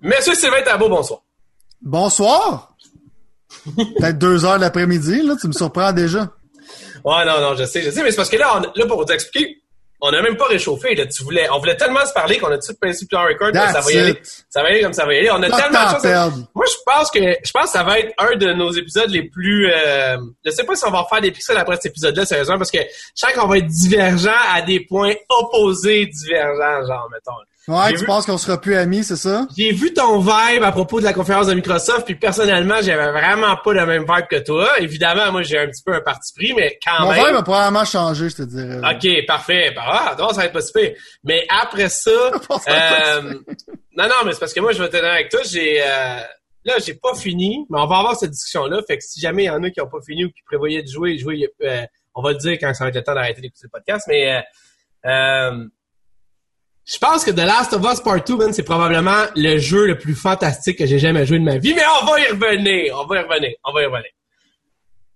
Monsieur Sylvain Tabot, bonsoir. Bonsoir! Peut-être deux heures l'après-midi, là, tu me surprends déjà. Ouais, non, non, je sais, je sais, mais c'est parce que là, on- là pour vous expliquer, on n'a même pas réchauffé. Là, tu voulais, on voulait tellement se parler qu'on a tout passé plus en record que ça va y aller. Ça va y aller comme ça va y aller. On a de tellement de choses. Moi, je pense que je pense que ça va être un de nos épisodes les plus. Euh, je sais pas si on va faire des pixels après cet épisode-là, sérieusement, parce que je sens qu'on va être divergent à des points opposés divergents, genre, mettons. Ouais, tu vu- penses qu'on sera plus amis, c'est ça? J'ai vu ton vibe à propos de la conférence de Microsoft, puis personnellement, j'avais vraiment pas le même vibe que toi. Évidemment, moi, j'ai un petit peu un parti pris, mais quand Mon même. verre va probablement changer, je te dirais. OK, parfait. Ben, ah, non, ça va être pas super. Mais après ça, euh, non, non, mais c'est parce que moi, je vais te donner avec toi. J'ai, euh, là, j'ai pas fini, mais on va avoir cette discussion-là. Fait que si jamais il y en a qui ont pas fini ou qui prévoyaient de jouer, jouer, euh, on va le dire quand ça va être le temps d'arrêter d'écouter le podcast. Mais, euh, euh, je pense que The Last of Us Part 2, man, c'est probablement le jeu le plus fantastique que j'ai jamais joué de ma vie. Mais on va y revenir. On va y revenir. On va y revenir.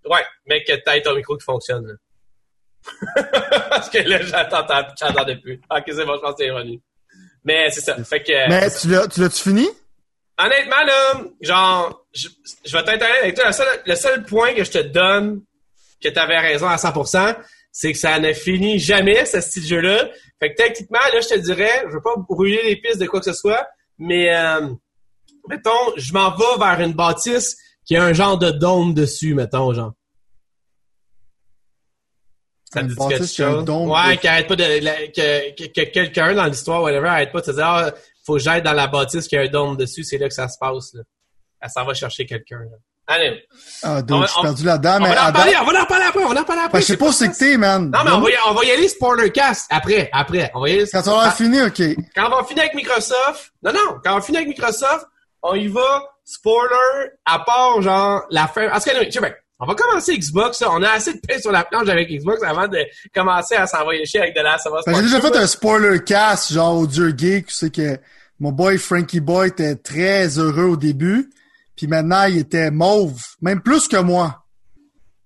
Ouais, mais que t'aies ton micro qui fonctionne. là. Parce que là, j'attends, j'entendais plus. Ok, c'est bon, je pense que c'est revenu. Mais c'est ça. Fait que, Mais tu l'as, tu l'as-tu fini? honnêtement, là, genre, je, je vais t'intéresser avec toi. Le seul, le seul point que je te donne, que t'avais raison à 100%, c'est que ça ne finit jamais, ce style de jeu-là. Fait que techniquement, là, je te dirais, je veux pas brûler les pistes de quoi que ce soit, mais, euh, mettons, je m'en vais vers une bâtisse qui a un genre de dôme dessus, mettons, genre. Ça Une dit quelque chose? Ouais, qui arrête pas de, la- que, que, que quelqu'un dans l'histoire, whatever, arrête pas de se dire, ah, faut que j'aille dans la bâtisse qui a un dôme dessus, c'est là que ça se passe, là. Elle s'en va chercher quelqu'un, là. Allez. Ah, On donc, va- je suis on- perdu là-dedans, On mais va en parler, on va en parler après, on va en parler après. Ben, je sais pas où c'est que t'es, man. Non, mais on va, y, on va y aller spoiler cast après, après. On va y aller. Quand vas avoir Ah, fini, ok. quand on va finir avec Microsoft, non, non, quand on va finir avec Microsoft, on y va, spoiler, à part, genre, la fin. En tout cas, tu sais, ben, on va commencer Xbox. On a assez de paix sur la planche avec Xbox avant de commencer à s'envoyer chier avec de la ça va Ben, j'ai déjà fait un spoiler cast, genre au Dieu Geek, tu sais que mon boy Frankie Boy était très heureux au début, puis maintenant il était mauve, même plus que moi.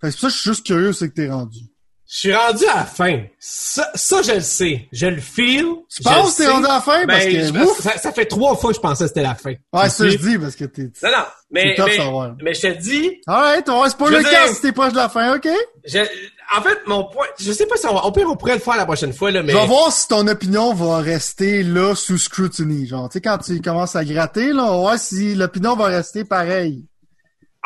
Fait que c'est pour ça que je suis juste curieux c'est que t'es rendu. Je suis rendu à la fin. Ça, ça, je le sais. Je le feel. Tu penses que t'es rendu à la fin? Parce Ben, que, je- ouf! ça, ça fait trois fois que je pensais que c'était la fin. Ouais, ça je dis, parce que t'es... Non, non. Mais, mais, mais je te dis, Alright, on spoiler veux cast dire- si t'es proche de la fin, ok? Je, en fait, mon point, je sais pas si on va, au pire, on pourrait le faire la prochaine fois, là, mais. Je vais voir si ton opinion va rester là sous scrutiny. Genre, tu sais, quand tu commences à gratter, là, on va voir si l'opinion va rester pareil.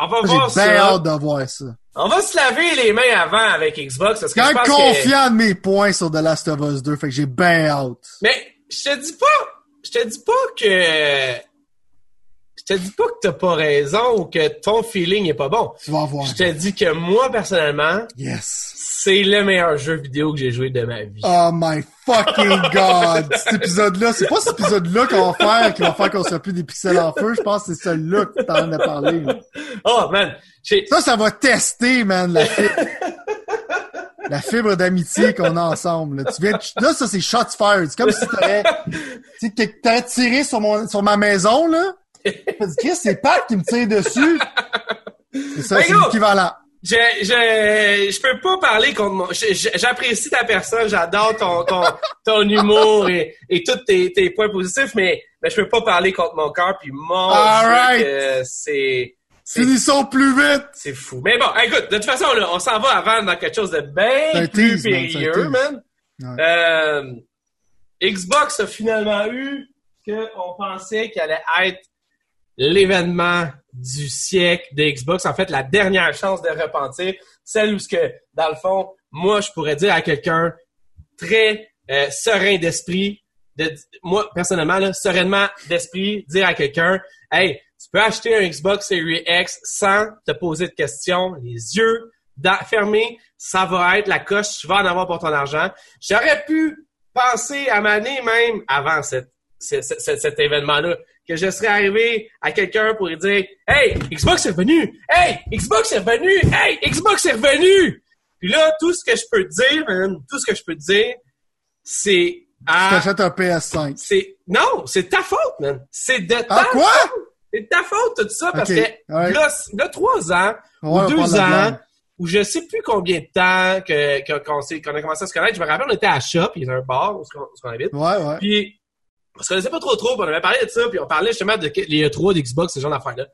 on va J'ai voir bien ça. hâte de voir ça. On va se laver les mains avant avec Xbox, parce que Je je suis pense confiant de mes points sur The Last of Us 2, fait que j'ai bien hâte. Mais, je te dis pas, je te dis pas que, je te dis pas que t'as pas raison ou que ton feeling est pas bon. Tu vas voir. Je te dis que moi, personnellement, Yes. c'est le meilleur jeu vidéo que j'ai joué de ma vie. Oh my fucking god! Cet épisode-là, c'est pas cet épisode-là qu'on va faire qui va faire qu'on sera plus des pixels en feu. Je pense que c'est celui-là que t'es en train de parler. là. Oh, man. Ça, ça va tester, man, la fibre. La fibre d'amitié qu'on a ensemble. Là, tu viens de- là ça, c'est shots fired. C'est comme si t'aurais tiré sur mon, sur ma maison, là. Dit, Chris, c'est Pat qui me tire dessus. C'est ça, Ben, c'est l'équivalent. Je, je, je peux pas parler contre je- J'apprécie ta personne, j'adore ton, ton, ton humour et, et tous tes, tes points positifs, mais, mais je peux pas parler contre mon cœur, puis mon right. que c'est. Finissons plus vite! C'est fou. Mais bon, écoute, de toute façon, là, on s'en va avant dans quelque chose de bien plus man, périlleux, man. Ouais. Euh, Xbox a finalement eu ce qu'on pensait qu'il allait être l'événement du siècle de Xbox. En fait, la dernière chance de repentir. Celle où ce que, dans le fond, moi, je pourrais dire à quelqu'un très euh, serein d'esprit, de, moi, personnellement, là, sereinement d'esprit, dire à quelqu'un, hey, tu peux acheter un Xbox Series X sans te poser de questions, les yeux fermés, ça va être la coche, tu vas en avoir pour ton argent. J'aurais pu penser à m'année même avant cette, ce- ce- ce- cet événement-là, que je serais arrivé à quelqu'un pour lui dire, hey, Xbox est revenu! Hey, Xbox est revenu! Hey, Xbox est revenu! Puis là, tout ce que je peux te dire, man, tout ce que je peux te dire, c'est Tu à t'achètes un PS5. c'est non, c'est ta faute, man. C'est de ta Ah, quoi? faute. C'est de ta faute tout ça parce que ouais. là, là, trois ans Ouais, ou deux ans ou je sais plus combien de temps que que- qu'on a commencé à se connaître. Je me rappelle, on était à Shop, il y a un bar où on, où on habite. Ouais, ouais. Puis on se connaissait pas trop trop, on avait parlé de ça, puis on parlait justement de les E3 d'Xbox, ce genre d'affaires-là.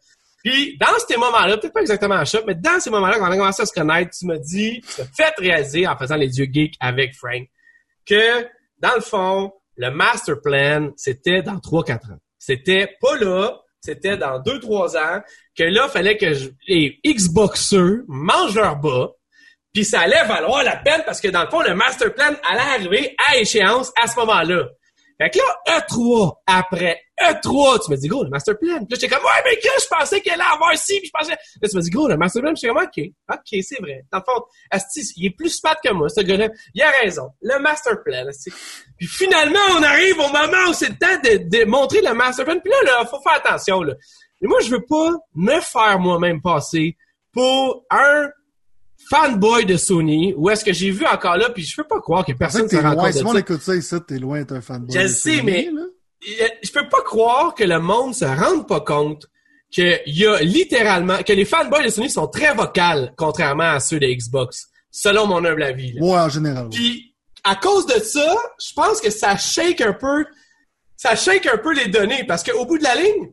Puis, dans ces moments-là, peut-être pas exactement à shop, mais dans ces moments-là, quand on a commencé à se connaître, tu m'as dit, tu m'as fait réaliser, en faisant les yeux geeks avec Frank, que, dans le fond, le master plan, c'était dans 3-4 ans. C'était pas là, c'était dans 2-3 ans, que là, fallait que les Xboxers mangent leur bas, puis ça allait valoir la peine parce que, dans le fond, le master plan allait arriver à échéance à ce moment-là. Là, E3, après E3, tu me dis, gros, le master plan. Puis là, j'étais comme, ouais, mais que je pensais qu'elle allait avoir ci, puis je pensais... Là, tu me dis, gros, le master plan, j'étais comme, OK, OK, c'est vrai. Dans le fond, il est plus smart que moi, ce gars-là. Il a raison. Le master plan. Puis finalement, on arrive au moment où c'est le temps de, montrer le master plan. Puis là, là, faut faire attention, là. Moi, je veux pas me faire moi-même passer pour un fanboy de Sony, où est-ce que j'ai vu encore là, puis je peux pas croire que personne que t'es se rend compte Si on ça. écoute ça ici, t'es loin d'être un fanboy. Je de sais, Sony, mais- là. je peux pas croire que le monde se rende pas compte qu'il y a littéralement, que les fanboys de Sony sont très vocales, contrairement à ceux de Xbox, selon mon humble avis. là. Ouais, en général. Puis, à cause de ça, je pense que ça shake un peu, ça shake un peu les données, parce qu'au bout de la ligne,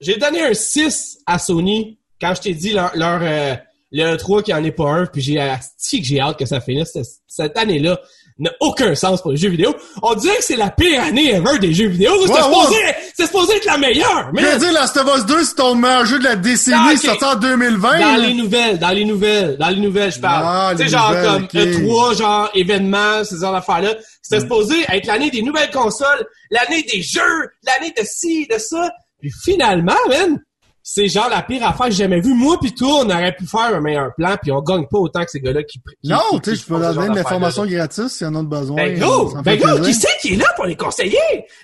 j'ai donné un 6 à Sony quand je t'ai dit leur, leur euh, le 3 qui en est pas un, puis j'ai que j'ai hâte que ça finisse. Cette- Cette année-là n'a aucun sens pour les jeux vidéo. On dirait que c'est la pire année ever des jeux vidéo. C'est Ouais, supposé, supposé être la meilleure, mais Je veux dire, Last of Us 2, c'est ton meilleur jeu de la décennie Ah, sorti en 2020. Dans là. les nouvelles, dans les nouvelles, dans les nouvelles, je parle. Ah, tu sais, genre comme ok. E3, genre événements, ces genres d'affaires-là. C'était Mm. supposé être l'année des nouvelles consoles, l'année des jeux, l'année de ci, de ça. Puis finalement, man, c'est genre la pire affaire que j'ai jamais vue. Moi pis toi, on aurait pu faire un meilleur plan, puis on gagne pas autant que ces gars-là qui... qui- Non, qui- tu sais, qui je peux leur donner de d'affaires-là. l'information gratis s'ils en ont besoin. Ben Ça go! Ben go! plaisir. Qui c'est qui est là pour les conseiller?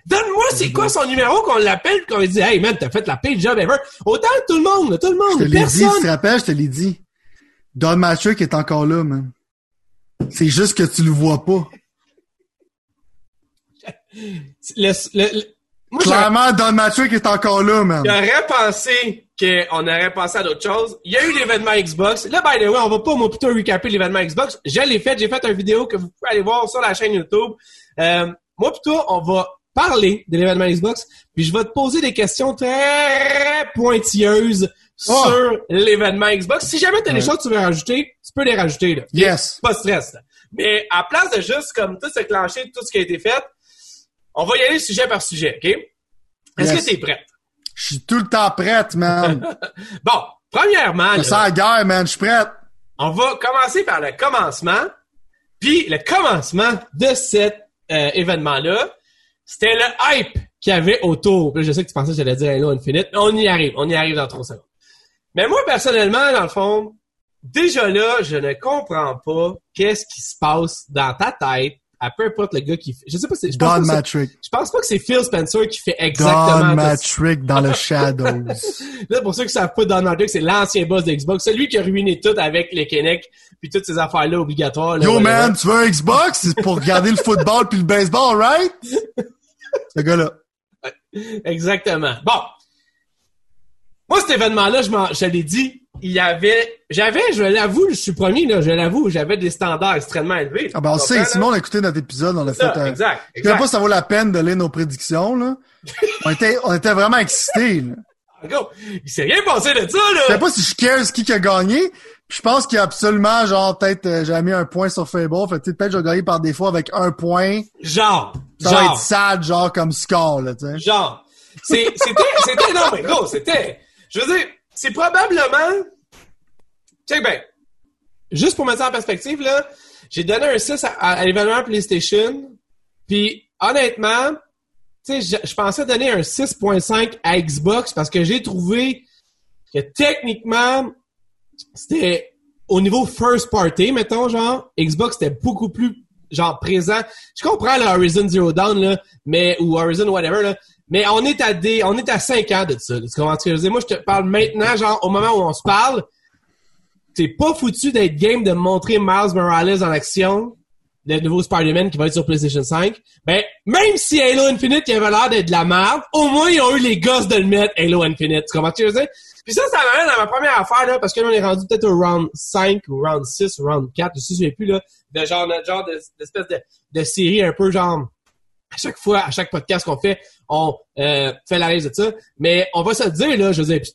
Donne-moi c'est quoi son numéro qu'on l'appelle qu'on lui dit Hey man, t'as fait la pire job ever. Autant tout le monde, tout le Je monde, te l'ai dit, personne. tu te rappelles, je te l'ai dit. Don Matrick est encore là, man. C'est juste que tu le vois pas. Le- le- le- moi, Clairement, Don Matrick est encore là, man. j'aurais pensé qu'on aurait pensé à d'autres choses. Il y a eu l'événement Xbox. Là, by the way, on va pas, moi, plutôt recaper l'événement Xbox. Je l'ai fait. J'ai fait une vidéo que vous pouvez aller voir sur la chaîne YouTube. Euh, moi, plutôt, on va parler de l'événement Xbox, puis je vais te poser des questions très pointilleuses Oh. sur l'événement Xbox. Si jamais tu as des choses que tu veux rajouter, tu peux les rajouter. Là. Yes. Pas de stress. là. Mais à place de juste comme tout se clencher, tout ce qui a été fait, on va y aller sujet par sujet, OK? Est-ce Yes. que tu es prête? Je suis tout le temps prête, man. Bon, premièrement, Je sens la guerre, man. Je suis prête. on va commencer par le commencement. Puis le commencement de cet euh, événement-là, c'était le hype qu'il y avait autour. Je sais que tu pensais que j'allais dire Halo Infinite, mais on y arrive. On y arrive dans trois secondes. Mais moi, personnellement, dans le fond, déjà là, je ne comprends pas qu'est-ce qui se passe dans ta tête, à peu importe le gars qui fait. Je sais pas si. Je pense, Don Matrick. je pense pas que c'est Phil Spencer qui fait exactement Don Matrick dans le Shadows. Là, pour ceux qui savent pas, Don Matrick, c'est l'ancien boss de Xbox. Celui qui a ruiné tout avec les Kinect puis toutes ces affaires-là obligatoires. là, Yo, man, tu veux un Xbox? C'est pour regarder le football puis le baseball, right? Ce gars-là. Exactement. Bon. Moi, cet événement-là, je, je l'ai dit, il y avait, j'avais, je l'avoue, je suis premier, là, je l'avoue, j'avais des standards extrêmement élevés. Ah ben, on sait, Simon, a écouté notre épisode, on a fait Ça, un... exact, Je sais pas si ça vaut la peine de lire nos prédictions, là. On était, on était vraiment excités, là. Go. Il s'est rien passé de ça, Je là. sais pas si je care ce qui a gagné. Puis je pense qu'il y a absolument, genre, peut-être, euh, j'avais mis un point sur Fable. Fait tu sais, peut-être, je vais gagner par défaut avec un point. Genre. Ça va genre. être sad, genre, comme score, là, tu sais. Genre. C'était, c'était, non, mais gros, c'était, je veux dire, c'est probablement, check ben, juste pour mettre ça en perspective, là, j'ai donné un 6 à, l'événement PlayStation, puis honnêtement, je pensais donner un 6.5 à Xbox parce que j'ai trouvé que techniquement, c'était au niveau first party, mettons, genre, Xbox était beaucoup plus, genre, présent. Je comprends le Horizon Zero Dawn, là, mais, ou Horizon whatever, là, mais on est à des, on est à 5 ans de ça. Tu comprends ce que je veux dire? Moi, je te parle maintenant, genre, au moment où on se parle, t'es pas foutu d'être game de montrer Miles Morales en action, le nouveau Spider-Man qui va être sur PlayStation 5. Ben, même si Halo Infinite qui avait l'air d'être de la merde, au moins ils ont eu les gosses de le mettre Halo Infinite. Tu comprends ce que je veux dire? Puis ça, ça m'amène à ma première affaire, là, parce que là, on est rendu peut-être au round 5 ou round 6 ou round 4, je sais plus, là, de genre, notre genre de- d'espèce de, de série un peu genre à chaque fois, à chaque podcast qu'on fait, on euh, fait la de ça. Mais on va se dire, là, je veux dire,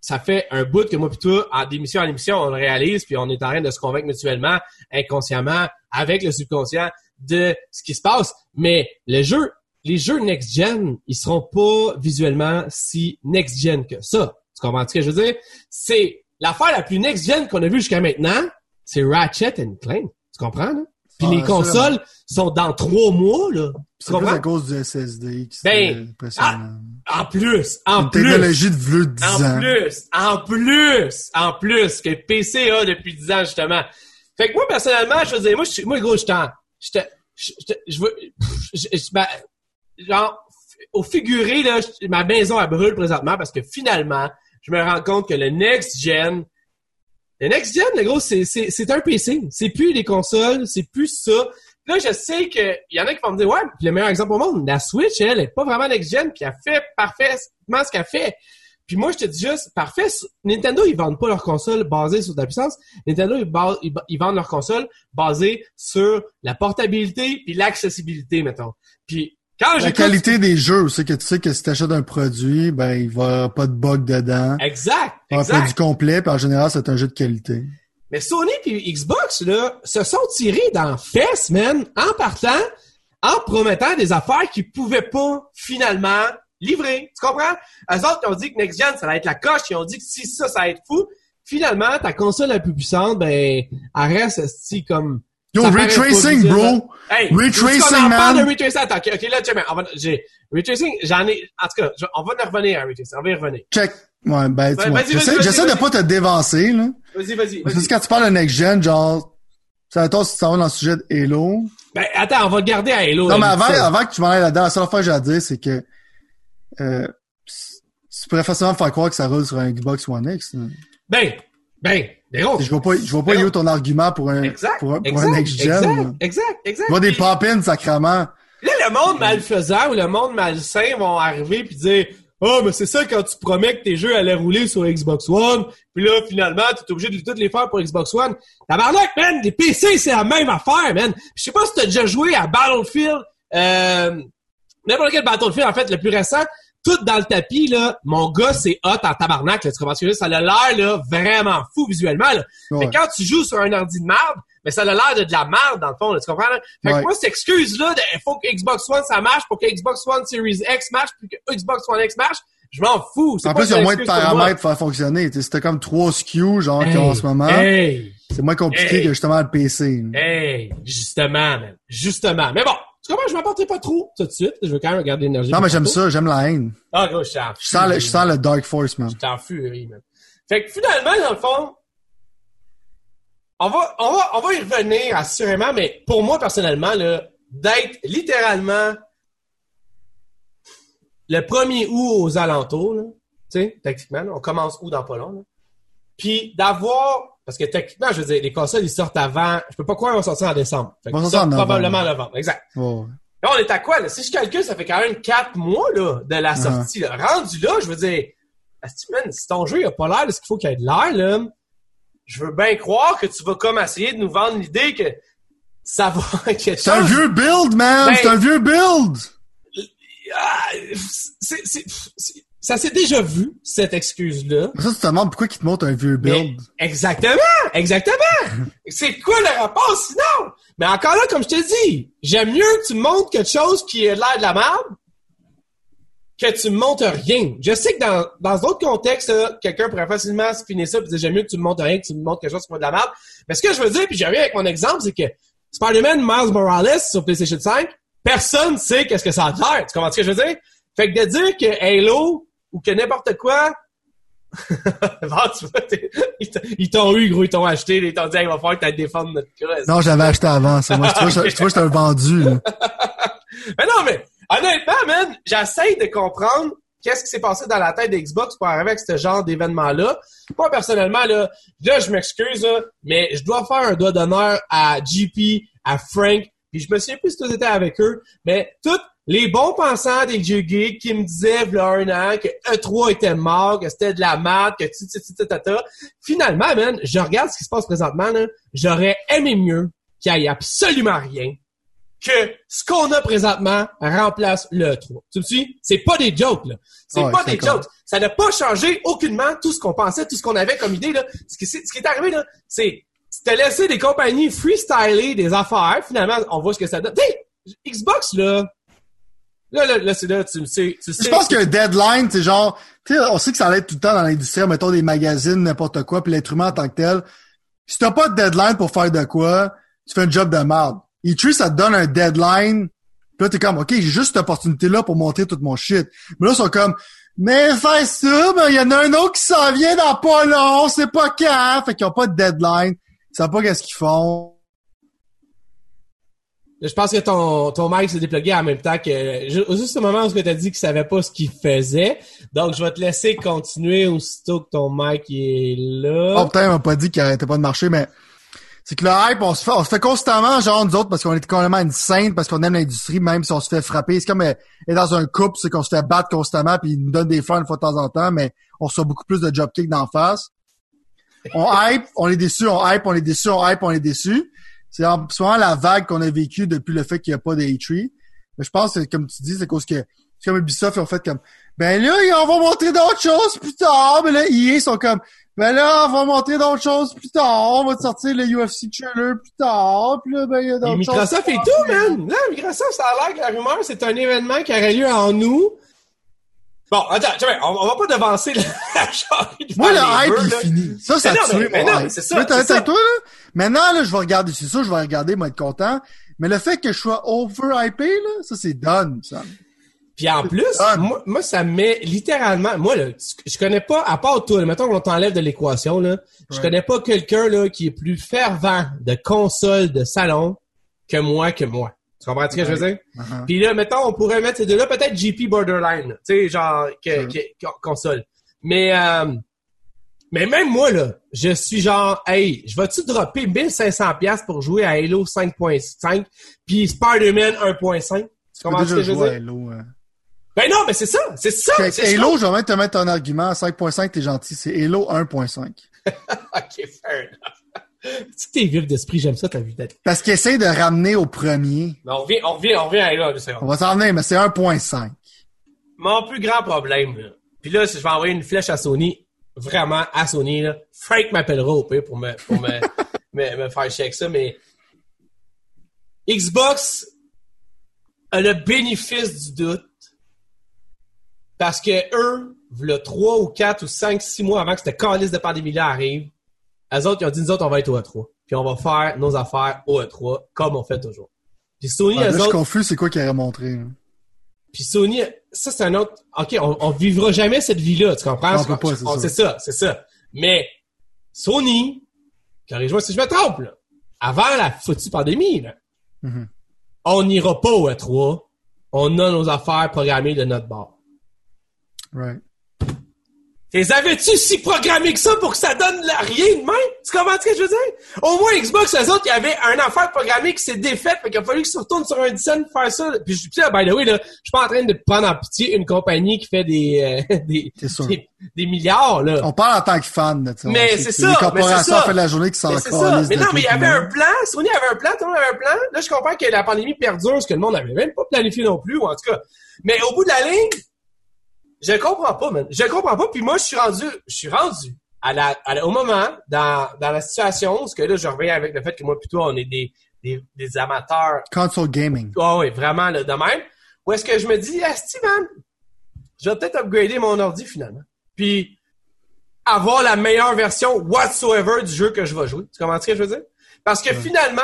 ça fait un bout que moi puis toi, en d'émission en émission, on le réalise, puis on est en train de se convaincre mutuellement, inconsciemment, avec le subconscient, de ce qui se passe. Mais le jeu, les jeux next-gen, ils seront pas visuellement si next-gen que ça. Tu comprends ce que je veux dire? C'est l'affaire la plus next-gen qu'on a vue jusqu'à maintenant, c'est Ratchet Clank. Tu comprends, là? Puis Ah, les consoles sont dans trois mois, là. C'est plus à cause du SSD qui Ben. En plus, en Une plus. technologie de vieux de 10 En ans. plus, en plus, en plus que PC a depuis 10 ans, justement. Fait que moi, personnellement, je veux dire, moi, je suis- moi, gros, je t'en, je te, je, veux, ma- genre, au figuré, là, ma maison, elle brûle présentement parce que finalement, je me rends compte que le next gen, le next gen, le gros, c'est, un PC. C'est plus les consoles, c'est plus ça. Là, je sais que y en a qui vont me dire, ouais, le meilleur exemple au monde, la Switch, elle, est pas vraiment next gen, puis elle fait parfaitement ce qu'elle fait. Puis moi, je te dis juste, parfait, Nintendo, ils vendent pas leur console basée sur de la puissance. Nintendo, ils, ils vendent leur console basée sur la portabilité puis l'accessibilité, mettons. Puis quand La qualité des jeux, c'est que tu sais que si tu achètes un produit, ben il va y avoir pas de bug dedans. Exact, Un exact. produit complet, puis en général, c'est un jeu de qualité. Mais Sony puis Xbox, là, se sont tirés dans fesses, man, en partant, en promettant des affaires qu'ils pouvaient pas, finalement, livrer. Tu comprends? Eux autres, ils ont dit que Next Gen, ça va être la coche. Ils ont dit que si ça, ça va être fou. Finalement, ta console la plus puissante, ben, elle reste, comme... Yo, ça paraît ray pas tracing, visuel, bro! Hey, Ray veux-tu qu'on en tracing, parle man. de ray tracing? Attends, ok, ok, là, check, on va, j'ai, ray tracing, j'en ai, en tout cas, je- on va y revenir à ray tracing, on va y revenir. Check. Ouais, ben, tu vois. J'essaie, vas-y, j'essaie vas-y, de pas te dévancer, là. Vas-y, vas-y, Parce que quand tu parles de next gen, genre, ça va si tu vas dans le sujet de Halo. Ben, attends, on va le garder à Halo. Non, mais avant, avant que tu m'en ailles là-dedans, la seule affaire que j'ai à dire, c'est que, euh, tu pourrais facilement me faire croire que ça roule sur un Xbox One X. là. Ben, ben, ben, gros. Je vois pas, je vois pas non. ton argument pour un, Exact, pour, un- pour exact, un next gen. là. exact, exact, exact. Vois des pop-ins, sacrament. Là, le monde malfaisant ou le monde malsain vont arriver puis dire Ah, mais c'est ça quand tu promets que tes jeux allaient rouler sur Xbox One, puis là, finalement, tu es obligé de toutes les faire pour Xbox One. Tabarnak, man! Les PC, c'est la même affaire, man! Je sais pas si t'as déjà joué à Battlefield, euh, n'importe quel Battlefield, en fait, le plus récent, tout dans le tapis, là, mon gars, c'est hot en tabarnak, là, tu comprends ce que je veux dire? Ça a l'air, là, vraiment fou visuellement, là. Ouais. Mais quand tu joues sur un ordi de merde, mais ça a l'air de de la merde, dans le fond, là, tu comprends? Là? Fait que moi, cette excuse-là, de, il faut que Xbox One, ça marche, pour que Xbox One Series X marche, puis que Xbox One X marche, je m'en fous. En plus, il y a moins de paramètres pour faire fonctionner. C'était comme trois SKU, genre, qu'il y a en ce moment. Hey, C'est moins compliqué Hey. que justement le PC. hey, justement, man. Justement. Mais bon, comprends, je m'apporterai pas trop tout de suite. Je veux quand même regarder l'énergie. Non, mais j'aime ça, j'aime la haine. Ah, gros, je suis en Je sens, le, je sens le Dark Force, man. Je t'en furie, man. Fait que finalement, dans le fond, on va, on va, on va y revenir assurément, mais pour moi, personnellement, là, d'être littéralement le 1er août aux alentours, là, tu sais, techniquement, là, on commence août dans pas long, là. Puis d'avoir, parce que techniquement, je veux dire, les consoles, ils sortent avant, je peux pas croire qu'ils vont sortir en décembre. Fait Ils en sortent probablement en novembre, exact. Oh. Là, on est à quoi, là? Si je calcule, ça fait quand même quatre mois, là, de la sortie, là. Rendu là, je veux dire, man, si ton jeu, il a pas l'air de ce qu'il faut qu'il ait de l'air, là, je veux bien croire que tu vas comme essayer de nous vendre l'idée que ça va quelque C'est un vieux build, man! Ben- C'est un vieux build! Ah, c'est- c'est- c'est- ça s'est déjà vu, cette excuse-là. Ça, tu te demandes pourquoi ils te montrent un vieux Mais- build. exactement, exactement. c'est quoi le rapport sinon? Mais encore là, comme je te dis, j'aime mieux que tu me montres quelque chose qui a l'air de la merde que tu me montres rien. Je sais que dans, dans d'autres contextes, quelqu'un pourrait facilement se finir ça et dire j'aime mieux que tu me montres rien que tu me montres quelque chose qui va de la merde. Mais ce que je veux dire, puis reviens avec mon exemple, c'est que Spider-Man Miles Morales sur PlayStation 5, personne sait qu'est-ce que ça a l'air. Tu comprends ce que je veux dire? Fait que de dire que Halo ou que n'importe quoi Bon, tu vois, t'es- ils t'ont- eu, gros, ils t'ont acheté, ils t'ont dit, Hey, il va falloir que tu défendre notre cause. Non, j'avais acheté avant, ça. Moi, je trouvais que je trouvais que j'étais un vendu, là. Mais non, mais honnêtement, man, j'essaie de comprendre qu'est-ce qui s'est passé dans la tête d'Xbox pour arriver avec ce genre d'événement-là. Moi, personnellement, là, là, je m'excuse, mais je dois faire un doigt d'honneur à JP, à Frank, puis je me souviens plus si tu étais avec eux, mais tous les bons pensants des jeux geeks qui me disaient, v'là un an, que E3 était mort, que c'était de la merde, que tu, tu, tu, tu, tu, tu. Finalement, man, je regarde ce qui se passe présentement, là, j'aurais aimé mieux qu'il y ait absolument rien que ce qu'on a présentement remplace le 3. Tu me suis? C'est pas des jokes, là. C'est Ouais, pas des jokes. Ça n'a pas changé aucunement tout ce qu'on pensait, tout ce qu'on avait comme idée, là. Ce qui, c'est- ce qui est arrivé, là, c'est, tu laissé des compagnies freestyler des affaires. Finalement, on voit ce que ça donne. Tu sais, Xbox, là, là, là, là, c'est là, tu sais, sais. Je pense qu'un deadline, c'est genre, tu sais, on sait que ça allait tout le temps dans l'industrie, mettons des magazines, n'importe quoi, puis l'être humain en tant que tel. Si t'as pas de deadline pour faire de quoi, tu fais un job de merde. E3, ça te donne un deadline. Puis là, t'es comme, OK, j'ai juste cette opportunité-là pour montrer tout mon shit. Mais là, ils sont comme, mais fais ça, ben, il y en a un autre qui s'en vient dans pas long, c'est pas quand. Fait qu'ils ont pas de deadline. Ils savent pas qu'est-ce qu'ils font. Je pense que ton, ton mic s'est déplugué en même temps que ju- juste au moment où tu as dit qu'il savait pas ce qu'il faisait. Donc je vais te laisser continuer aussitôt que ton mic est là. Oh, putain, on m'a pas dit qu'il arrêtait pas de marcher, mais c'est que le hype, on se fait, on se fait constamment, genre, nous autres, parce qu'on est complètement une sainte, parce qu'on aime l'industrie, même si on se fait frapper. C'est comme euh, être dans un couple, c'est qu'on se fait battre constamment, puis ils nous donnent des fleurs une fois de temps en temps, mais on reçoit beaucoup plus de job kick d'en face. On hype, on est déçu, on hype, on est déçu, on hype, on est déçu. C'est en- souvent la vague qu'on a vécue depuis le fait qu'il n'y a pas de E3. Mais je pense que, comme tu dis, c'est cause que c'est comme Ubisoft, ils ont fait comme ben là, on va montrer d'autres choses plus tard. Mais là, EA sont comme ben là, on va montrer d'autres choses plus tard. On va te sortir le UFC trailer plus tard. Puis là, ben, il y a d'autres choses. Microsoft et tout, man! Là, Microsoft, ça a l'air que la rumeur, c'est un événement qui aurait lieu en nous. Bon, attends, tu vois, on, on va pas devancer la, charrue Moi, le hype est là. fini. Ça, ça a tué mon hype. c'est ça, ça. toi, là? Maintenant, là, je vais regarder, c'est ça, je vais regarder, moi, être content. Mais le fait que je sois over-hypé, là, ça, c'est done, ça. Puis en plus, moi, moi, ça me met littéralement, moi, là, je connais pas, à part toi, là, mettons qu'on t'enlève de l'équation, là, je Ouais. connais pas quelqu'un, là, qui est plus fervent de console de salon que moi, que moi. Comprends ce que je veux dire? Uh-huh. Puis là, mettons, on pourrait mettre ces deux-là, peut-être GP Borderline, tu sais, genre, que, que- que- console. Mais, euh, mais même moi, là, je suis genre, hey, je vais-tu dropper 1500 pièces pour jouer à Halo 5.5 puis Spider-Man 1.5? Tu comprends ce que je veux jouer à? Halo. hein. Ben non, mais c'est ça, c'est ça. Halo, je vais même te mettre un argument. 5.5, t'es gentil. C'est Halo 1.5. ça. Ok, fair enough. Tu sais, t'es vif d'esprit, j'aime ça, ta vie d'être. Parce qu'il essaie de ramener au premier. Mais on revient, on revient, on revient à deux On va s'en revenir, mais c'est 1.5. Mon plus grand problème, là. Puis là, si je vais envoyer une flèche à Sony, vraiment à Sony, là. Frank m'appellera au pire pour me, pour me, me, me faire chier avec ça, mais Xbox a le bénéfice du doute parce que eux, le 3 ou 4 ou 5, 6 mois avant que cette calice de pandémie-là arrive, eux autres, ils ont dit, nous autres, on va être au E3. Puis on va faire nos affaires au E3 comme on fait toujours. Puis Sony, Ah, là, eux je suis autres, confus, c'est quoi qu'il aurait montré. hein? puis Sony, ça c'est un autre. Ok, on, on vivra jamais cette vie-là, tu comprends? Non, on peut pas, c'est ça. c'est ça, c'est ça. Mais Sony, corrige-moi si je me trompe, là, avant la foutue pandémie, là, Mhm. on n'ira pas au E3. On a nos affaires programmées de notre bord. Right. Les avais-tu si programmés que ça pour que ça donne la- rien de même? Tu comprends ce que je veux dire? Au moins, Xbox, eux autres, il y avait un affaire programmée qui s'est défaite, fait qu'il a fallu qu'ils se retournent sur un scène pour faire ça. Puis, je- là, by the way, là, je suis pas en train de prendre en pitié une compagnie qui fait des, euh, des, des, des milliards, là. On parle en tant que fan, on Mais c'est ça, Les corporations ça. la journée qui s'en Mais ça. Mais non, mais il y avait un plan. Sony avait un plan, tout le monde avait un plan. Là, je comprends que la pandémie perdure, ce que le monde n'avait même pas planifié non plus, ou en tout cas. Mais au bout de la ligne, je comprends pas, man. Je comprends pas. Puis moi, je suis rendu, je suis rendu à la, à la- au moment, dans, dans la situation, parce que là, je reviens avec le fait que moi, plutôt, on est des, des, des amateurs. Console gaming. Ah oui, vraiment, là, de même. Où est-ce que je me dis, Asti, man, je vais peut-être upgrader mon ordi, finalement. Puis, avoir la meilleure version whatsoever du jeu que je vais jouer. Tu comprends ce que je veux dire? Parce que finalement,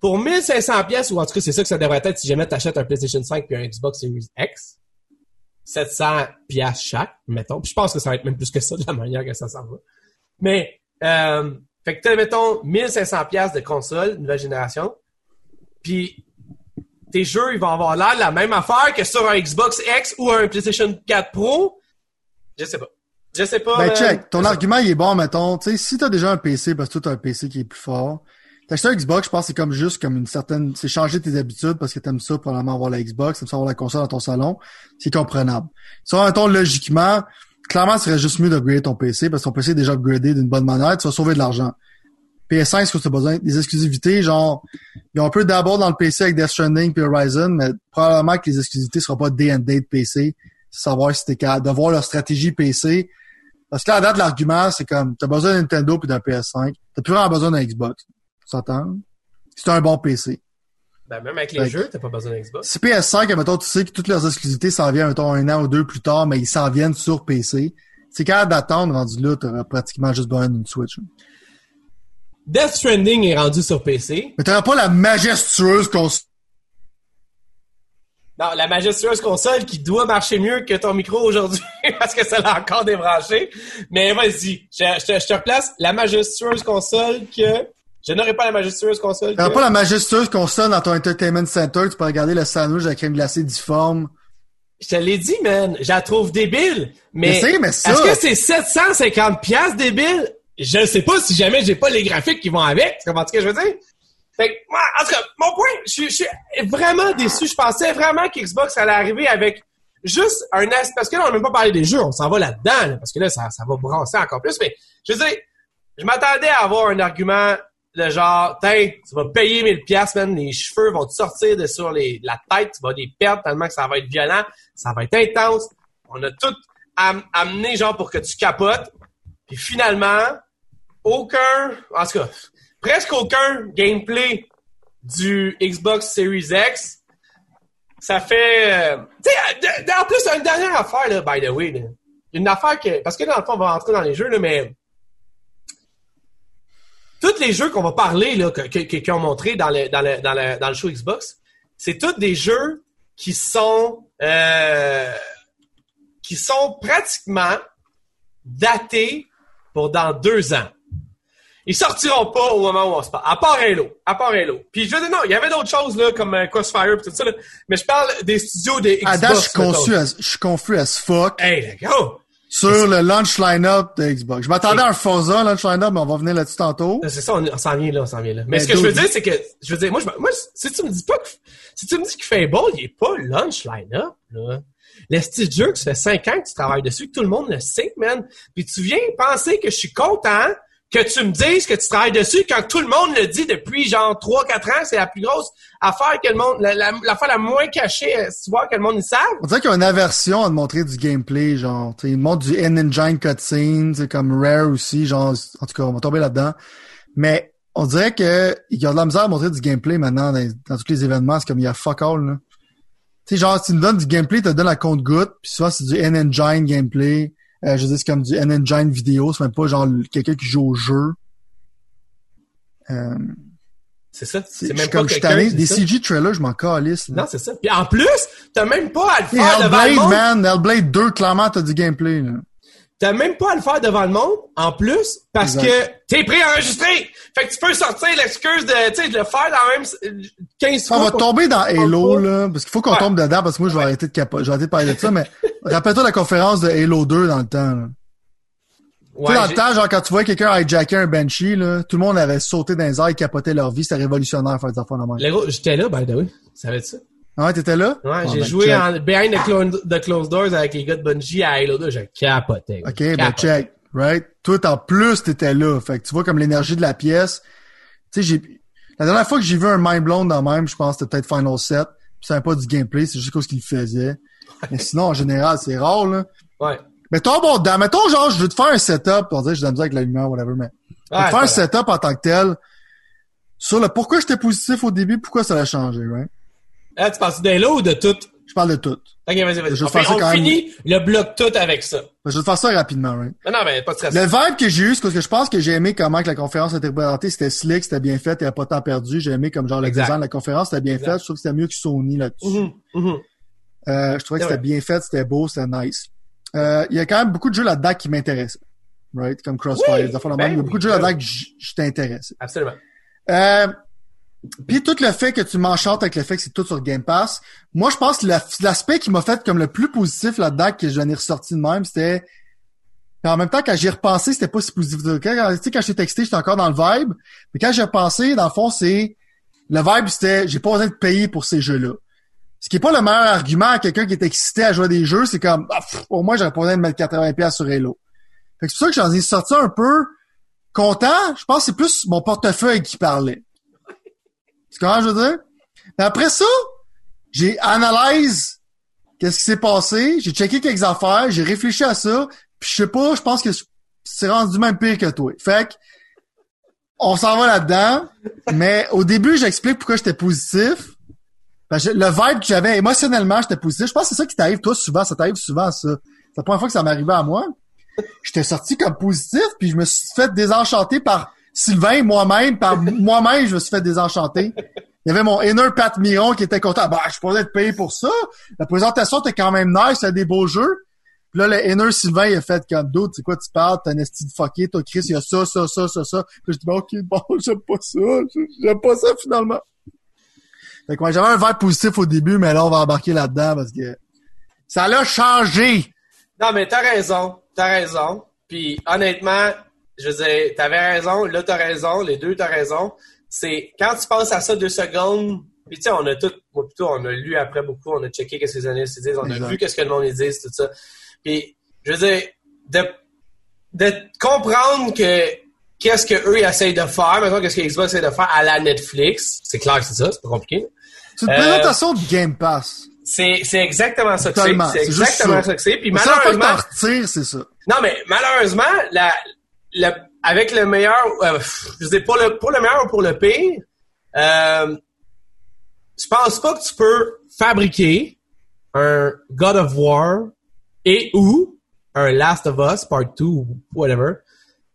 pour 1500 pièces, ou en tout cas, c'est ça que ça devrait être si jamais t'achètes un PlayStation 5 puis un Xbox Series X, 700 pièces chaque, mettons. Puis je pense que ça va être même plus que ça de la manière que ça s'en va. Mais, euh, fait que mettons, 1500 pièces de console, nouvelle génération. Puis, tes jeux, ils vont avoir l'air de la même affaire que sur un Xbox X ou un PlayStation 4 Pro. Je sais pas. Je sais pas. Ben, man. check. Ton argument, il est bon, mettons. Tu sais, si t'as déjà un PC, parce que toi, t'as un PC qui est plus fort, t'achètes un Xbox, je pense c'est comme juste comme une certaine, c'est changer tes habitudes parce que t'aimes ça, probablement avoir la Xbox, t'aimes ça avoir la console dans ton salon. C'est comprenable. Ça, mettons, logiquement, clairement, ce serait juste mieux d'upgrader ton PC parce que ton PC est déjà upgradé d'une bonne manière, tu vas sauver de l'argent. PS5, est-ce que tu as besoin? Des exclusivités? Genre, ils ont un peu d'abord dans le PC avec Death Stranding puis Horizon, mais probablement que les exclusivités seront pas day and date PC. Savoir si t'es capable de voir leur stratégie PC. Parce que là, à date, l'argument, c'est comme, t'as besoin d'un Nintendo puis d'un PS5. T'as plus vraiment besoin d'un Xbox. S'entend? C'est un bon PC. Ben, même avec les Fait jeux, t'as pas besoin d'un Xbox. Si PS5, mettons, tu sais que toutes leurs exclusivités s'en viennent, mettons, un an ou deux plus tard, mais ils s'en viennent sur PC. C'est capable d'attendre, rendu là, t'auras pratiquement juste besoin d'une Switch. Death Stranding est rendu sur PC. Mais t'auras pas la majestueuse console. Non, la majestueuse console qui doit marcher mieux que ton micro aujourd'hui parce que ça l'a encore débranché. Mais vas-y, je, je te replace la majestueuse console que... Je n'aurai pas la majestueuse console T'auras que... pas la majestueuse console dans ton entertainment center, tu peux regarder le sandwich la crème glacée difforme. Je te l'ai dit, man. Je la trouve débile. Mais, Je sais, mais ça- Est-ce que c'est 750 pièces débile? Je sais pas si jamais j'ai pas les graphiques qui vont avec. Tu comprends ce que je veux dire? Fait que, moi, en tout cas, mon point, je suis- je suis vraiment déçu. Je pensais vraiment qu'Xbox allait arriver avec juste un as- parce que là, on n'a même pas parlé des jeux. On s'en va là-dedans, là, parce que là, ça, ça va brasser encore plus. Mais, je veux dire, je m'attendais à avoir un argument de genre, tiens, tu vas payer 1000 pièces, man, les cheveux vont te sortir de sur les, la tête, tu vas les perdre tellement que ça va être violent, ça va être intense. On a tout am- amené, genre, pour que tu capotes. Puis finalement, aucun, en tout cas, presque aucun gameplay du Xbox Series X. Ça fait, euh, tu sais, de- en plus, une dernière affaire, là, by the way. Une affaire que, parce que dans le fond, on va rentrer dans les jeux, là, mais tous les jeux qu'on va parler, là, que- que- qu'ils ont montré dans le, dans le, dans le, dans le show Xbox, c'est tous des jeux qui sont, euh, qui sont pratiquement datés pour dans deux ans. Ils sortiront pas au moment où on se parle. À part Halo. À part Halo. Puis je veux dire, non, il y avait d'autres choses, là, comme euh, Crossfire et tout ça, là. Mais je parle des studios de Xbox. Date, je suis confus as, je suis confus as fuck Hey, les gars! Sur le launch line-up de Xbox. Je m'attendais à un Forza launch line-up, mais on va venir là-dessus tantôt. C'est ça, on, on s'en vient là, on s'en vient là. Mais, Mais ce que je veux dire, c'est que, je veux dire, moi, je, moi, si tu me dis pas que, si tu me dis que Fable, il est pas lunch line-up, là. Le Steve Jerk, ça fait 5 ans que tu travailles dessus, que tout le monde le sait, man. Puis tu viens penser que je suis content que tu me dises que tu travailles dessus quand tout le monde le dit depuis genre 3-4 ans, c'est la plus grosse affaire que le monde, la, la- l'affaire la moins cachée, euh, tu vois, que le monde le savent. On dirait qu'il y a une aversion à te montrer du gameplay, genre, tu sais, ils montrent du in-engine cutscene, c'est comme Rare aussi, genre, en tout cas, on va tomber là-dedans. Mais on dirait que y a de la misère à montrer du gameplay maintenant dans, dans tous les événements, c'est comme il y a fuck all, là. Tu sais, genre, si tu me donnes du gameplay, tu te donnes à compte goutte puis souvent c'est du in-engine gameplay. Euh, je veux dire, c'est comme du in-engine vidéo, c'est même pas genre quelqu'un qui joue au jeu. Euh, C'est ça. c'est même suis pas comme je tanné. Des ça. CG trailers, je m'en calisse. là. Non, c'est ça. Puis en plus, t'as même pas à le faire devant le Hellblade, monde. man, Hellblade 2, clairement, t'as du gameplay, là. T'as même pas à le faire devant le monde, en plus, parce Exact. que t'es préenregistré. Fait que tu peux sortir l'excuse de, tu sais, de le faire dans même euh, 15 On fois. va pour- tomber dans Halo, pas. là, parce qu'il faut qu'on Ouais. tombe dedans, parce que moi, je vais arrêter de capoter, je vais arrêter de parler de ça, mais rappelle-toi la conférence de Halo 2 dans le temps, là. Ouais, tu sais, dans le temps, genre, quand tu voyais quelqu'un hijacker un Banshee, là, tout le monde avait sauté dans les airs et capoté leur vie, c'était révolutionnaire faire des affaires de même. J'étais là, by the way. Ça va être ça? Ah ouais, t'étais là? Ouais, Ah, j'ai ben, joué check. en behind the, clone- the closed doors avec les gars de Bungie à Halo 2. J'ai capoté. Ok, ben, Capoté. check. Right? Toi, en plus, t'étais là. Fait que tu vois comme l'énergie de la pièce. Tu sais, j'ai, la dernière fois que j'ai vu un mind blown dans même, je pense que c'était peut-être Final 7. Puis c'était pas du gameplay, c'est juste ce qu'il faisait. Mais sinon, en général, c'est rare, là. Ouais. Mettons, bon, dans, mettons, genre, je veux te faire un setup, pour dire, j'ai de la misère avec la lumière, whatever, mais. Je veux Ouais, te faire un setup en tant que tel. Sur le pourquoi j'étais positif au début, pourquoi ça a changé, right? Ah, tu penses d'Halo ou de tout? Je parle de tout. Ok, vas-y, vas-y. Je vais On, quand même. finit le bloc tout avec ça. Je vais te faire ça rapidement, right? Mais non, mais pas de stress. Le vibe que j'ai eu, c'est parce que je pense que j'ai aimé comment que la conférence a été présentée. C'était slick, c'était bien fait, il n'y a pas de temps perdu. J'ai aimé comme genre le design de la conférence, c'était bien Exact. fait. Je trouve que c'était mieux que Sony là-dessus. Mhm, mhm. Euh, je trouvais que c'était bien fait, c'était beau, c'était nice. Euh, Il y a quand même beaucoup de jeux là-dedans qui m'intéressent. Right? Comme Crossfire, Oui, ben. Il y a beaucoup de jeux là-dedans que j- j'étais intéressé. Absolument. Euh, puis tout le fait que tu m'enchantes avec le fait que c'est tout sur Game Pass, moi je pense que la- l'aspect qui m'a fait comme le plus positif là-dedans que j'en ai ressorti de même, c'était en même temps quand j'y ai repensé, c'était pas si positif. Tu sais, quand j'étais texté, j'étais encore dans le vibe. Mais quand j'ai repensé, dans le fond, c'est le vibe, c'était j'ai pas besoin de payer pour ces jeux-là. Ce qui est pas le meilleur argument à quelqu'un qui est excité à jouer des jeux, c'est comme ah, au moins j'aurais pas besoin de mettre 80$ sur Halo. Fait que c'est pour ça que j'en ai sorti un peu content, je pense que c'est plus mon portefeuille qui parlait. Tu comprends, je veux dire? Mais après ça, j'ai analysé qu'est-ce qui s'est passé, j'ai checké quelques affaires, j'ai réfléchi à ça, puis je sais pas, je pense que c'est rendu même pire que toi. Fait que, on s'en va là-dedans, mais au début, j'explique pourquoi j'étais positif. Ben, le vibe que j'avais émotionnellement, j'étais positif. Je pense que c'est ça qui t'arrive toi souvent, ça t'arrive souvent ça. C'est la première fois que ça m'arrivait à moi. J'étais sorti comme positif, puis je me suis fait désenchanter par Sylvain, moi-même, par moi-même, je me suis fait désenchanter. Il y avait mon inner Pat Miron qui était content. Bah, je pourrais être payé pour ça. La présentation était quand même nice, c'était des beaux jeux. Puis là, le inner Sylvain, il a fait comme d'autres, c'est quoi tu parles, t'as un esti de fucké, toi Chris, il y a ça, ça, ça, ça, ça. Puis je dis, ok, bon, j'aime pas ça, j'aime pas ça finalement. Fait que moi, j'avais un verre positif au début, mais là, on va embarquer là-dedans parce que ça l'a changé. Non, mais t'as raison, t'as raison. Puis honnêtement, je veux dire, t'avais raison, là t'as raison, les deux t'as raison. C'est quand tu penses à ça deux secondes, puis tu sais, on a tout, moi plutôt, on a lu après beaucoup, on a checké qu'est-ce que les analystes disent, on a vu qu'est-ce que le monde disent, tout ça. Puis, je veux dire, de, de comprendre que qu'est-ce qu'eux essayent de faire, maintenant qu'est-ce que Xbox essaie de faire à la Netflix, c'est clair que c'est ça, c'est pas compliqué. C'est une présentation de Game Pass. C'est, c'est exactement ça que c'est. C'est exactement ça. que c'est. Puis malheureusement. c'est ça. Non, mais malheureusement, la, avec le meilleur, euh, je sais pour le, pour le meilleur ou pour le pire, euh, je pense pas que tu peux fabriquer un God of War et ou un Last of Us Part 2 ou whatever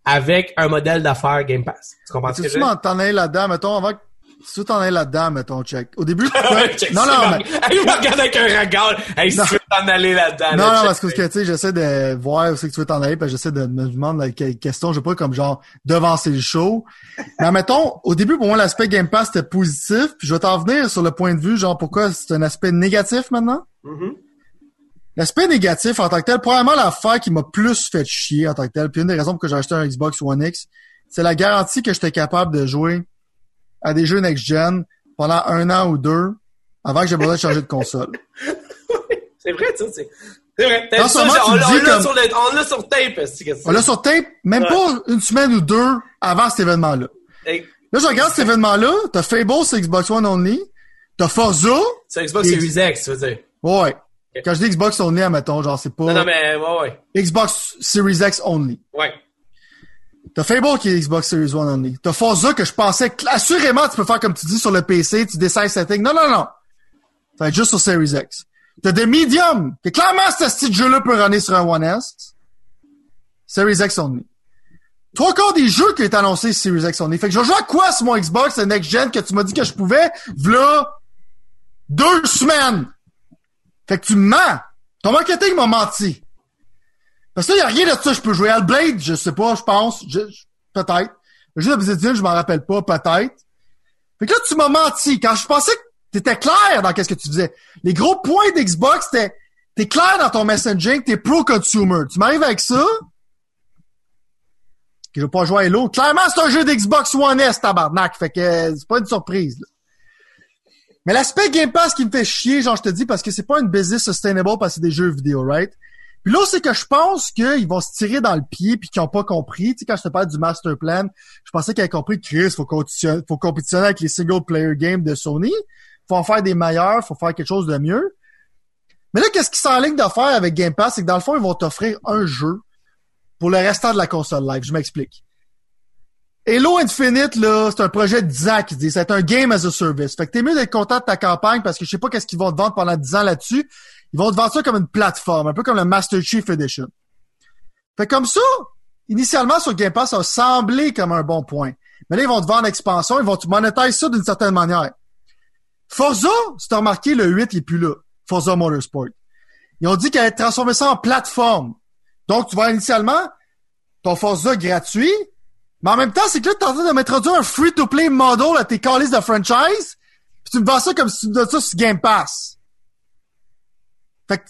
avec un modèle d'affaires Game Pass. Tu comprends ce que je veux dire? là-dedans, mettons, avant que si tu t'en es là-dedans, mettons, check. Au début, non, non, mais... il me regarde avec un regard. Hey, si tu veux t'en aller là-dedans. Non, non, parce que, tu sais, j'essaie de voir où c'est que tu veux t'en aller, puis j'essaie de me demander quelle question. Je veux pas comme genre devancer le show. mais mettons, au début, pour moi, l'aspect Game Pass, c'était positif, puis je vais t'en venir sur le point de vue, genre, pourquoi c'est un aspect négatif maintenant? Mm-hmm. L'aspect négatif en tant que tel, probablement l'affaire qui m'a plus fait chier en tant que tel, puis une des raisons pour que j'ai acheté un Xbox One X, c'est la garantie que j'étais capable de jouer à des jeux next-gen pendant un an ou deux avant que j'ai besoin de changer de console. c'est vrai, ça, c'est... C'est vrai. Ça, on, on l'a sur, sur tape. On l'a sur tape, même pas une semaine ou deux avant cet événement-là. Là, je regarde cet événement-là, t'as Fable sur Xbox One Only, t'as Forza. C'est Xbox Series X, tu veux dire. Ouais. Quand je dis Xbox Only, admettons, genre, c'est pas... Non, non, mais, ouais, ouais. Xbox Series X Only. Ouais. T'as Fable qui est Xbox Series One Only. T'as Forza que je pensais, que, assurément, tu peux faire comme tu dis sur le PC, tu décides setting. Non, non, non. Ça va être juste sur Series X. T'as des Medium, que clairement, ce style jeu-là peut runner sur un One S. Series X Only. Trois encore des jeux qui est annoncé Series X Only. Fait que je jouer à quoi sur mon Xbox, le Next Gen, que tu m'as dit que je pouvais, v'là, deux semaines. Fait que tu me mens. Ton marketing m'a menti. Parce que là, y a rien de ça. Je peux jouer à Blade, je sais pas, je pense. peut-être. Le jeu d'Obsidian, je m'en rappelle pas, peut-être. Fait que là, tu m'as menti. Quand je pensais que t'étais clair dans qu'est-ce que tu faisais. Les gros points d'Xbox, t'es, t'es clair dans ton messaging, t'es pro-consumer. Tu m'arrives avec ça? Que je vais pas jouer à Halo. Clairement, c'est un jeu d'Xbox One S, tabarnak. Fait que c'est pas une surprise, là. Mais l'aspect Game Pass qui me fait chier, genre, je te dis, parce que c'est pas une business sustainable parce que c'est des jeux vidéo, right? Puis là, c'est que je pense qu'ils vont se tirer dans le pied puis qu'ils ont pas compris. Tu sais, quand je te parle du master plan, je pensais qu'ils avaient compris que Chris, faut compétitionner, faut compétitionner avec les single player games de Sony. Faut en faire des meilleurs, faut faire quelque chose de mieux. Mais là, qu'est-ce qu'ils s'enlignent de faire avec Game Pass? C'est que dans le fond, ils vont t'offrir un jeu pour le restant de la console live. Je m'explique. Halo Infinite, là, c'est un projet de 10 ans c'est un game as a service. Fait que t'es mieux d'être content de ta campagne parce que je sais pas qu'est-ce qu'ils vont te vendre pendant 10 ans là-dessus. Ils vont te vendre ça comme une plateforme, un peu comme le Master Chief Edition. Fait comme ça, initialement sur Game Pass, ça a semblé comme un bon point. Mais là, ils vont te vendre l'expansion, ils vont te monétiser ça d'une certaine manière. Forza, si t'as remarqué, le 8 il est plus là. Forza Motorsport. Ils ont dit qu'ils allaient transformer ça en plateforme. Donc, tu vas initialement ton Forza gratuit, mais en même temps, c'est que là, t'es en train de m'introduire un free-to-play model à tes calices de franchise, puis tu me vends ça comme si tu me donnes ça sur Game Pass. Fait que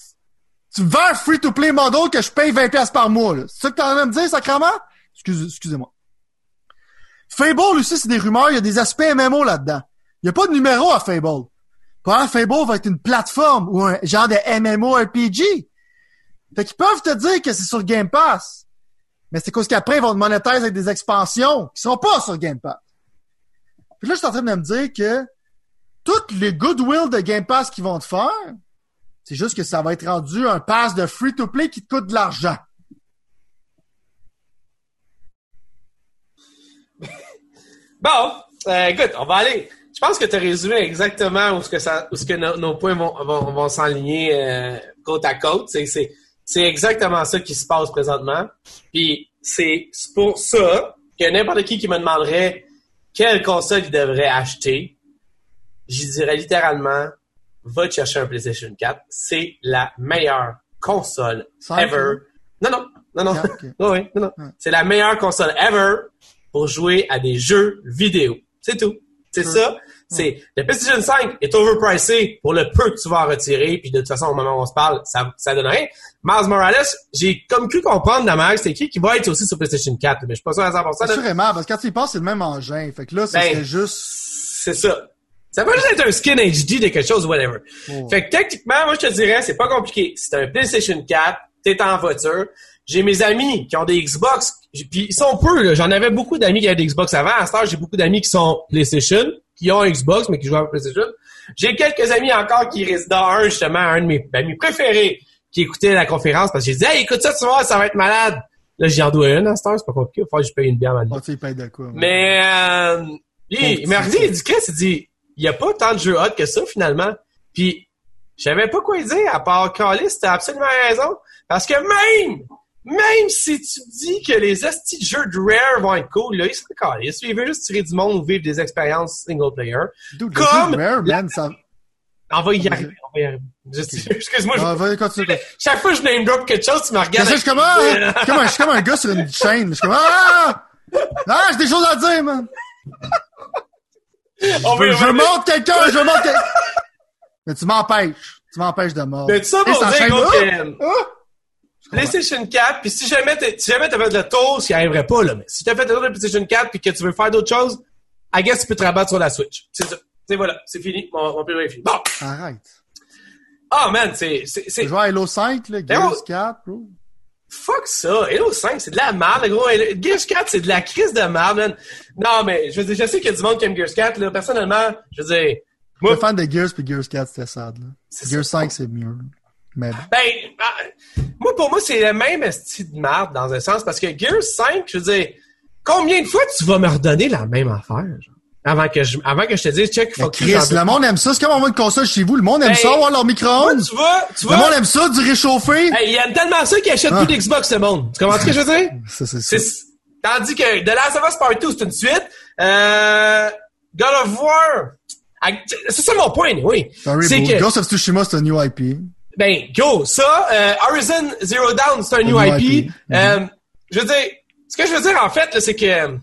tu vends un free-to-play model que je paye 20$ par mois. C'est ça que t'es en train de me dire, sacrément? Excusez, excusez-moi. Fable aussi, c'est des rumeurs, il y a des aspects MMO là-dedans. Il n'y a pas de numéro à Fable. Pour Fable va être une plateforme ou un genre de MMO RPG. Fait qu'ils peuvent te dire que c'est sur Game Pass. Mais c'est parce qu'après, ils vont te monétiser avec des expansions qui sont pas sur Game Pass. Puis là, je suis en train de me dire que tout le goodwill de Game Pass qu'ils vont te faire, c'est juste que ça va être rendu un pass de free-to-play qui te coûte de l'argent. Bon, euh, écoute, on va aller. Je pense que tu as résumé exactement où ce que, nos points vont, vont, s'enligner euh, côte à côte. C'est, exactement ça qui se passe présentement. Puis c'est c'est pour ça que n'importe qui qui me demanderait quelle console il devrait acheter, j'y dirais littéralement, va te chercher un PlayStation 4. C'est la meilleure console ever. Non, non, non, non. Quatre, ok. Oui, non, non. C'est la meilleure console ever pour jouer à des jeux vidéo. C'est tout. C'est Sure. ça. C'est le PlayStation 5 est overpricé pour le peu que tu vas en retirer, puis de toute façon au moment où on se parle, ça ça donne rien. Miles Morales, j'ai comme cru comprendre que c'était qui qui va être aussi sur PlayStation 4, mais je suis pas sûr à 100%. là. Assurément, parce que quand tu y penses, c'est le même engin. Fait que là, ça Ben, juste... C'est ça. Ça peut juste être un skin HD de quelque chose, whatever. Oh. Fait que techniquement, moi, je te dirais, c'est pas compliqué. C'est un PlayStation 4, t'es en voiture. J'ai mes amis qui ont des Xbox, puis ils sont peu, là. J'en avais beaucoup d'amis qui avaient des Xbox avant. À ce j'ai beaucoup d'amis qui sont PlayStation, qui ont Xbox, mais qui jouent à PlayStation. J'ai quelques amis encore qui résident un, justement, un de mes amis préférés, qui écoutait la conférence, parce que j'ai dit, hey, écoute ça, tu vois, ça va être malade. Là, j'y en dois une à ce c'est pas compliqué. Falloir que je paye une bière maintenant. Ah, tu paye de quoi. ouais. Mais euh, lui, il m'a redit, il dit qu'est-ce? Il dit, il y a pas tant de jeux hot que ça, finalement. Puis, je savais pas quoi dire, à part Calis, t'as absolument raison. Parce que même, même si tu dis que les astis de jeux de Rare vont être cool, là, il serait Calis. Il veut juste tirer du monde ou vivre des expériences single player. Dude, comme Rare, la- man, ça... On va y arriver, on va y arriver. Excuse-moi, je- Ah, continue. chaque fois que je name drop quelque chose, tu me Je regardes. je suis comme, ah, je comme un- je suis comme un gars sur une chaîne. Je suis comme, ah! Ah, j'ai des choses à dire, man. Je, je revenir. monte quelqu'un, je monte quelqu'un. Mais tu m'empêches. Tu m'empêches de mordre. Mais ça Et pour dire gros, que- Ah! PlayStation 4, puis si jamais t'as si jamais fait le tour, ce qui arriverait pas, là, mais si t'as fait le tour de PlayStation 4 puis que tu veux faire d'autres choses, I guess tu peux te rabattre sur la Switch. C'est ça. C'est voilà, c'est fini. Mon, mon est fini. Bon. Arrête. Ah, man, c'est, Tu c'est, joues à Halo 5, là, Gears oh. 4, bro. Fuck ça. Halo 5, c'est de la merde, gros. Gears 4, c'est de la crise de merde, man. Non, mais, je veux dire, je sais qu'il y a du monde qui aime Gears 4, là. Personnellement, je veux dire, Je moi, suis fan de Gears puis Gears 4, c'était sad, là. Gears ça. 5, c'est mieux. Mais. Ben, ah, moi, pour moi, c'est le même style de merde, dans un sens, parce que Gears 5, je veux dire, combien de fois tu vas me redonner la même affaire, genre? Avant que je, avant que je te dise, check, you, Chris, le monde aime ça. C'est comme on voit une console chez vous. Le monde aime Ben, ça, avoir leur micro-ondes. tu vois, tu Le monde vois, aime ça, du réchauffé. hey, il y a tellement ça qui achète Ah. plus d'Xbox, ce monde. Tu comprends ce que je veux dire? Ça, c'est ça. Tandis que The Last of Us Part 2, c'est une suite. Euh, God of War, ah, c'est ça mon point, oui. Sorry, C'est que, Ghost of Tsushima, c'est un new IP. ben, go, ça, euh, Horizon Zero Dawn, c'est un new new IP. IP. Euh, je veux dire, ce que je veux dire, en fait, c'est que,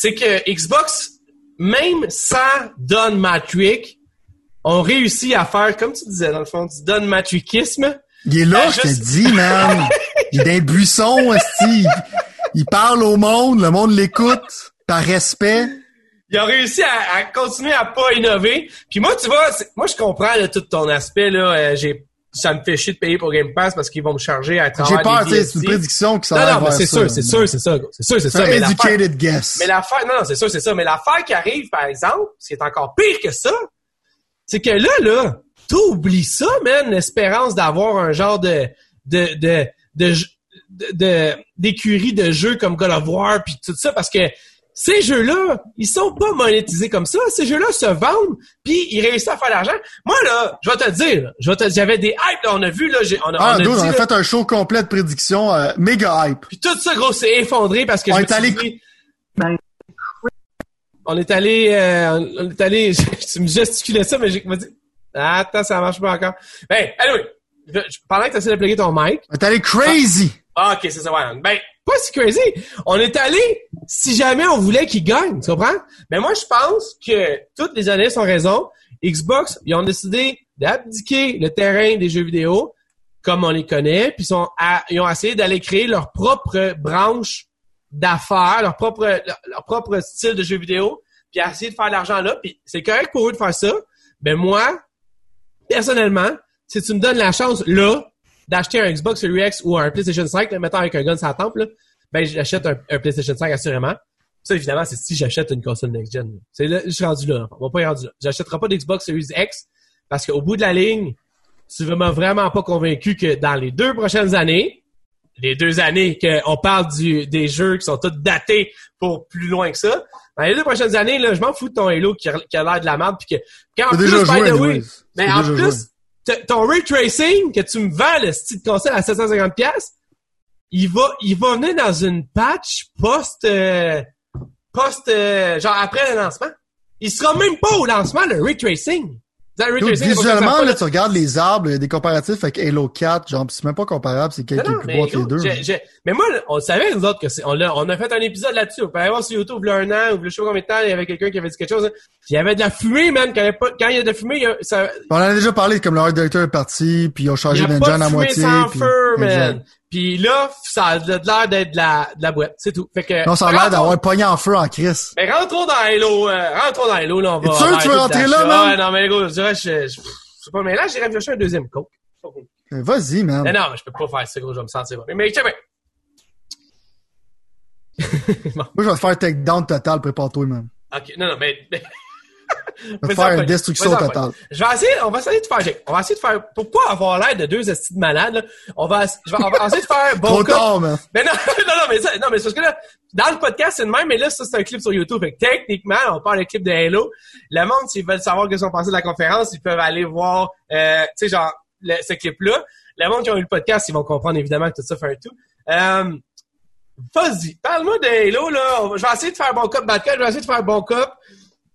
c'est que Xbox, même sans Don Matrick, ont réussi à faire, comme tu disais, dans le fond, du Don Matrickisme. Il est là, Ben, je te dis, man. Il est dans les buissons. Il, il parle au monde, le monde l'écoute, par respect. Ils ont réussi à, à continuer à pas innover. Puis moi, tu vois, moi je comprends là, tout ton aspect là. euh, j'ai, ça me fait chier de payer pour Game Pass parce qu'ils vont me charger à travers J'ai peur, des tu sais, c'est une prédiction qui s'en Non, va non, mais c'est sûr, c'est sûr, c'est ça, c'est sûr, c'est ça. un Mais educated guess. mais l'affaire, non, non, c'est sûr, c'est ça. Mais l'affaire qui arrive, par exemple, ce qui est encore pire que ça, c'est que là, là, t'oublies ça, man, l'espérance d'avoir un genre de, de, de, de, de, de- d'écurie de jeux comme God of War puis tout ça, parce que ces jeux-là, ils sont pas monétisés comme ça. Ces jeux-là se vendent, puis ils réussissent à faire l'argent. Moi, là, je vais te le dire, là, je vais te, j'avais des hypes, là, on a vu, là, j'ai, on a, Ah, on a dude, dit, on a là, fait un show complet de prédictions, euh, méga hype. puis tout ça, gros, c'est effondré parce que On je est allé- dit- On est allé, euh, on est allé, tu me gesticulais ça, mais j'ai m'a dit, ah, attends, ça marche pas encore. Ben, anyway, je, je- pendant que tu essaies de plugger ton mic, On est allé crazy. Ah, ok, c'est ça, ouais. Ben, pas si crazy. On est allé, si jamais on voulait qu'il gagne, tu comprends? Mais moi, je pense que toutes les analystes ont raison. Xbox, ils ont décidé d'abdiquer le terrain des jeux vidéo, comme on les connaît, puis ils, ont essayé d'aller créer leur propre branche d'affaires, leur propre, leur, propre style de jeux vidéo, puis essayer de faire de l'argent là, puis c'est correct pour eux de faire ça. Mais moi, personnellement, si tu me donnes la chance, là, d'acheter un Xbox Series X ou un PlayStation 5, mettons avec un gun sur la tempe, là, ben j'achète un, un PlayStation 5 assurément. Ça, évidemment, c'est si j'achète une console next-gen. C'est là, je suis rendu là. On va pas y rendu là. J'achèterai pas d'Xbox Series X parce qu'au bout de la ligne, tu ne m'as vraiment pas convaincu que dans les deux prochaines années, les deux années qu'on parle du, des jeux qui sont tous datés pour plus loin que ça, dans les deux prochaines années, là, je m'en fous de ton Halo qui a, l'air de la merde puis que, quand en plus, by the way, mais en plus, joué. Ton ray tracing que tu me vends le style de console à 750 pièces, il va il va venir dans une patch post euh, post euh, genre après le lancement. Il sera même pas au lancement le ray tracing. Visuellement, là, tu regardes les arbres, il y a des comparatifs avec Halo 4, genre, c'est même pas comparable, c'est quelqu'un qui que les deux. mais moi, on savait, nous autres, que c'est, on, l'a- on a fait un épisode là-dessus. On peut aller voir sur YouTube, il a un an, ou je sais pas combien de temps, il y avait quelqu'un qui avait dit quelque chose. hein. Il y avait de la fumée, man. Quand il y, pas- quand il y a de la fumée, il a, ça, On en a déjà parlé, comme le art director est parti, puis ils ont il changé a pas d'engine de à fumée moitié. sans puis- feu, man. Puis là, ça a de l'air d'être de la, de la boîte. C'est tout. Fait que, Non, ça a l'air d'avoir pogné en feu en crise. Mais rentrons dans Halo, euh, rentrons dans Halo, là, on va. Que tu veux rentrer là, man? Ouais, non, mais gros, je dirais, je, je, je sais pas, mais là, j'irais me chercher un deuxième coke. Euh, Vas-y, man. Mais non, je peux pas faire ça, gros, je vais me sentir bon. Mais, mais, tiens, mais. bon, Moi, je vais te faire take down total, prépare-toi, man. ok, non, non, mais. mais- Je vais te Fais faire ça, une destruction ça, totale. Je vais essayer, on va essayer de faire, on va essayer de faire, pour pas avoir l'air de deux estis de malades, là, on va, je vais- on va essayer de faire bon Trop tard, man. Mais non, non, non, mais ça, non, mais c'est parce que là, dans le podcast, c'est le même, mais là, ça, c'est un clip sur YouTube. Fait que techniquement, on parle de clip de Halo. Le monde, s'ils veulent savoir qu'est-ce qu'on pensait de la conférence, ils peuvent aller voir, euh, tu sais, genre, le- ce clip-là. Le monde qui a eu le podcast, ils vont comprendre évidemment que tout ça fait un tout. Euh, vas-y, parle-moi de Halo, là. Je vais essayer de faire bon cop, bad cop. Je vais essayer de faire bon cop.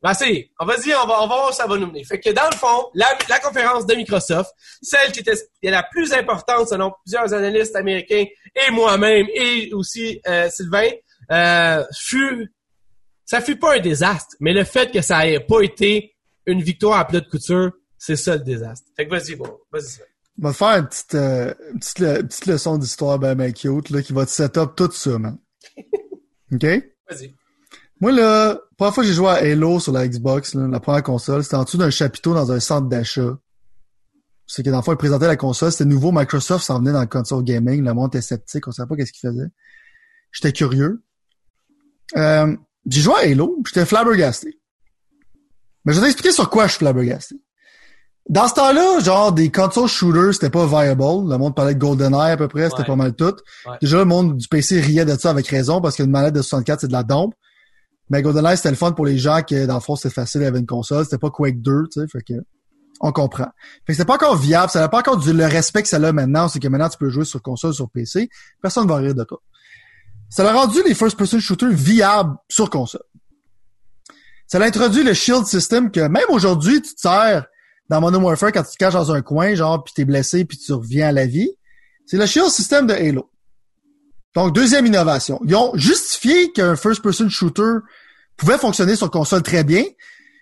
Ben, c'est, on va dire, on va, on va voir où ça va nous mener. Fait que dans le fond, la, la conférence de Microsoft, celle qui était la plus importante selon plusieurs analystes américains et moi-même et aussi euh, Sylvain, euh, fut, ça fut pas un désastre, mais le fait que ça ait pas été une victoire à plat de couture, c'est ça le désastre. Fait que vas-y, bon, vas-y. Sylvain. On va te faire une petite, euh, une petite, une petite leçon d'histoire ben, ben cute, là, qui va te set up tout ça, man. OK? Vas-y. Moi, là, la première fois que j'ai joué à Halo sur la Xbox, là, la première console, c'était en dessous d'un chapiteau dans un centre d'achat. C'est que dans le fond, ils présentaient la console, c'était nouveau, Microsoft s'en venait dans le console gaming, le monde était sceptique, on savait pas qu'est-ce qu'ils faisaient. J'étais curieux. Euh, j'ai joué à Halo, j'étais flabbergasté. Mais je vais t'expliquer sur quoi je suis flabbergasté. Dans ce temps-là, genre, des console shooters, c'était pas viable. Le monde parlait de GoldenEye à peu près, c'était Ouais. pas mal tout. Ouais. Déjà, le monde du PC riait de ça avec raison, parce qu'une manette de 64, c'est de la dompe. Mais GoldenEye, c'était le fun pour les gens que, dans le fond, c'était facile, il y avait une console. C'était pas Quake 2, tu sais, fait que, on comprend. Fait que c'était pas encore viable, ça n'a pas encore du, le respect que ça a maintenant, c'est que maintenant, tu peux jouer sur console, sur PC. Personne va rire de toi. Ça a rendu les first-person shooters viables sur console. Ça a introduit le shield system que, même aujourd'hui, tu te sers dans Modern Warfare quand tu te caches dans un coin, genre, puis t'es blessé, puis tu reviens à la vie. C'est le shield system de Halo. Donc, deuxième innovation. Ils ont justifié qu'un first-person shooter pouvait fonctionner sur console très bien.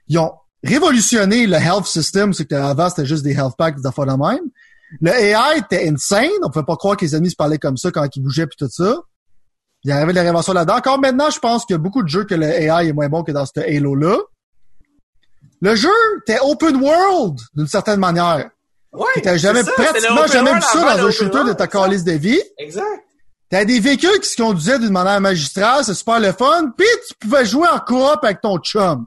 Ils ont révolutionné le health system, c'est que avant c'était juste des health packs, des affaires de même. Le AI était insane. On pouvait pas croire que les ennemis se parlaient comme ça quand ils bougeaient puis tout ça. Il y avait des révélations là-dedans. Encore maintenant, je pense qu'il y a beaucoup de jeux que le AI est moins bon que dans ce Halo-là. Le jeu était open world, d'une certaine manière. Ouais. T'as jamais, ça, pratiquement jamais vu ça dans un shooter de ta calice de vie. Exact. T'as des véhicules qui se conduisaient d'une manière magistrale, c'est super le fun, puis tu pouvais jouer en coop avec ton chum.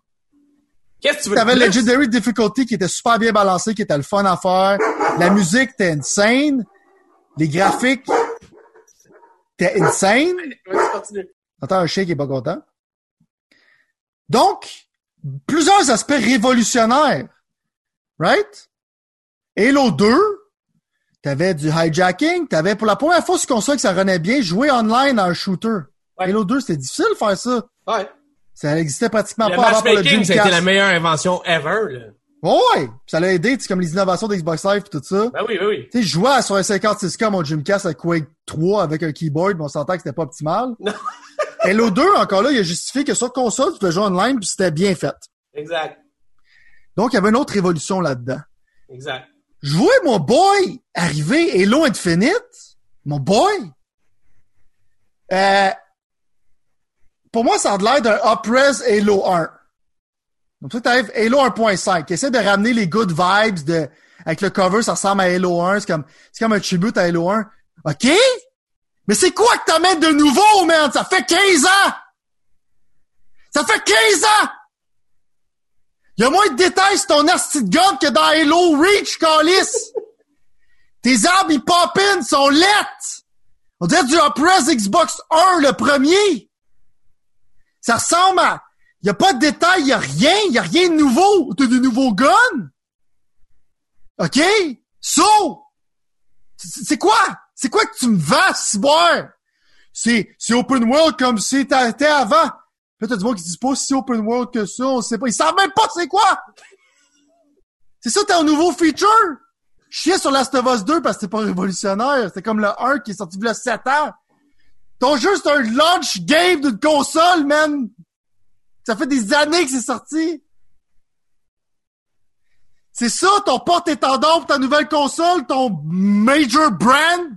Qu'est-ce que tu veux T'avais? Legendary Difficulty qui était super bien balancé, qui était le fun à faire. La musique était insane. Les graphiques étaient insane. Attends, un chien qui est pas content. Donc, plusieurs aspects révolutionnaires. Right? Halo 2, t'avais du hijacking, t'avais pour la première fois sur console que ça renait bien, jouer online à un shooter. Ouais. Halo 2, c'était difficile de faire ça. Ouais. Ça n'existait pratiquement Le pas avant pour le a été la Dreamcast. meilleure invention ever, là. Ouais! Ça l'a aidé, c'est comme les innovations d'Xbox Live et tout ça. Ben oui, ben oui. Tu sais, je jouais sur un 56K mon Dreamcast avec Quake 3 avec un keyboard, mais on s'entend que c'était pas optimal. Non. Halo 2, encore là, il a justifié que sur console, tu peux jouer online puis c'était bien fait. Exact. Donc, il y avait une autre révolution là-dedans. Exact. Je vois mon boy arriver Halo Infinite. Mon boy. Euh, pour moi, ça a l'air d'un up-res Halo 1. Donc, ça, t'arrives Halo 1.5, qui essaie de ramener les good vibes de avec le cover, ça ressemble à Halo 1. C'est comme, c'est comme un tribute à Halo 1. OK? Mais c'est quoi que t'amènes de nouveau, man? Ça fait 15 ans! Ça fait 15 ans! Il y a moins de détails sur ton asti de gun que dans Halo Reach, Callis! Tes arbres, ils pop in, sont lettres! On dirait du Upres Xbox 1, le premier! Ça ressemble à... Il y a pas de détails, il y a rien, il y a rien de nouveau. T'as des nouveaux guns? OK? So! C'est quoi? C'est quoi que tu me vends, ciboire? C'est, c'est open world comme c'était avant. Peut-être du monde qui dit pas si open world que ça, on sait pas. Ils savent même pas c'est quoi! C'est ça ton nouveau feature? Chier sur Last of Us 2 parce que c'est pas révolutionnaire. C'est comme le 1 qui est sorti il y a 7 ans. Ton jeu, c'est un launch game d'une console, man! Ça fait des années que c'est sorti. C'est ça, ton porte-étendard pour ta nouvelle console, ton major brand?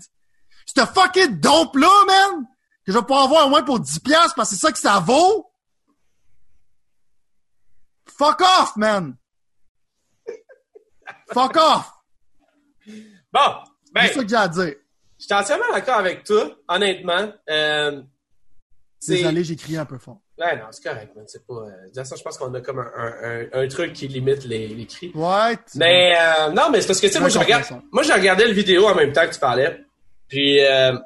C'est fucking dope-là, man! Que je vais pouvoir avoir au moins pour 10$ parce que c'est ça que ça vaut? Fuck off, man! Fuck off! Bon, ben, C'est ça que j'ai à dire. je suis entièrement d'accord avec toi, honnêtement. Euh, c'est- Désolé, j'ai crié un peu fort. Ouais, non, c'est correct, man. C'est pas. Euh, de toute façon, je pense qu'on a comme un, un, truc qui limite les, les cris. Ouais, Mais euh, non, mais c'est parce que tu sais, moi, je regarde, moi, j'ai regardé le vidéo en même temps que tu parlais. Puis euh,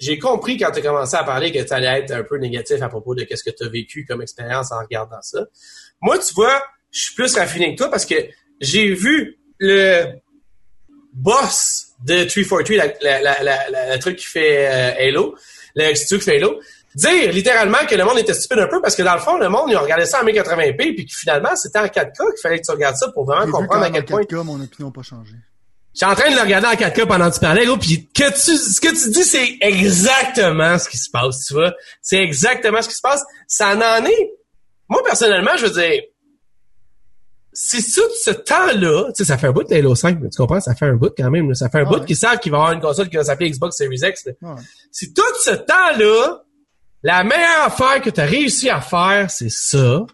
j'ai compris quand tu as commencé à parler que tu allais être un peu négatif à propos de qu'est-ce que tu as vécu comme expérience en regardant ça. Moi, tu vois, je suis plus raffiné que toi parce que j'ai vu le boss de 343, la, la, la, la, truc qui fait euh, Halo, le studio qui fait Halo, dire littéralement que le monde était stupide un peu parce que dans le fond, le monde, ils ont regardé ça en 1080p puis que finalement, c'était en 4K qu'il fallait que tu regardes ça pour vraiment comprendre à quel en point 4K, mon opinion n'a pas changé. J'étais en train de le regarder en 4K pendant que tu parlais, gros, puis que tu, ce que tu dis, c'est exactement ce qui se passe, tu vois. C'est exactement ce qui se passe. Ça en en est. Moi, personnellement, je veux dire, c'est tout ce temps-là, tu sais, ça fait un bout de Halo 5, mais tu comprends, ça fait un bout quand même, là. ça fait un Ah bout ouais. qu'ils savent qu'il va y avoir une console qui va s'appeler Xbox Series X. Ouais. C'est tout ce temps-là, la meilleure affaire que tu as réussi à faire, c'est ça.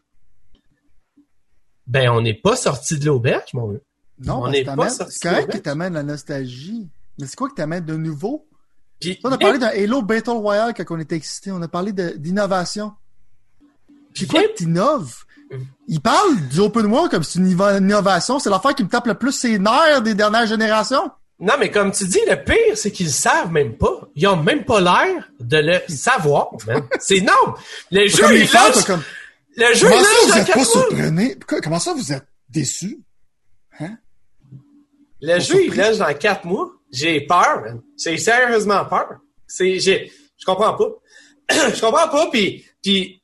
Ben, on n'est pas sorti de l'auberge, mon gars. Non, On n'est pas sorti c'est correct de que t'amènes la nostalgie. Mais c'est quoi que t'amènes de nouveau? Puis, On a parlé d'un Halo Battle Royale quand on était excités. On a parlé d'innovation. Puis quoi t'innoves? Il parle du open world comme c'est une inno- innovation. C'est l'affaire qui me tape le plus ses nerfs des dernières générations. Non, mais comme tu dis, le pire, c'est qu'ils le savent même pas. Ils ont même pas l'air de le savoir, man. C'est non. Le jeu, il lâche, comme, le jeu, comment il ça vous dans êtes pas surprenés? Comment ça vous êtes déçus? Le Pas jeu, il lâche dans quatre mois. J'ai peur, man. J'ai sérieusement peur. C'est, j'ai, je comprends pas. je comprends pas, puis, puis,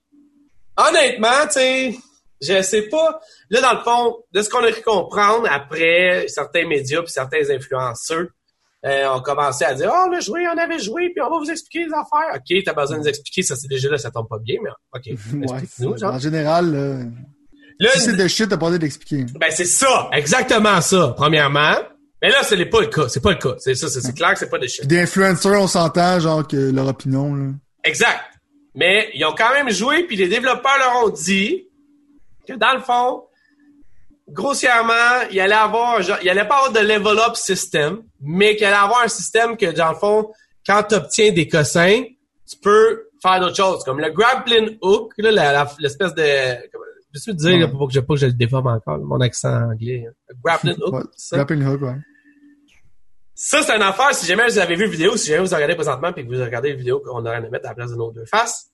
honnêtement, tu sais, je sais pas. Là, dans le fond, de ce qu'on a pu comprendre après, certains médias puis certains influenceurs euh, ont commencé à dire, oh, on a joué, on avait joué, puis on va vous expliquer les affaires. OK, t'as besoin de nous expliquer, ça c'est déjà là, ça tombe pas bien, mais OK, Ouais, genre. en général, là, Là, si c'est de shit, t'as pas envie d'expliquer. ben c'est ça, exactement ça, premièrement. Mais là, ce n'est pas le cas, c'est pas le cas. C'est ça, c'est c'est clair que c'est pas de shit. Puis des influencers, on s'entend, genre, que leur opinion, là. Exact. Mais ils ont quand même joué, puis les développeurs leur ont dit que dans le fond, grossièrement, il allait avoir, genre, il allait pas avoir de level up system, mais qu'il allait avoir un système que, dans le fond, quand tu obtiens des cossins, tu peux faire d'autres choses, comme le grappling hook, l'espèce de, je te dire, là, Ouais. pour que je, pas que je le déforme encore, mon accent anglais. hein? Le grappling hook. Grappling hook, ouais. Ça, c'est une affaire. Si jamais vous avez vu la vidéo, si jamais vous regardez présentement puis que vous regardez la vidéo qu'on aurait à mettre à la place de nos deux faces,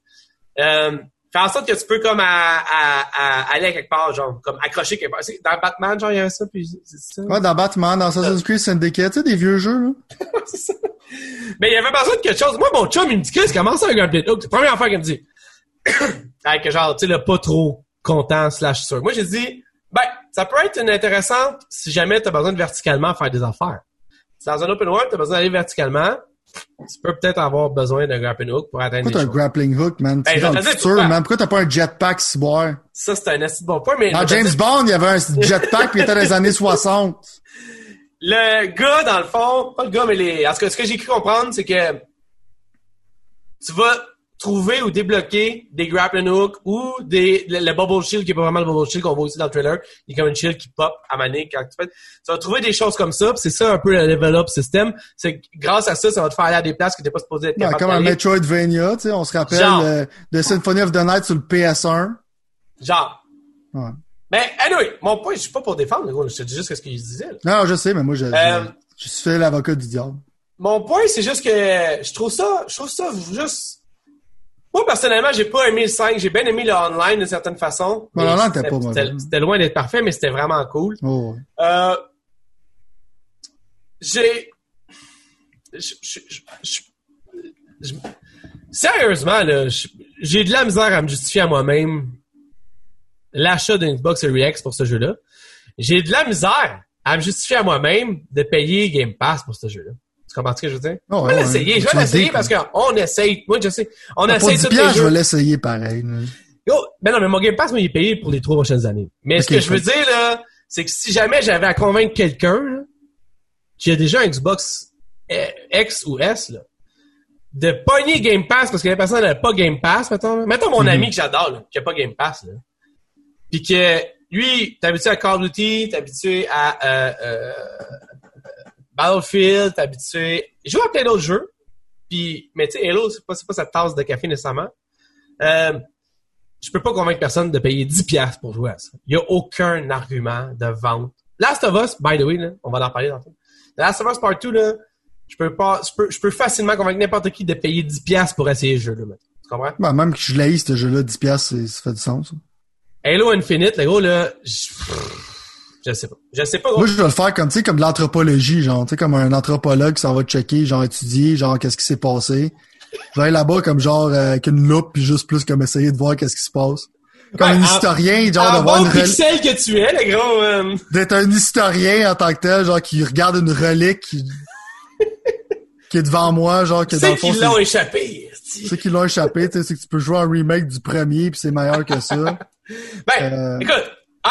euh, fais en sorte que tu peux comme à, à, à- aller à quelque part, genre, comme accrocher quelque part. C'est- Dans Batman, genre, il y avait ça, puis c'est ça. Ouais, dans Batman, dans Assassin's Creed Syndicate, tu sais, des vieux jeux, là. Ça. Mais il y avait besoin de quelque chose. Moi, mon chum, il me dit, Chris, comment ça, un grappling hook? C'est la première affaire qu'il me dit. Avec genre, tu sais, le pas trop content slash sûr. Moi, j'ai dit, ben, ça peut être une intéressante si jamais tu as besoin de verticalement faire des affaires. Dans un open world, tu as besoin d'aller verticalement, tu peux peut-être avoir besoin d'un grappling hook pour atteindre Pourquoi t'as un grappling hook, man? Ben, dans le futur, man. Pourquoi t'as pas un jetpack, ciboire? Ça, c'est un assez bon point, mais Dans James Bond, il y avait un jetpack puis il était dans les années 60. le gars, dans le fond, pas le gars, mais les, en tout cas, ce que j'ai cru comprendre, c'est que tu vas trouver ou débloquer des grappling hook ou des le, le bubble shield qui est pas vraiment le bubble shield qu'on voit aussi dans le trailer. Il y a comme une shield qui pop à maner quand tu fais. Tu vas trouver des choses comme ça. C'est ça un peu le level up system. C'est que grâce à ça, ça va te faire aller à des places que t'es pas supposé être Ouais, comme un. Metroidvania, tu sais, on se rappelle euh, de Symphony of the Night sur le PS1. Genre. Ouais. Mais anyway, mon point, je suis pas pour défendre, le gros, je te dis juste ce qu'il disait. là. Non, je sais, mais moi, je, je- Euh, je, suis fait l'avocat du diable. Mon point, c'est juste que je trouve ça, je trouve ça juste. Moi, personnellement, j'ai pas aimé le 5. J'ai bien aimé le online d'une certaine façon. Pas mauvais. c'était- loin d'être parfait, mais c'était vraiment cool. Oh. Euh, j'ai. Sérieusement, là, j'ai de la misère à me justifier à moi-même l'achat d'une Xbox Series X pour ce jeu-là. J'ai de la misère à me justifier à moi-même de payer Game Pass pour ce jeu-là. Comprends ce que je veux dire? Oh, je vais ouais, l'essayer. ouais. Je vais l'essayer parce qu'on essaye. Moi, je sais. On Pour essaye 10 tous les je vais l'essayer pareil. Yo, ben non, mais mon Game Pass, moi, il est payé pour les trois prochaines années. Mais ce que je veux dire, là, c'est que si jamais j'avais à convaincre quelqu'un, qui a déjà un Xbox euh, X ou S, là, de pogner Game Pass parce que la personne n'a pas Game Pass, mettons, mettons mon Mhm. ami que j'adore, là, qui a pas Game Pass, là. Puis que, lui, t'es habitué à Call of Duty, t'es habitué à, euh, euh, Battlefield, t'es habitué, joue à plein d'autres jeux. Puis, mais tu sais, Halo, c'est pas, sa tasse de café nécessairement. Euh, je peux pas convaincre personne de payer 10 piastres pour jouer à ça. Il y a aucun argument de vente. Last of Us, by the way, là, on va en parler dans le Last of Us Part 2, là, je peux pas, je peux, je peux facilement convaincre n'importe qui de payer 10 piastres pour essayer le jeu, là, mec. Tu comprends? Ben, même que je l'ai, ce jeu-là, 10 piastres, c'est- ça fait du sens. ça. Halo Infinite, le gros, là, je, je sais pas. Je sais pas. Moi, je vais le faire comme, tu sais, comme de l'anthropologie, genre, tu sais, comme un anthropologue qui s'en va checker, genre, étudier, genre, qu'est-ce qui s'est passé. Je vais aller là-bas comme, genre, euh, avec une loupe, puis juste plus comme essayer de voir qu'est-ce qui se passe. Comme un en- historien, genre, En de voir bon une rel- pixel que tu es, le gros, euh, d'être un historien en tant que tel, genre, qui regarde une relique qui, qui est devant moi, genre, que dans le fond, qu'ils l'ont c'est échappé. ceux qui l'ont échappé, tu sais, c'est que tu peux jouer un remake du premier, puis c'est meilleur que ça. Ben, Euh, écoute,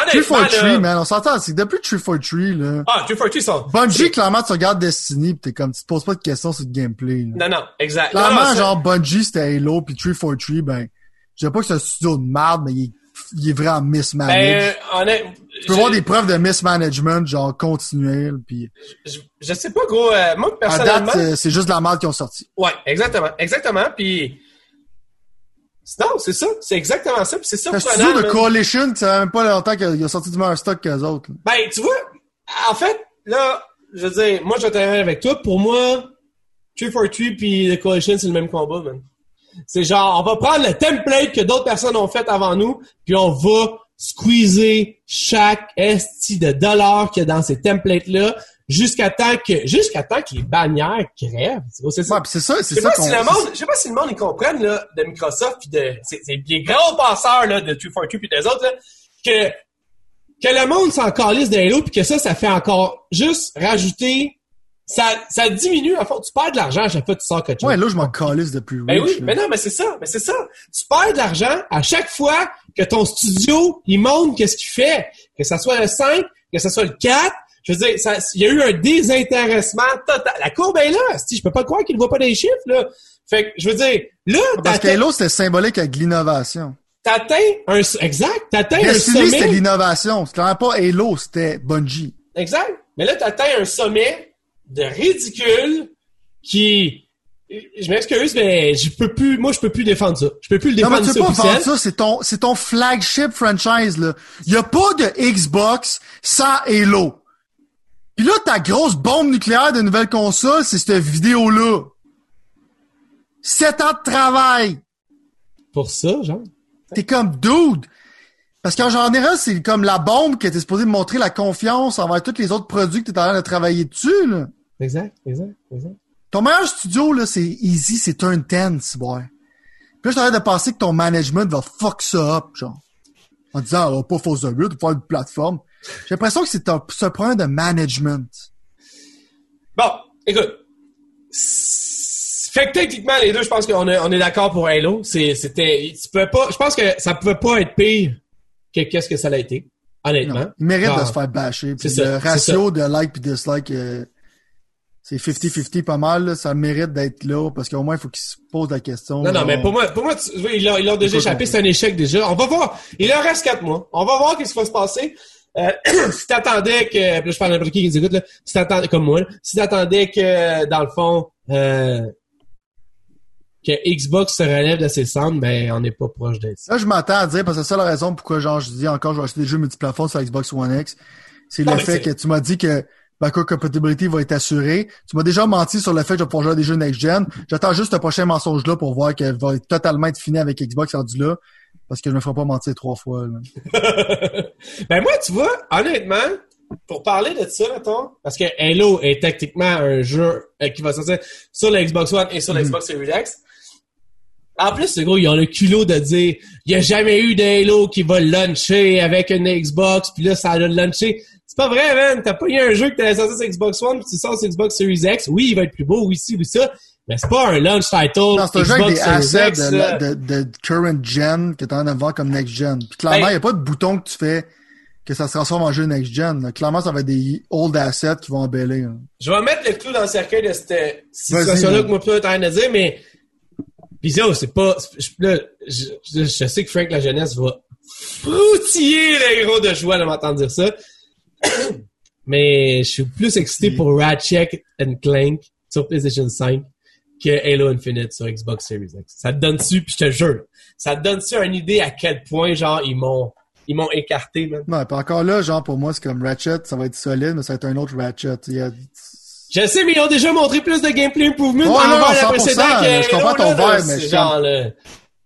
Tree honnêtement, for Tree, man, on s'entend, c'est que depuis Tree for Tree, là. ah, Tree for Tree sont... Bungie, clairement, tu regardes Destiny pis t'es comme, tu te poses pas de questions sur le gameplay, là. Non, non, exact. Clairement, non, ça- genre, Bungie, c'était Halo pis Tree for Tree, ben, je dirais pas que c'est un studio de merde, mais il est, il est vraiment mismanaged. Ben, honnête, tu peux je- voir des preuves de mismanagement, genre, continuel pis je, je sais pas, gros, euh, moi, à personnellement... date, c'est- c'est juste de la merde qu'ils ont sorti. Ouais, exactement, exactement, puis... Non, c'est ça, c'est exactement ça, c'est ça C'est studio de. Coalition, ça fait même pas longtemps qu'il a sorti du meilleur stock qu'eux autres. Ben, tu vois, en fait, là, je veux dire, moi, je vais avec toi. Pour moi, 343 puis The Coalition, c'est le même combat, man. C'est genre, on va prendre le template que d'autres personnes ont fait avant nous, puis on va squeezer chaque esti de dollars qu'il y a dans ces templates-là jusqu'à temps que, jusqu'à temps que les bannières crèvent. C'est c'est ça. Ouais, c'est ça, Je c'est sais ça pas si le monde, je sais pas si le monde ils comprennent là de Microsoft puis de c'est grands penseurs là de 242 puis des autres là que que le monde s'en calisse de Halo puis que ça ça fait encore juste rajouter ça ça diminue en fait tu perds de l'argent à chaque fois que tu sors quelque chose. Ouais, là, je m'en calisse depuis Ben oui, là. mais non, mais c'est ça, mais c'est ça. Tu perds de l'argent à chaque fois que ton studio, il montre qu'est-ce qu'il fait. Que ça soit le 5, que ça soit le 4. Je veux dire, il y a eu un désintéressement total. La courbe est là. Je peux pas croire qu'il ne voit pas des chiffres, là. Fait que, je veux dire, là, Parce que Halo, c'était symbolique avec l'innovation. t'atteins un, exact, t'atteins un Destiny, c'était sommet. l'innovation. C'était clairement pas Halo, c'était Bungie. Exact. Mais là, t'atteins un sommet de ridicule qui, je m'excuse, mais je peux plus, moi, je peux plus défendre ça. Je peux plus le Non, mais défendre tu peux pas officiel. ça, c'est ton, c'est ton flagship franchise, là. Y a pas de Xbox sans Halo. Pis là, ta grosse bombe nucléaire de nouvelle console, c'est cette vidéo-là. Sept ans de travail. Pour ça, genre. T'es comme dude. Parce qu'en général, c'est comme la bombe qui était supposée montrer la confiance envers tous les autres produits que t'es en train de travailler dessus, là. Exact, exact, exact. Ton meilleur studio, là, c'est easy, c'est turn 10, c'est bon. Puis là, je de penser que ton management va fuck ça up, genre. En disant, oh, pas fausse de but, faire une plateforme. J'ai l'impression que c'est un, un problème de management. Bon, écoute. Fait que techniquement, les deux, je pense qu'on est, on est d'accord pour Halo. C'était, tu peux pas, je pense que ça pouvait pas être pire que qu'est-ce que ça l'a été. Honnêtement. Non, il mérite de se faire bâcher. Puis C'est ça, le ratio de like puis dislike, euh, c'est 50-50 pas mal, là. ça mérite d'être là, parce qu'au moins, il faut qu'ils se posent la question. Non, non, mais pour moi, pour moi, tu- ils l'ont, déjà échappé, c'est un échec déjà. On va voir. Il leur reste quatre mois. On va voir qu'est-ce qui va se passer. Euh, si t'attendais que, puis je parle à n'importe qui qui nous écoute, là, si t'attendais, comme moi, là, si t'attendais que, dans le fond, euh, que Xbox se relève de ses cendres, ben, on n'est pas proche d'être ça. Là, je m'attends à dire, parce que c'est ça la raison pourquoi, genre, je dis encore, je vais acheter des jeux multiplateformes sur Xbox One X. C'est le fait que tu m'as dit que backward compatibility va être assurée. Tu m'as déjà menti sur le fait que je vais pouvoir jouer à des jeux next-gen. J'attends juste le prochain mensonge-là pour voir qu'elle va être totalement être finie avec Xbox rendu là. Parce que je me ferai pas mentir trois fois, ben, moi, tu vois, honnêtement, pour parler de ça, mettons, parce que Halo est techniquement un jeu euh, qui va sortir sur la Xbox One et sur la Mhm. Xbox Series X. En plus, c'est gros, ils ont le culot de dire, il n'y a jamais eu de Halo qui va luncher avec une Xbox, puis là, ça a lunché. C'est pas vrai, man. T'as pas eu un jeu que t'avais sorti sur Xbox One, puis tu sors sur Xbox Series X. Oui, il va être plus beau, oui, ci, oui, ça. Mais c'est pas un launch title. Non, c'est un jeu avec des assets X, de, là. de, de current gen que t'es en train de voir comme next gen. Puis clairement, il Ben- n'y a pas de bouton que tu fais que ça se transforme en jeu next gen. là. Clairement, ça va être des old assets qui vont embellir. là. Je vais mettre le clou dans le cercueil de cette situation-là Vas-y, que moi en train de dire, mais pis ça, c'est pas. je- Là, je, je- je sais que Frank la jeunesse va froutiller les héros de joie de m'entendre dire ça. mais je suis plus excité pour Ratchet and Clank sur PlayStation 5 que Halo Infinite sur Xbox Series X. Ça te donne-tu, puis je te jure, ça te donne-tu une idée à quel point, genre, ils m'ont ils m'ont écarté, man? Non, puis encore là, genre, pour moi, c'est comme Ratchet, ça va être solide, mais ça va être un autre Ratchet. Il y a... Je sais, mais ils ont déjà montré plus de gameplay improvement envers non, la 100%, précédente que je comprends ton là, mais je genre, là.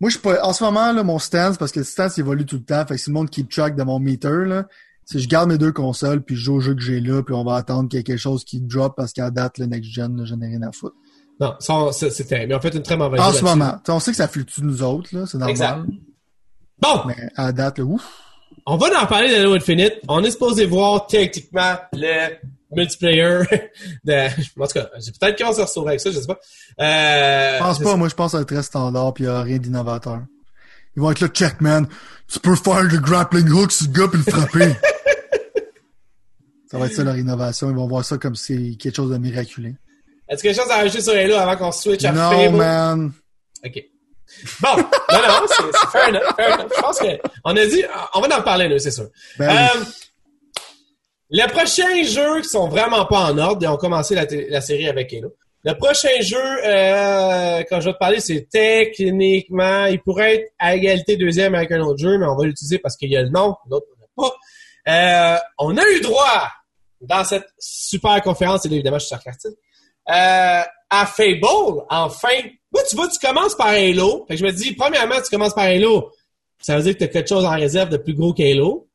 Moi, je suis pas, en ce moment, là, mon stance, parce que le stance évolue tout le temps, fait que si le monde keep track de mon meter, là, c'est je garde mes deux consoles, puis je joue au jeu que j'ai là, puis on va attendre qu'il y ait quelque chose qui drop, parce qu'à date, le next gen, là, j'en ai rien à foutre. Non, terrible. Ils ont fait une très mauvaise En job ce moment. On sait que ça fluctue nous autres, là, c'est normal. Exact. Bon, Mais à date, là, ouf. on va en parler de Halo Infinite. On est supposé voir techniquement le multiplayer de... En tout cas, j'ai peut-être qu'on se retrouver avec ça, je sais pas. Euh, Je pense pas, moi, je pense que ça va être très standard, puis il y a rien d'innovateur. Ils vont être là, check, man. Tu peux faire le grappling hook sur le gars puis le frapper. ça va être ça leur innovation. Ils vont voir ça comme si c'est quelque chose de miraculé. Est-ce quelque chose à rajouter sur Halo avant qu'on switch à Non, Fable? man. OK. Bon, non, non, c'est fair enough, fair enough. Je pense que on a dit, on va en parler, c'est sûr. Ben. Euh, les prochains jeux qui sont vraiment pas en ordre, et on a commencé la, série avec Halo. Le prochain jeu, euh, quand je vais te parler, c'est techniquement, il pourrait être à égalité deuxième avec un autre jeu, mais on va l'utiliser parce qu'il y a le nom, l'autre on n'a pas. Euh, on a eu droit dans cette super conférence, et là, évidemment, je suis sarcastique, euh, à Fable, enfin. Moi, tu vois, tu commences par Halo. Fait que je me dis, premièrement, tu commences par Halo. Ça veut dire que tu as quelque chose en réserve de plus gros qu'Halo.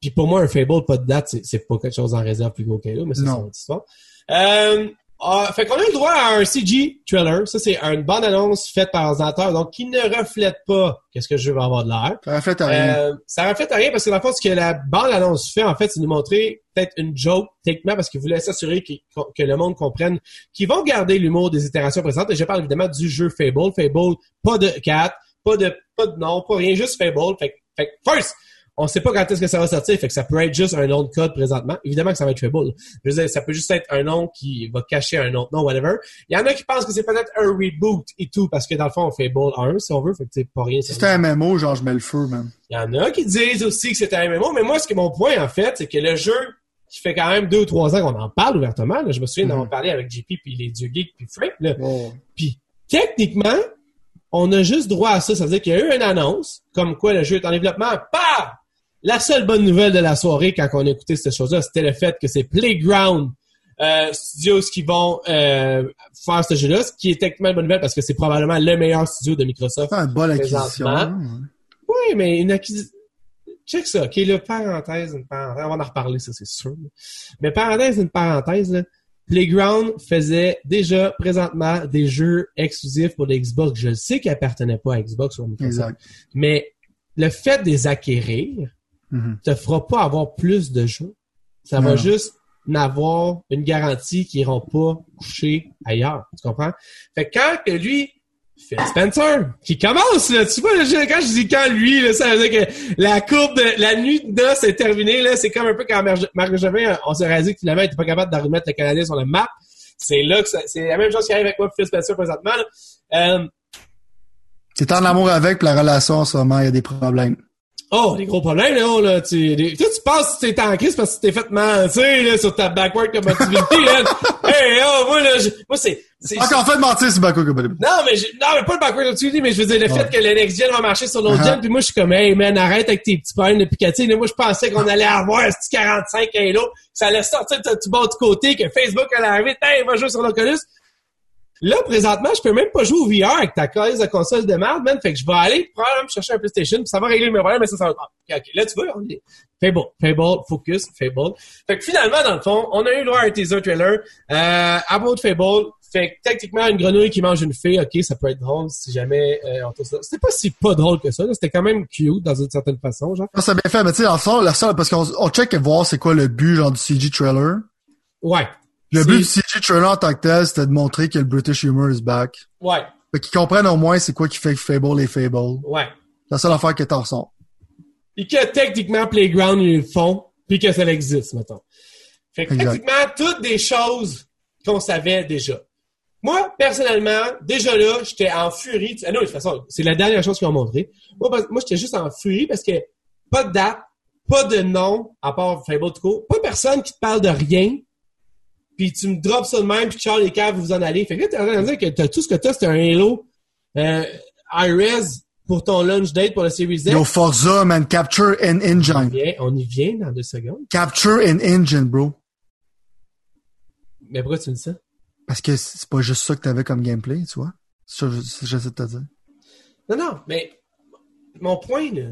Puis pour moi, un Fable, pas de date, c'est- pas quelque chose en réserve plus gros qu'Halo, mais c'est son autre histoire. Euh, ah, fait qu'on a eu le droit à un CG trailer. Ça, c'est une bonne annonce faite par ordinateur, donc qui ne reflète pas qu'est-ce que le jeu va avoir de l'air. Ça reflète à rien. Euh, ça reflète à rien parce que dans le fond, ce que la bande annonce fait, en fait, c'est nous montrer peut-être une joke, techniquement, parce qu'ils voulaient s'assurer que le monde comprenne qu'ils vont garder l'humour des itérations présentes. Et je parle évidemment du jeu Fable. Fable, pas de 4, pas de, pas de nom, pas rien, juste Fable. Fait, fait que, first, on sait pas quand est-ce que ça va sortir, fait que ça peut être juste un nom de code présentement. Évidemment que ça va être Fable. Je veux dire, ça peut juste être un nom qui va cacher un autre nom, whatever. Il y en a qui pensent que c'est peut-être un reboot et tout, parce que dans le fond, Fable 1, si on veut, fait que c'est pas rien. Si un MMO, genre, je mets le feu, man. Il y en a qui disent aussi que c'est un MMO, mais moi, ce que mon point, en fait, c'est que le jeu, qui fait quand même deux ou trois ans qu'on en parle ouvertement, là, je me souviens d'avoir Mhm. parlé avec JP puis les dieux geeks puis Frank, là, Oh. puis techniquement, on a juste droit à ça. Ça veut dire qu'il y a eu une annonce, comme quoi le jeu est en développement. Paf! La seule bonne nouvelle de la soirée quand on a écouté cette chose-là, c'était le fait que c'est Playground euh, Studios qui vont euh, faire ce jeu-là, ce qui est techniquement une bonne nouvelle parce que c'est probablement le meilleur studio de Microsoft C'est une bonne acquisition. Hein. oui, mais une acquisition. Check ça. OK, là, parenthèse, une parenthèse. On va en reparler, ça, c'est sûr. Mais parenthèse, une parenthèse, là. Playground faisait déjà présentement des jeux exclusifs pour les Xbox. Je le sais qu'ils appartenaient pas à Xbox ou à Microsoft. Exact. Mais le fait de les acquérir Mhm. te fera pas avoir plus de jeux. Ça va juste n'avoir une garantie qu'ils iront pas coucher ailleurs. Tu comprends? Fait que quand que lui, Phil Spencer, qui commence, là, tu vois, là, quand je dis quand lui, là, ça veut dire que la courbe de la nuit de noces est terminée, là, c'est comme un peu quand Marc Marc Jovin, on s'est rasé que finalement, il était pas capable de remettre le Canadien sur la map. C'est là que ça- c'est la même chose qui arrive avec moi Phil Spencer présentement, là. Euh, T'es en amour avec, puis la relation, en ce moment, il y a des problèmes. Oh, des gros problèmes, là, là. Tu, des- toi, tu penses que t'es en crise parce que tu t'es fait mentir, là, sur ta backward compatibility, là. hey, oh, moi, là, je- moi, c'est, c'est, Encore fait de mentir, c'est Bakou Kabadib. non, mais je, non, mais pas le backward compatibility, mais je veux dire, le Ouais. fait que le next gen va marcher sur l'autre gen, puis moi, je suis comme, hey, man, arrête avec tes petits problèmes de Picatinny. Là, Moi, je pensais qu'on allait avoir un petit 45 Halo, que ça allait sortir de tout bas du côté, que Facebook allait arriver, hey, va jouer sur l'Oculus. Là, présentement, je peux même pas jouer au VR avec ta case de console de merde, man. Fait que je vais aller probablement me chercher un PlayStation, puis ça va régler mes problèmes, mais ça, ça va... Ah, ok, là, tu vois, on est... Fable, Fable, Focus, Fable. Fait que finalement, dans le fond, on a eu le droit à un teaser trailer. Euh, About Fable, fait que techniquement, une grenouille qui mange une fée, ok, ça peut être drôle si jamais euh, on trouve ça. C'était pas si pas drôle que ça, c'était quand même cute dans une certaine façon, genre. Ça, c'est bien fait, mais tu sais, en fond, la seule, parce qu'on on check et voir c'est quoi le but, genre, du CG trailer. Ouais. Le but du CG trailer en tant que tel, c'était de montrer que le British humor is back. Ouais, Fait qu'ils comprennent au moins c'est quoi qui fait Fable et Fable. ouais. La seule affaire que t'en ressens. Puis que techniquement, Playground, ils le font, puis que ça existe, mettons. Fait que Exact. techniquement, toutes des choses qu'on savait déjà. Moi, personnellement, déjà là, j'étais en furie. Ah non, de toute façon, c'est la dernière chose qu'ils ont montré. Moi, moi j'étais juste en furie parce que pas de date, pas de nom, à part Fable to go, pas personne qui te parle de rien, puis tu me drops ça de même, puis Charles les caves, vous en allez. Fait que là, t'es en train de dire que t'as tout ce que t'as, c'est un Halo euh, iRes pour ton lunch date pour la Series Z. Yo, Forza, man, Capture and On y Engine. vient, on y vient dans deux secondes. Capture and Engine, bro. Mais pourquoi tu me dis ça? Parce que c'est pas juste ça que t'avais comme gameplay, tu vois. C'est ça que je- j'essaie de te dire. Non, non, mais mon point, là,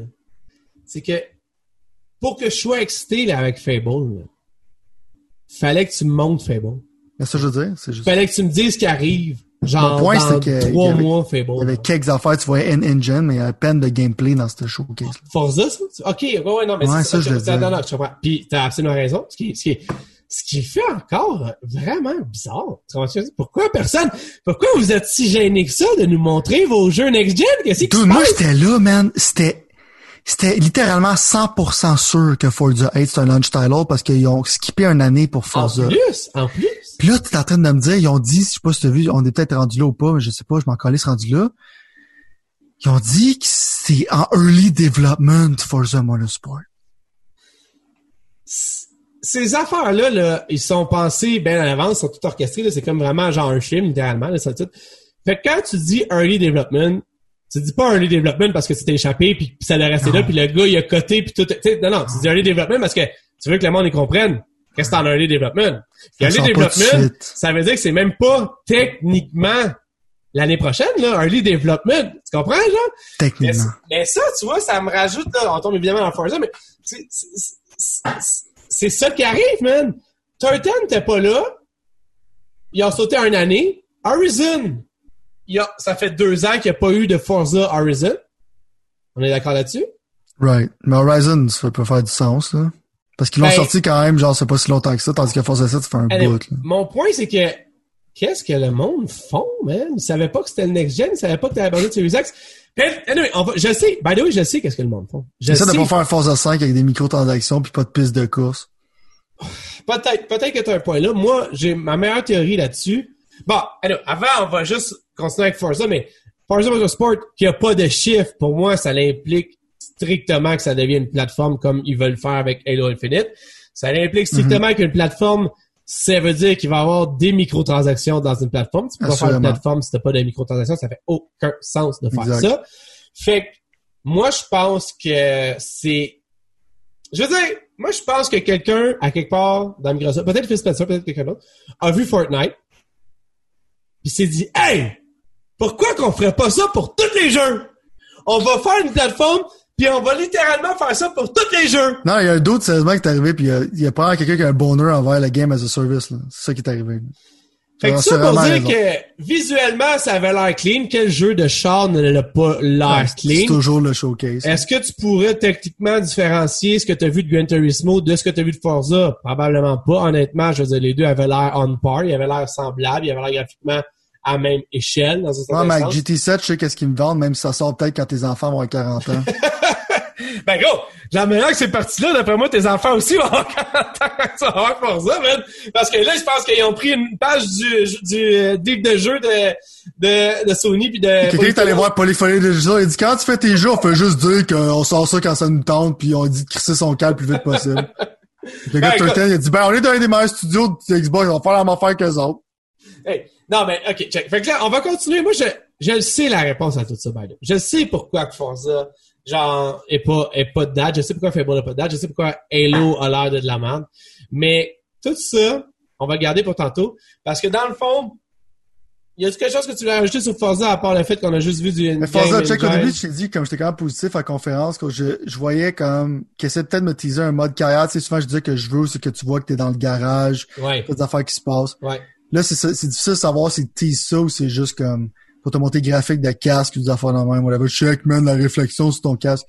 c'est que pour que je sois excité là, avec Fable, là, fallait que tu me montres Fable. Mais ça, je veux dire, c'est juste. Fallait que tu me dises ce qui arrive. Genre, Mon point, dans c'est que trois avait- mois, Fable. Il y avait quelques affaires, tu voyais en Engine, mais il y a à peine de gameplay dans ce showcase. -là. Forza, ça? Ok, ouais, ouais, non, mais Ouais, c'est ça, je le c'est- dis. Non, non, je comprends. Puis, t'as absolument raison. Ce qui, ce qui, ce qui fait encore vraiment bizarre. Je? Pourquoi personne, pourquoi vous êtes si gênés que ça de nous montrer vos jeux next-gen? Qu'est-ce qui se Dude, moi, passe? j'étais là, man. C'était, c'était littéralement 100% sûr que Forza 8 c'est un launch title parce qu'ils ont skippé une année pour En Forza. plus, en plus. Puis là, t'es en train de me dire, ils ont dit, je sais pas si t'as vu, on est peut-être rendu là ou pas, mais je sais pas, je m'en calais ce rendu là. Ils ont dit que c'est en early development Forza Motorsport. ces affaires-là, là, ils sont pensés bien à l'avance, sont tout orchestrés. C'est comme vraiment genre un film, littéralement. Là, ça, tout. Fait que quand tu dis early development, tu dis pas early development parce que tu t'es échappé puis ça allait rester là puis le gars il a coté puis tout. Non, non, tu dis early development parce que tu veux que le monde y comprenne. Qu'est-ce que c'est en early development? Puis early development, ça veut dire que c'est même pas techniquement l'année prochaine, là, early development. Tu comprends, genre? Techniquement. mais ça, tu vois, ça me rajoute, là, on tombe évidemment dans Forza, mais c'est ça qui arrive, man. Turton t'es pas là. Ils ont sauté une année. Horizon, il y a, ça fait deux ans qu'il n'y a pas eu de Forza Horizon. On est d'accord là-dessus? Right. Mais Horizon, ça peut faire du sens, là. Parce qu'ils l'ont Ben- sorti quand même, genre, c'est pas si longtemps que ça, tandis que Forza 7, ça fait un Allez, bout, là. mon point, c'est que qu'est-ce que le monde font, man? Ils savaient pas que c'était le next-gen, ils savaient pas que t'avais abandonné Series X. Puis, anyway, on va, je sais, by the way, je sais qu'est-ce que le monde font. Je J'essaie de pas faire Forza 5 avec des microtransactions puis pas de piste de course. Peut-être, peut-être que tu as un point là. Moi, j'ai ma meilleure théorie là-dessus. Bon, alors, avant, on va juste continuer avec Forza, mais Forza Motorsport, qui a pas de chiffre, pour moi, ça implique strictement que ça devienne une plateforme comme ils veulent faire avec Halo Infinite. Ça implique strictement qu'une plateforme, ça veut dire qu'il va y avoir des microtransactions dans une plateforme. Tu peux pas faire une plateforme si t'as pas de microtransactions, ça fait aucun sens de faire Exact. ça. Fait que, moi, je pense que c'est je veux dire, moi, je pense que quelqu'un, à quelque part, dans Microsoft, peut-être Phil Spencer, peut-être quelqu'un d'autre, a vu Fortnite, puis s'est dit, hey, pourquoi qu'on ferait pas ça pour tous les jeux? On va faire une plateforme, puis on va littéralement faire ça pour tous les jeux. Non, il y a un doute, sérieusement, qui est arrivé, puis il y a, probablement quelqu'un qui a un bonheur envers la game as a service, là. C'est ça qui est arrivé. Fait que ça c'est pour dire raison. que visuellement, ça avait l'air clean. Quel jeu de char ne l'a pas l'air C'est clean? toujours le showcase. Est-ce que tu pourrais techniquement différencier ce que tu as vu de Gran Turismo de ce que tu as vu de Forza? Probablement pas. Honnêtement, je veux dire, les deux avaient l'air on par, ils avaient l'air semblables, ils avaient l'air graphiquement à la même échelle dans un Ouais, mais avec sens. GT7, je sais qu'est-ce qu'ils me vendent, même si ça sort peut-être quand tes enfants vont avoir 40 ans. Ben gros, j'aimerais que ces parties-là, d'après moi, tes enfants aussi vont avoir 40 ans ça va pour ça, man. Parce que là, je pense qu'ils ont pris une page du, du euh, deep de jeu de, de, de Sony puis de... Quelqu'un est allé voir Polyphonie Digital, il dit quand tu fais tes jeux, on fait juste dire qu'on sort ça quand ça nous tente, puis on dit de crisser son câble le plus vite possible. Le gars Ben, de Turtle, il a dit ben on est dans des meilleurs studios de Xbox, on va faire la même affaire qu'eux autres. Hey, non, mais OK, check. Fait que là, on va continuer. Moi, je, je le sais la réponse à tout ça, by the way. Je sais pourquoi ça. Genre, et pas, et pas de date. Je sais pourquoi Fable n'a pas de date. Je sais pourquoi Halo a l'air de de la merde. Mais tout ça, on va le garder pour tantôt. Parce que dans le fond, y a quelque chose que tu voulais rajouter sur Forza à part le fait qu'on a juste vu du. Mais Forza, check, au début, je t'ai dit, comme j'étais quand même positif à la conférence, que je, je voyais comme, essaie peut-être de me teaser un mode carrière. Tu sais, souvent, je disais que je veux, c'est que tu vois que t'es dans le garage, Ouais, des affaires qui se passent. ouais. Là, c'est ça- difficile de savoir si tease ça ou c'est juste comme, pour te monter graphique de casque ou des affaires dans le même, whatever. Check, man, la réflexion sur ton casque.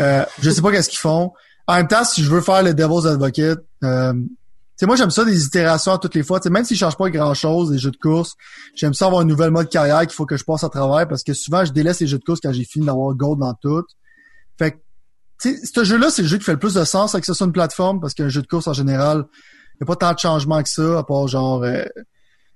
Euh, je sais pas qu'est-ce qu'ils font. En même temps, si je veux faire le Devil's Advocate, euh, tu moi, j'aime ça des itérations à toutes les fois. Tu sais, même s'ils changent pas grand-chose, les jeux de course, j'aime ça avoir un nouvel mode carrière qu'il faut que je passe à travers parce que souvent, je délaisse les jeux de course quand j'ai fini d'avoir gold dans tout. Fait que, tu ce jeu-là, c'est le jeu qui fait le plus de sens avec ce soit une plateforme parce qu'un jeu de course, en général, n'y a pas tant de changements que ça, à part genre, euh,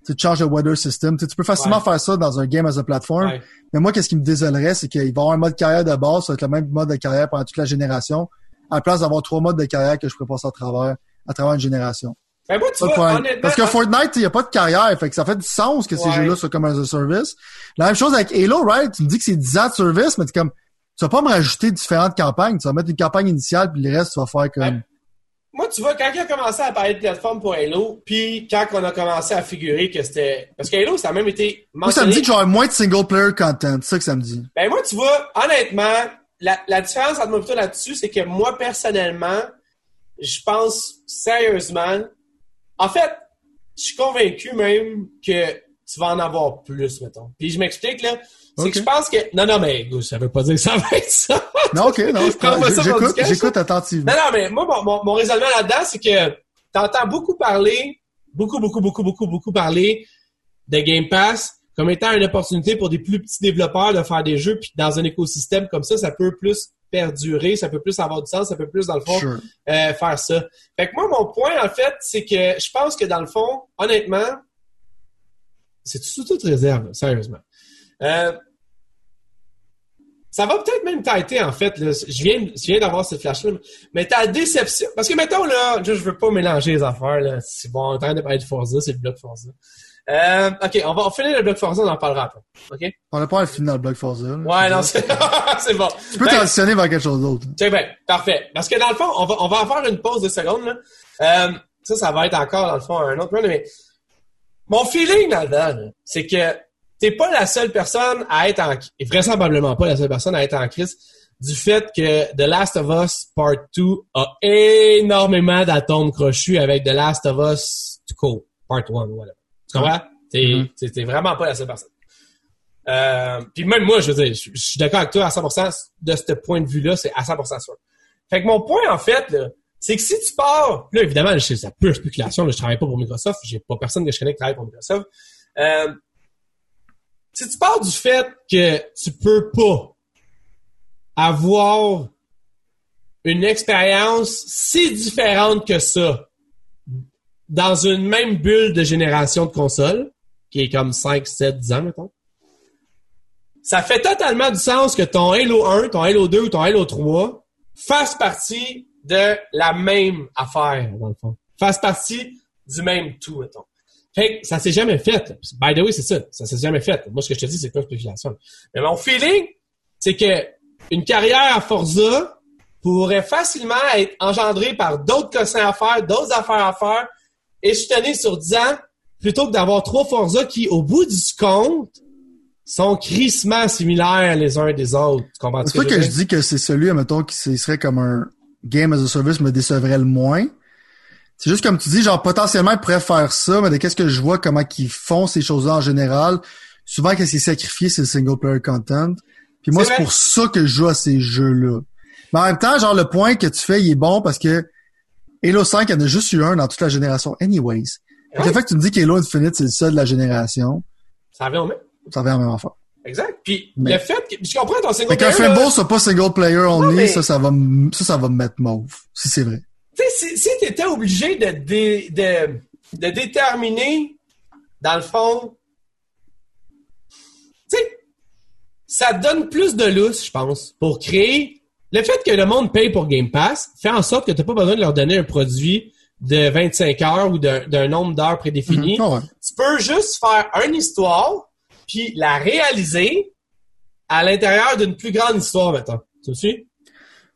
tu changes le weather system. Tu sais, tu peux facilement Ouais. faire ça dans un game as a platform. ouais. Mais moi, qu'est-ce qui me désolerait, c'est qu'il va y avoir un mode carrière de base, ça va être le même mode de carrière pendant toute la génération, à la place d'avoir trois modes de carrière que je pourrais passer à travers, à travers une génération. Ben moi, tu vois. Parce que Fortnite, il n'y a pas de carrière, fait que ça fait du sens que ces jeux-là soient comme as a service. La même chose avec Halo, right? Tu me dis que c'est 10 ans de service, mais tu comme, tu vas pas me rajouter différentes campagnes. Tu vas mettre une campagne initiale, puis le reste, tu vas faire comme, Ouais. Moi, tu vois, quand il a commencé à parler de plateforme pour Halo, puis quand on a commencé à figurer que c'était... Parce que Halo, ça a même été moi, ça me dit que j'aurai moins de single player content. C'est ça que ça me dit. Ben moi, tu vois, honnêtement, la, la différence entre moi et toi là-dessus, c'est que moi, personnellement, je pense sérieusement... En fait, je suis convaincu même que tu vas en avoir plus, mettons. Puis je m'explique, là. C'est que je pense que... Non, non, mais ça veut pas dire que ça va être ça. Non, ok, non, j'écoute, j'écoute attentivement. Non, non, mais moi, mon, mon, mon raisonnement là-dedans, c'est que t'entends beaucoup parler, beaucoup, beaucoup, beaucoup, beaucoup, beaucoup parler de Game Pass comme étant une opportunité pour des plus petits développeurs de faire des jeux, puis dans un écosystème comme ça, ça peut plus perdurer, ça peut plus avoir du sens, ça peut plus, dans le fond, Sure. euh, faire ça. Fait que moi, mon point, en fait, c'est que je pense que dans le fond, honnêtement, c'est sous toute réserve, sérieusement. Euh, ça va peut-être même t'arrêter, en fait. Là. Je viens, je viens d'avoir cette flash-là. Mais ta déception. Parce que, mettons, là, je, je veux pas mélanger les affaires. Là. C'est bon, on est en train de parler de Forza, c'est le bloc Forza. Euh, OK, on va on finit le bloc Forza, on en parlera après. OK? On n'a pas film dans le bloc Forza. là. Ouais, non, c'est c'est bon. Tu peux Ben, transitionner vers quelque chose d'autre. c'est bien, parfait. Parce que dans le fond, on va, on va en faire une pause de secondes. Là. Euh, ça, ça va être encore, dans le fond, un autre mais mon feeling là-dedans, là, c'est que t'es pas la seule personne à être en... Et vraisemblablement pas la seule personne à être en crise du fait que The Last of Us Part 2 a énormément d'atomes crochus avec The Last of Us to Part 1, voilà. Tu comprends? T'es t'es- t'es vraiment pas la seule personne. Euh, puis même moi, je veux dire, je, je suis d'accord avec toi à 100% de ce point de vue-là, c'est à 100% sûr. Fait que mon point, en fait, là, c'est que si tu pars, là, évidemment, je- c'est la pure spéculation, là, je travaille pas pour Microsoft, j'ai pas personne que je connais qui travaille pour Microsoft. Euh, si tu pars du fait que tu peux pas avoir une expérience si différente que ça dans une même bulle de génération de consoles, qui est comme 5, 7, 10 ans, mettons, ça fait totalement du sens que ton Halo 1, ton Halo 2 ou ton Halo 3 fassent partie de la même affaire, dans le fond. Fassent partie du même tout, mettons. Fait que ça s'est jamais fait. By the way, c'est ça. Ça s'est jamais fait. Moi, ce que je te dis, c'est pas spéculation. Mais mon feeling, c'est que une carrière à Forza pourrait facilement être engendrée par d'autres cossins à faire, d'autres affaires à faire, et se tenir sur 10 ans, plutôt que d'avoir trois Forza qui, au bout du compte, sont crissement similaires les uns des autres. C'est pas que je dis que c'est celui, mettons, qui se- serait comme un game as a service me décevrait le moins. C'est juste comme tu dis, genre, potentiellement, ils pourraient faire ça, mais de qu'est-ce que je vois, comment qu'ils font ces choses-là en général. Souvent, qu'est-ce qui est sacrifié, c'est le single player content. Puis moi, C'est pour ça que je joue à ces jeux-là. Mais en même temps, genre, le point que tu fais, il est bon parce que Halo 5, il y en a juste eu un dans toute la génération anyways. Le fait que tu me dis qu'Halo Infinite, c'est le seul de la génération, Ça revient au même. Ça revient la même affaire. Exact. Puis Mais- le fait que. Je comprends ton single Fait qu'un là, Fable soit pas single player only, mais- ça, ça va, m- ça, ça va me mettre mauve. Si c'est vrai. Tu sais, si, si tu étais obligé de, dé- de, de déterminer, dans le fond, tu sais, ça donne plus de lousse, je pense, pour créer. Le fait que le monde paye pour Game Pass fait en sorte que tu n'as pas besoin de leur donner un produit de 25 heures ou d'un nombre d'heures prédéfini. Mhm. Ouais. Tu peux juste faire une histoire, puis la réaliser à l'intérieur d'une plus grande histoire, maintenant. Tu me suis?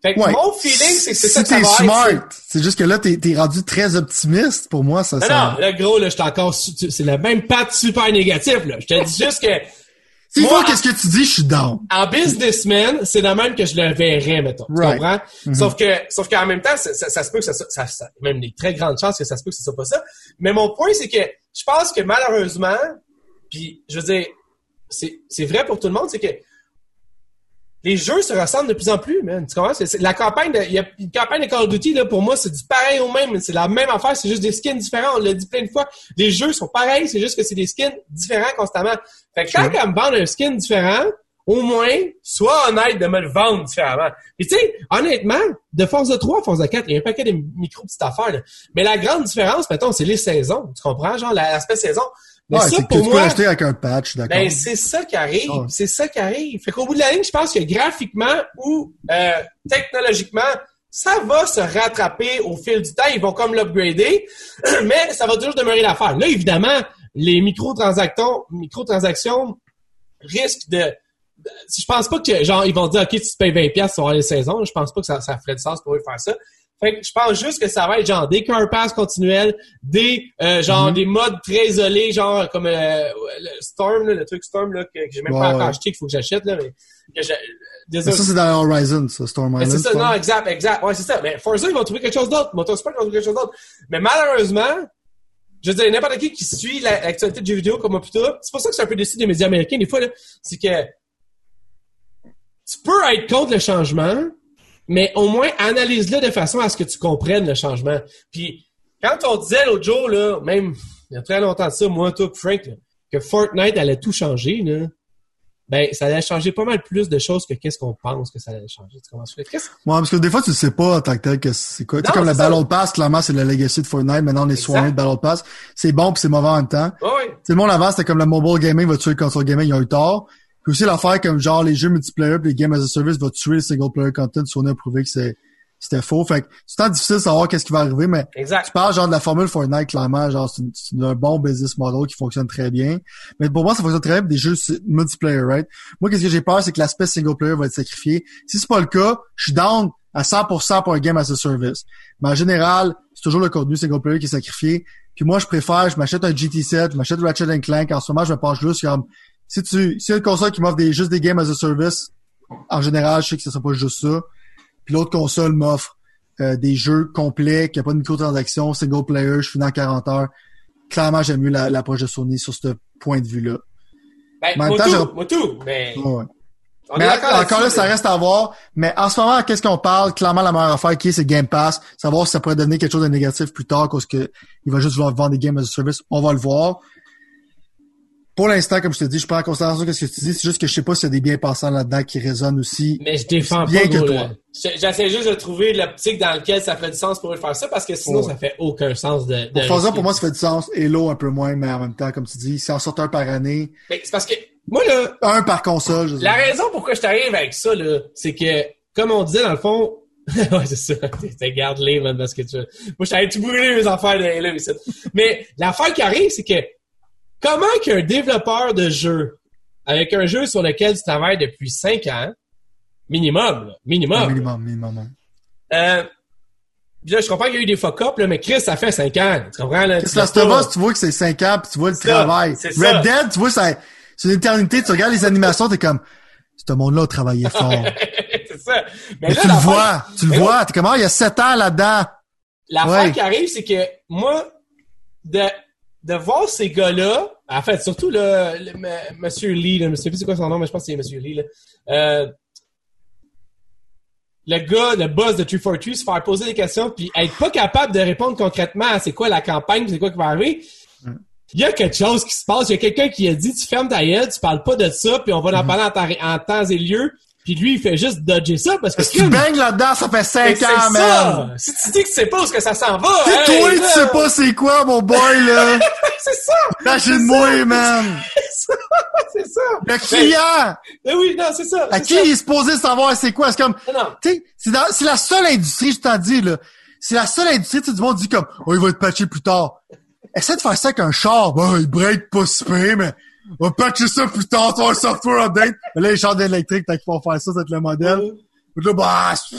Fait que Ouais. mon feeling, c'est que c'est si ça que ça va smart, être. c'est- c'est juste que là, t'es, t'es rendu très optimiste. Pour moi, ça, Non, ça... non, là, gros, là, je suis encore, tu- c'est le même patte super négatif, là. Je te dis juste que, S'il moi, qu'est-ce que tu dis, je suis down. en businessman, c'est de même que je le verrais, mettons. Tu Right. comprends? Mhm. Sauf que, sauf qu'en même temps, ça, ça- ça se peut que ça, soit- ça, ça, même des très grandes chances que ça se peut que ce soit pas ça. Mais mon point, c'est que je pense que malheureusement, puis je veux dire, c'est, c'est vrai pour tout le monde, c'est que les jeux se ressemblent de plus en plus, man. Tu comprends? La campagne de, il y a une campagne de Call of Duty, là, pour moi, c'est du pareil au même. C'est la même affaire, c'est juste des skins différents. On l'a dit plein de fois. Les jeux sont pareils, c'est juste que c'est des skins différents constamment. Fait que quand elle me vend un skin différent, au moins, sois honnête de me le vendre différemment. Puis tu sais, honnêtement, de force de 3 à force de 4, il y a un paquet de micro petites affaires. là. Mais la grande différence, mettons, c'est les saisons. Tu comprends? Genre, la- l'aspect saison. Mais Ouais, ça, c'est que pour tu peux moi, l'acheter avec un patch, d'accord. ben, c'est ça qui arrive. C'est ça qui arrive. Fait qu'au bout de la ligne, je pense que graphiquement ou euh, technologiquement, ça va se rattraper au fil du temps. Ils vont comme l'upgrader, mais ça va toujours demeurer l'affaire. Là, évidemment, les microtransactions, microtransactions risquent de... de- Je pense pas que, genre, ils vont dire, OK, tu te payes 20$ piastres sur les saisons. Je pense pas que ça, ça ferait du sens pour eux de faire ça. Fait que je pense juste que ça va être genre des car pass continuels, des euh, genre Mhm. des modes très isolés, genre comme euh, le Storm, là, le truc Storm là, que, que j'ai même Ouais, pas encore acheté, qu'il faut que j'achète là, mais que ça, c'est dans Horizon, ça, Storm Island. c'est ça, non, exact, exact. Ouais, c'est ça. Mais Forza, ils vont trouver quelque chose d'autre. Motorsport, ils vont trouver quelque chose d'autre. Mais malheureusement, je veux dire, n'importe qui qui suit la- l'actualité de jeux vidéo comme moi plutôt, c'est pour ça que c'est un peu déçu des médias américains, des fois, là. C'est que tu peux être contre le changement, mais au moins analyse-le de façon à ce que tu comprennes le changement. Puis, quand on disait l'autre jour, là, même, il y a très longtemps de ça, moi, toi, Frank, là, que Fortnite allait tout changer, là, ben, ça allait changer pas mal plus de choses que qu'est-ce qu'on pense que ça allait changer. Tu? Qu'est-ce- Ouais, parce que des fois, tu sais pas en tant que tel que c'est quoi. Tu sais, Non, comme le c'est. Battle Pass, clairement, c'est le legacy de Fortnite. Maintenant, on est soigné de Battle Pass. C'est bon puis c'est mauvais en même temps. Ouais. Tu sais, le monde avant, c'était comme le mobile gaming va tuer le console gaming, ils ont eu tort. Puis aussi l'affaire comme genre les jeux multiplayer les games as a service va tuer le single player content. Sony a prouvé que c'est, c'était faux. Fait que c'est tant difficile de savoir qu'est-ce qui va arriver, mais Exact. tu parles genre de la formule Fortnite, clairement, genre c'est, un bon business model qui fonctionne très bien. Mais pour moi, ça fonctionne très bien des jeux multiplayer, right? Moi, qu'est-ce que j'ai peur, c'est que l'aspect single player va être sacrifié. Si c'est pas le cas, je suis down à 100% pour un game as a service. Mais en général, c'est toujours le contenu single player qui est sacrifié. Puis moi, je préfère, je m'achète un GT7, je m'achète Ratchet Clank. En ce moment, je me penche juste comme, si tu, si y a une console qui m'offre des, juste des games as a service, en général, je sais que ce sera pas juste ça. Puis l'autre console m'offre euh, des jeux complets, qui a pas de microtransactions, single player, je finis en 40 heures. Clairement, j'aime mieux la- l'approche de Sony sur ce point de vue-là. Ben, En même moi temps, tout, moi tout, mais Ouais, Mais est d'accord encore là, ça reste à voir. Mais en ce moment, qu'est-ce qu'on parle? Clairement, la meilleure affaire qui est, c'est Game Pass. Savoir si ça pourrait devenir quelque chose de négatif plus tard, parce que il va juste vouloir vendre des games as a service. On va le voir. Pour l'instant, comme je te dis, je prends en considération ce que tu dis. C'est juste que je sais pas s'il y a des biens passants là-dedans qui résonnent aussi. Mais je défends Bien pas, que toi. là. J'essaie juste de trouver l'optique dans laquelle ça fait du sens pour eux faire ça, parce que sinon, ça fait aucun sens de, de Pour pour moi, ça fait du sens. Halo, un peu moins, mais en même temps, comme tu dis, si en sort un par année, Mais c'est parce que, moi, là, un par console, je la raison pourquoi je t'arrive avec ça, là, c'est que, comme on disait, dans le fond, ouais, c'est ça. T'es garde-les, man, parce que tu, moi, je t'avais tout brûlé mes affaires de ici. Mais l'affaire qui arrive, c'est que, comment qu'un développeur de jeu, avec un jeu sur lequel tu travailles depuis 5 ans, minimum, là, minimum, minimum, minimum. Euh, là, je comprends qu'il y a eu des fuck-up, mais Chris, ça fait 5 ans. Tu comprends, là? Que Last of Us, tu vois que c'est 5 ans, puis tu vois le ça, travail. ça. Red Dead, tu vois, ça, c'est une éternité. Tu regardes les animations, t'es comme, ce monde-là a travaillé fort. c'est ça. Mais, Mais là, tu le vois, tu le vois. T'es comme, ah, il y a 7 ans là-dedans. L'affaire Ouais. qui arrive, c'est que moi, de, de voir ces gars-là, en fait, surtout le, Monsieur Lee, je sais plus c'est quoi son nom, mais je pense que c'est Monsieur Lee, là. Euh, le gars, le boss de 343, se faire poser des questions puis être pas capable de répondre concrètement à c'est quoi la campagne, c'est quoi qui va arriver. Mm. il y a quelque chose qui se passe. Il y a quelqu'un qui a dit, tu fermes ta gueule, tu parles pas de ça, puis on va en parler en temps, en temps et lieu. Puis lui, il fait juste dodger ça parce que... Si tu baignes là-dedans, ça fait 5 c'est ans, ça. man! Si tu dis que tu sais pas où est-ce que ça s'en va, C'est hey, toi, là, tu sais pas c'est quoi, mon boy, là! C'est ça! Lâchez-moi, man! C'est ça! Le client! Mais oui, non, c'est ça. À c'est qui ça. il est supposé savoir c'est quoi? C'est comme, tu sais, c'est c'est la seule industrie, je t'en dis, là. C'est la seule industrie, tu sais, du monde dit comme, oh, il va être patché plus tard. Essaie de faire ça avec un char. Bah, il break pas si mais on va patcher ça plus tard, tu vas un software update. Mais là, les chars électriques, tant qu'ils font faire ça, c'est le modèle. Puis là, bah, tu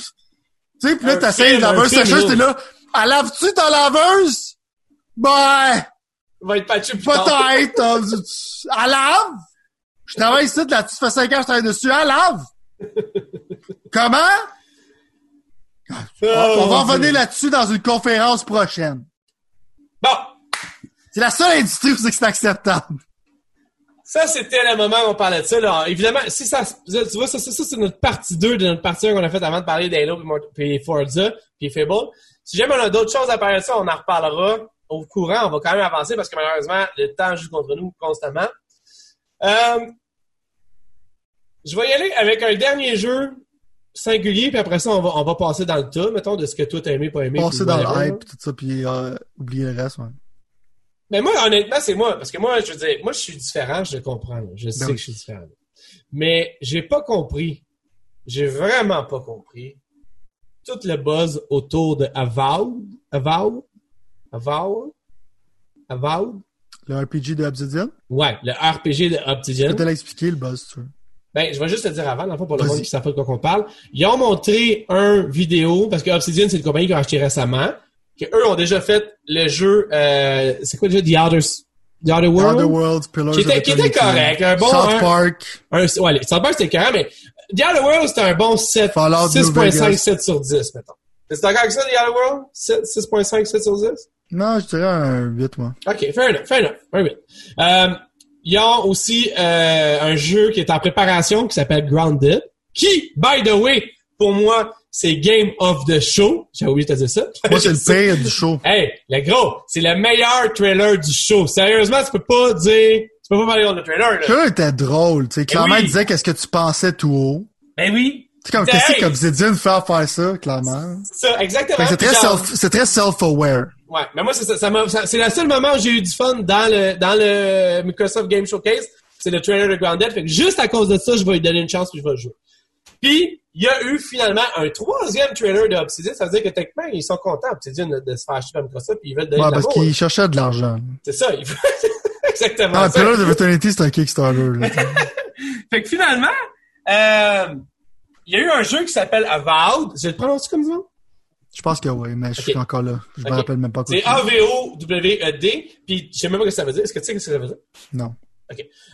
sais, puis là, t'essayes film, la un laveuse sécheuse, là. t'es là, elle lave-tu ta laveuse? Ben, va être patché plus tard. peut-être. tu- Elle lave? Je travaille ici, là-dessus, ça fait 5 ans je travaille dessus. Elle lave? Comment? Oh, On va mon Dieu. revenir là-dessus dans une conférence prochaine. Bon. C'est la seule industrie où c'est acceptable. Ça, c'était le moment où on parlait de ça. Là. Évidemment, si ça, tu vois, ça, ça, ça, c'est notre partie 2 de notre partie 1 qu'on a faite avant de parler d'Halo puis Forza puis Fable. Si jamais on a d'autres choses à parler de ça, on en reparlera au courant. On va quand même avancer parce que malheureusement, le temps joue contre nous constamment. Euh, je vais y aller avec un dernier jeu singulier, puis après ça, on va, on va passer dans le tas, mettons, de ce que toi t'as aimé, pas aimé. Passer dans le hype, tout ça, puis euh, oublier le reste, ouais. Mais moi, honnêtement, c'est moi. Parce que moi, je veux dire, moi, je suis différent, je le comprends. Je sais Ben que je suis différent. Mais j'ai pas compris. J'ai vraiment pas compris tout le buzz autour de Avowed. Avowed? Avowed? Avowed? Le RPG de Obsidian, Ouais, le RPG de je Obsidian. peux te l'expliquer, le buzz, tu veux. Ben, je vais juste te dire avant, dans le fond, pour le monde qui ne savent pas de quoi qu'on parle. Ils ont montré un vidéo, parce que Obsidian, c'est une compagnie qui a acheté récemment, que eux ont déjà fait le jeu, euh, c'est quoi déjà, The Outer, The Outer World? Other Worlds, Pillars Qui était- qui était correct, un bon, South hein. Park, Un, ouais, les South Park, c'était carré, mais The Outer World, c'était un bon 7, Fallout New 6.5, Vegas. 7 sur 10, mettons. C'est d'accord avec ça, The Outer World? 7, 6.5, 7 sur 10? Non, je dirais un 8, moi. OK, fair enough, fair enough. Un bit. Euh, ils ont aussi euh, un jeu qui est en préparation qui s'appelle Grounded, qui, by the way, pour moi, c'est Game of the Show. J'ai oublié de te dire ça. Moi, c'est le pire du show. Hey, le gros, c'est le meilleur trailer du show. Sérieusement, tu peux pas dire... Tu peux pas parler de le trailer, là. Le jeu était drôle, tu sais. Clairement, oui. il disait qu'est-ce que tu pensais tout haut. Ben oui. Tu sais, comme, Hey! qu'est-ce qu'Obsidian fait faire ça, clairement. C'est ça, exactement. Que c'est très genre- self, c'est très self-aware. Ouais, mais moi, c'est ça, ça- c'est le seul moment où j'ai eu du fun dans le, dans le Microsoft Game Showcase. C'est le trailer de Grounded. Fait que juste à cause de ça, je vais lui donner une chance puis je vais le jouer. Puis, il y a eu finalement un troisième trailer de Obsidian. Ça veut dire que techniquement, ils sont contents, Obsidian, de, de se faire acheter par Microsoft puis ils veulent donner Ouais, de parce l'amour. qu'il cherchait de l'argent. C'est ça, ils veulent... Exactement Ah, ça. Pillars of Eternity, c'est un Kickstarter, là. Fait que finalement, euh, il y a eu un jeu qui s'appelle Avowed. Je le prononce comme ça? Je pense que oui, mais je suis Ok. encore là. Je me Ok. rappelle même pas. C'est A-V-O-W-E-D. Puis, je sais même pas ce que ça veut dire. Est-ce que tu sais ce que ça veut dire? Non.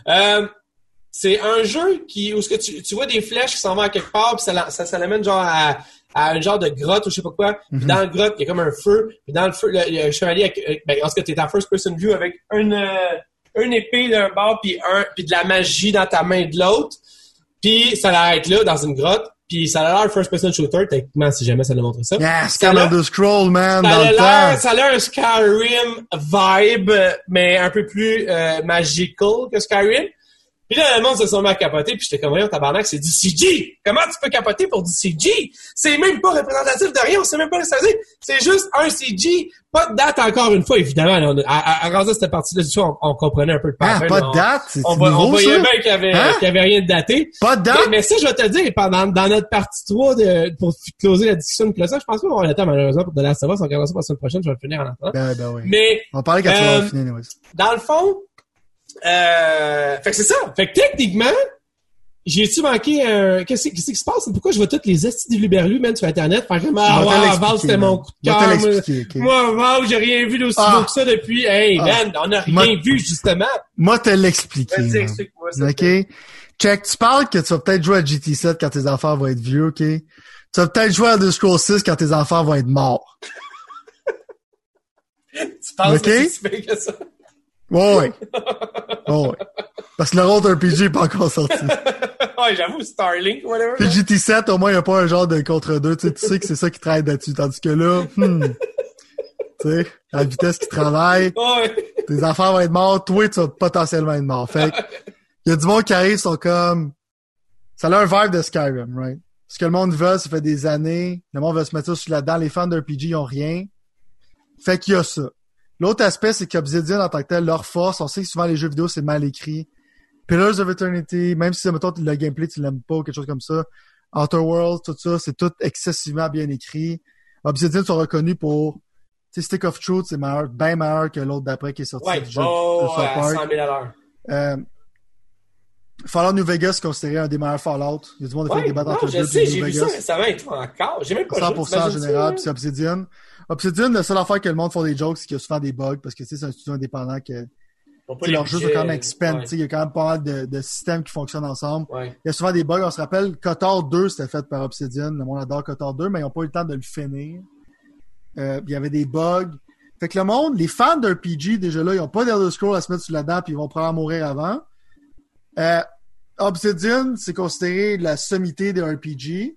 Euh, c'est un jeu qui où ce que tu, tu vois des flèches qui s'en vont à quelque part puis ça, ça, ça l'amène genre à, à un genre de grotte ou je sais pas quoi. Puis dans la grotte, il y a comme un feu. Puis dans le feu, le, il y a un chevalier avec, ben, en ce que tu es en first person view avec une, euh, une épée d'un bord puis un puis de la magie dans ta main de l'autre. Puis ça l'arrête là dans une grotte. Puis ça a l'air first person shooter techniquement si jamais ça le montre ça. Yeah, the Scroll, man, ça dans a le l'air, temps. ça a l'air un Skyrim vibe, mais un peu plus euh, magical que Skyrim. Puis là, le monde se sont mis à capoter, puis j'étais comme, voyons, tabarnak, c'est du CG! Comment tu peux capoter pour du CG? C'est même pas représentatif de rien, on sait même pas ce que ça veut dire. C'est juste un CG, pas de date encore une fois, évidemment. là, on a- à, à, à rendu cette partie-là du show, on, on comprenait un peu le Ah, pattern. pas là, de date, c'est On, va- on nouveau, voyait ça? bien qu'il y avait, Hein? qu'il y avait rien de daté. Pas de date? Mais, mais ça, je vais te dire, pendant, dans notre partie 3 de, pour closer la discussion de ça, je pense pas qu'on le temps, malheureusement, pour de la savoir. Si on regarde ça pour la semaine prochaine, je vais le finir en attendant. Ben, ben oui. Mais, On parler quand tu vas Euh, avoir fini, anyways. dans le fond, euh, fait que c'est ça. Fait que techniquement, j'ai-tu manqué un, qu'est-ce qui se passe? Pourquoi je vois toutes les estis du luberlu, même, sur Internet, faire comme, ah, wow, Val, c'était man. mon coup de cœur. moi. wow, j'ai rien vu d'aussi Ah. beau que ça depuis, hey, Ah. man, on a rien Moi- vu, justement. Moi, te l'expliquer. Vas-y, man. explique-moi ça. OK? Check, tu parles que tu vas peut-être jouer à GT7 quand tes enfants vont être vieux, OK? Tu vas peut-être jouer à The Scroll 6 quand tes enfants vont être morts. Tu penses Ok? que c'est que ça? Ouais, ouais. Ouais, ouais. Parce que le rôle RPG est pas encore sorti. ouais, j'avoue, Starlink, whatever. Puis GT7, au moins, il n'y a pas un genre de contre-deux. Tu sais, tu sais que c'est ça qui travaille là-dessus. Tandis que là, hmm, tu sais, à la vitesse qui travaille, Ouais. tes enfants vont être morts, toi, tu vas potentiellement être mort. Fait il y a du monde qui arrive, sont comme, ça a un vibe de Skyrim, right? Ce que le monde veut, ça fait des années, le monde veut se mettre ça sur là-dedans, les fans d'RPG, ils ont rien. Fait qu'il y a ça. L'autre aspect, c'est qu'Obsidian, en tant que tel, leur force, on sait que souvent les jeux vidéo, c'est mal écrit. Pillars of Eternity, même si, mettons, le gameplay, tu l'aimes pas ou quelque chose comme ça. Outer Worlds, tout ça, c'est tout excessivement bien écrit. Obsidian sont reconnus pour, tu sais, Stick of Truth, c'est meilleur, bien meilleur que l'autre d'après qui est sorti Ouais, du jeu. oh, de Park. 100 000 à l'heure. Euh, Fallout New Vegas est considéré un des meilleurs Fallout. Il y a du monde qui fait Ouais, des débats entre je les deux sais, j'ai vu ça récemment et toi encore. J'ai même pas joué, 100% en général, puis c'est Obsidian. Obsidian, la seule affaire que le monde font des jokes, c'est qu'il y a souvent des bugs, parce que c'est un studio indépendant que leurs jeux sont quand même expand. ouais. Il y a quand même pas mal de, de systèmes qui fonctionnent ensemble. Ouais. Il y a souvent des bugs. On se rappelle, Kotor 2, c'était fait par Obsidian. Le monde adore Kotor 2, mais ils n'ont pas eu le temps de le finir. Euh, il y avait des bugs. Fait que le monde, les fans d'RPG, déjà là, ils n'ont pas d'Elder Scroll à se mettre sur la dent puis ils vont probablement mourir avant. Euh, Obsidian, c'est considéré la sommité des RPG.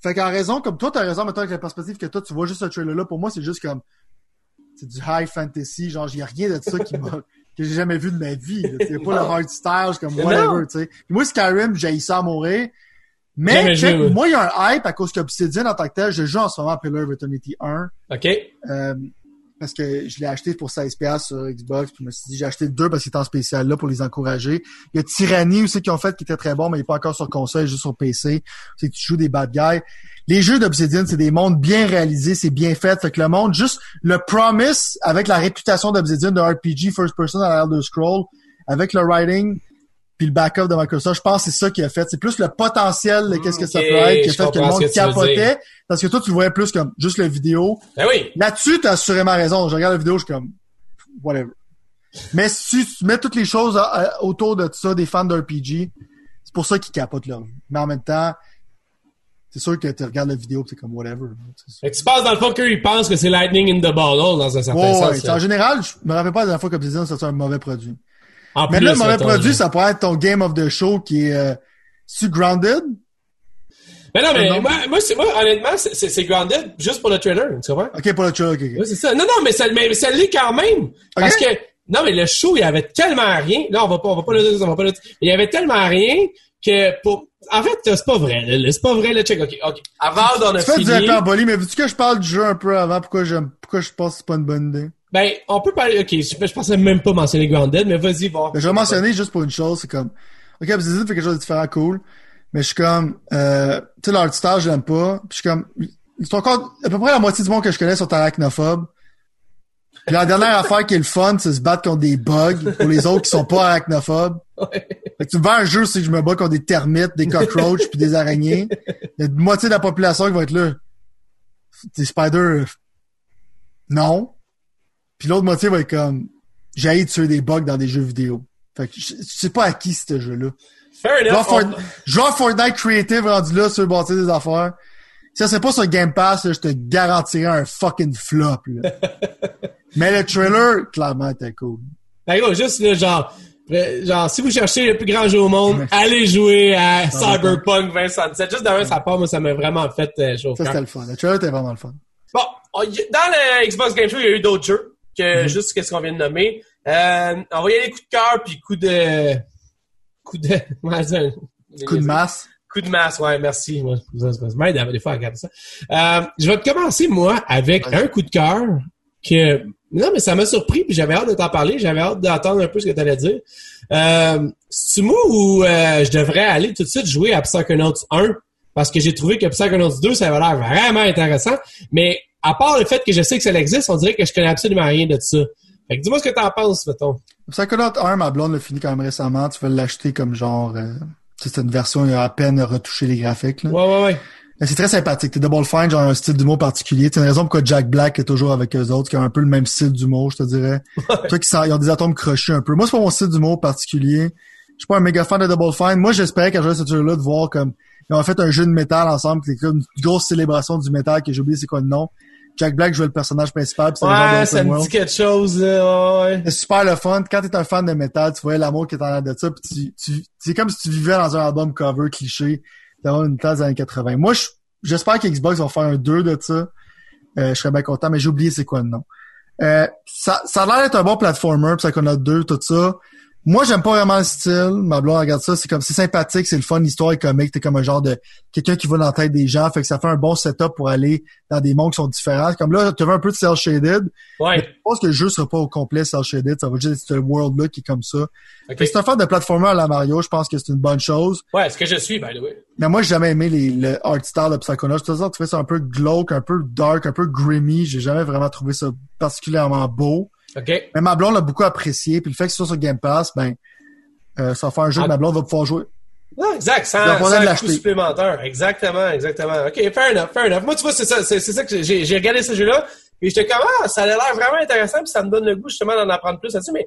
Fait qu'en raison, comme toi, t'as raison, maintenant avec la perspective que toi, tu vois juste ce trailer-là, pour moi, c'est juste comme, c'est du high fantasy, genre, il a rien de ça qui m'a, que j'ai jamais vu de ma vie. C'est pas le hard style, c'est comme whatever, tu sais. Moi, Skyrim, j'ai ça à mourir. Mais, check, moi, il y a un hype à cause qu'Obsidian, en tant que tel, je joue en ce moment à Pillar of Eternity 1. OK. Euh, parce que je l'ai acheté pour 16$ sur Xbox, puis je me suis dit, j'ai acheté 2 parce qu'il est en spécial là pour les encourager. Il y a Tyranny aussi qui ont fait qui était très bon, mais il est pas encore sur console, juste sur PC. C'est que tu joues des bad guys. Les jeux d'Obsidian, c'est des mondes bien réalisés, c'est bien fait. Fait que le monde, juste le promise avec la réputation d'Obsidian de RPG first person à l'Elder Scroll, avec le writing, puis le backup de Microsoft, je pense que c'est ça qui a fait. C'est plus le potentiel de qu'est-ce que ça Ok, peut être qui a fait que le monde que capotait. Parce que toi, tu le voyais plus comme juste la vidéo. Ben oui. Là-dessus, t'as assurément raison. Je regarde la vidéo, je suis comme, whatever. Mais si tu mets toutes les choses euh, autour de ça, des fans d'RPG, c'est pour ça qu'ils capotent leur vie. Mais en même temps, c'est sûr que tu regardes la vidéo, c'est comme whatever. Que tu passes dans le fond qu'ils pensent que c'est lightning in the bottle dans un certain Ouais, sens. ouais. là. En général, je me rappelle pas la dernière fois qu'Obsidian sorti un mauvais produit. En Mais plus, là, le mauvais mettons, produit, là. ça pourrait être ton Game of the Show qui est, euh, tu Grounded? Mais non, mais moi, moi, c'est- moi, honnêtement, c'est- grounded juste pour le trailer, tu comprends? Ok, pas le show, ok, ok. Oui, c'est ça. Non, non, mais ça, mais ça l'est quand même. Parce que, non, mais le show, il y avait tellement rien. Là, on va pas, on va pas le dire, on va pas le dire. Il y avait tellement rien que pour, en fait, c'est pas vrai, là. C'est pas vrai, le check. OK, OK. Avant, on a Tu fais du fini. hyperbole, mais vu que je parle du jeu un peu avant, pourquoi j'aime, pourquoi je pense que c'est pas une bonne idée? Ben, on peut parler, OK, je, je pensais même pas mentionner Grounded, mais vas-y, voir. Ben, je vais mentionner juste pour une chose, c'est comme, ok, Obsidian fait quelque chose de différent, cool, mais je suis comme, euh, tu sais, leur style, je l'aime pas, puis je suis comme, ils sont encore, à peu près la moitié du monde que je connais sont arachnophobes. Puis la dernière affaire qui est le fun, c'est se battre contre des bugs pour les autres qui sont pas arachnophobes. Ouais. Fait que tu me vends un jeu, c'est que je me bats contre des termites, des cockroaches puis des araignées. Il y a une moitié de la population qui va être là. Des spiders, non. Puis l'autre moitié va être comme, j'ai tuer des bugs dans des jeux vidéo. Fait que je, je sais pas à qui ce jeu-là. Genre, on- genre Fortnite Creative rendu là sur bâtir des affaires. Si ça c'est pas sur Game Pass, là, je te garantirais un fucking flop. Là. Mais le trailer, clairement, était cool. Ben, gros, juste, là, genre, euh, genre, si vous cherchez le plus grand jeu au monde, allez jouer à Cyberpunk 2077. Juste d'ailleurs, ça part, moi, ça m'a vraiment fait euh, chaud au Ça, c'était le fun. Le trailer était vraiment le fun. Bon, on dans le Xbox Game Show, il y a eu d'autres jeux que Mhm. juste ce qu'on vient de nommer. Euh, on va y aller coup de cœur puis coup de... Coup de... Coup de masse. Coup de masse, ouais, merci. M'aide des fois à ça. Euh, je vais te commencer, moi, avec Ouais. un coup de cœur que... Non, mais ça m'a surpris, puis j'avais hâte de t'en parler. J'avais hâte d'entendre un peu ce que tu allais dire. Euh, C'est-tu moi ou euh, je devrais aller tout de suite jouer à Psychonauts 1? Parce que j'ai trouvé que Psychonauts 2, ça avait l'air vraiment intéressant. Mais à part le fait que je sais que ça existe, on dirait que je connais absolument rien de ça. Fait que dis-moi ce que t'en penses, mettons. Psychonaut 1, ma blonde l'a fini quand même récemment. Tu vas l'acheter comme genre... Euh, c'est une version, il a à peine retouché les graphiques. Là. Ouais, ouais, ouais. C'est très sympathique. T'es Double Fine, genre un style d'humour particulier. C'est une raison pourquoi Jack Black est toujours avec eux autres, qui ont un peu le même style d'humour, je te dirais. Toi qui ils ont des atomes crochus un peu. Moi, c'est pas mon style d'humour particulier. Je suis pas un méga fan de Double Fine. Moi, j'espérais je jouais ce jeu-là de voir comme ils ont fait un jeu de métal ensemble, c'est comme une grosse célébration du métal que j'ai oublié c'est quoi le nom. Jack Black jouait le personnage principal, genre Ouais, ça me dit quelque chose, là, ouais, ouais. C'est super le fun. Quand t'es un fan de métal, tu voyais l'amour qui est en l'air de ça, puis tu, tu, c'est comme si tu vivais dans un album cover cliché d'avoir une tasse des années 80. Moi, je- j'espère qu'Xbox va faire un 2 de ça. Euh, je serais bien content, mais j'ai oublié c'est quoi le nom. Euh, ça, ça a l'air d'être un bon platformer, Psychonaut 2, tout ça. Moi, j'aime pas vraiment le style. Ma blonde regarde ça, c'est comme c'est sympathique, c'est le fun, l'histoire est comique, t'es comme un genre de quelqu'un qui va dans la tête des gens, fait que ça fait un bon setup pour aller dans des mondes qui sont différents. Comme là, tu veux un peu de cel shaded. Ouais. Je pense que le jeu sera pas au complet cel shaded, ça va juste être ce world là qui est comme ça. C'est un fan de platformer à la Mario, je pense que c'est une bonne chose. Ouais, ce que je suis, by the way. Mais moi, j'ai jamais aimé les, le art style de Psychonauts. Tout ça, tu fais ça un peu glauque, un peu dark, un peu grimy. J'ai jamais vraiment trouvé ça particulièrement beau. OK. Mais ma blonde l'a beaucoup apprécié. Puis le fait que ce soit sur Game Pass, ben, euh, ça va faire un jeu Ah. que ma blonde va pouvoir jouer. Ouais, exact, sans, sans un coût supplémentaire. Exactement, exactement. OK, fair enough, fair enough. Moi, tu vois, c'est ça, c'est, ça que j'ai, regardé ce jeu-là, puis j'étais comme, ah, ça a l'air vraiment intéressant, puis ça me donne le goût, justement, d'en apprendre plus là-dessus, mais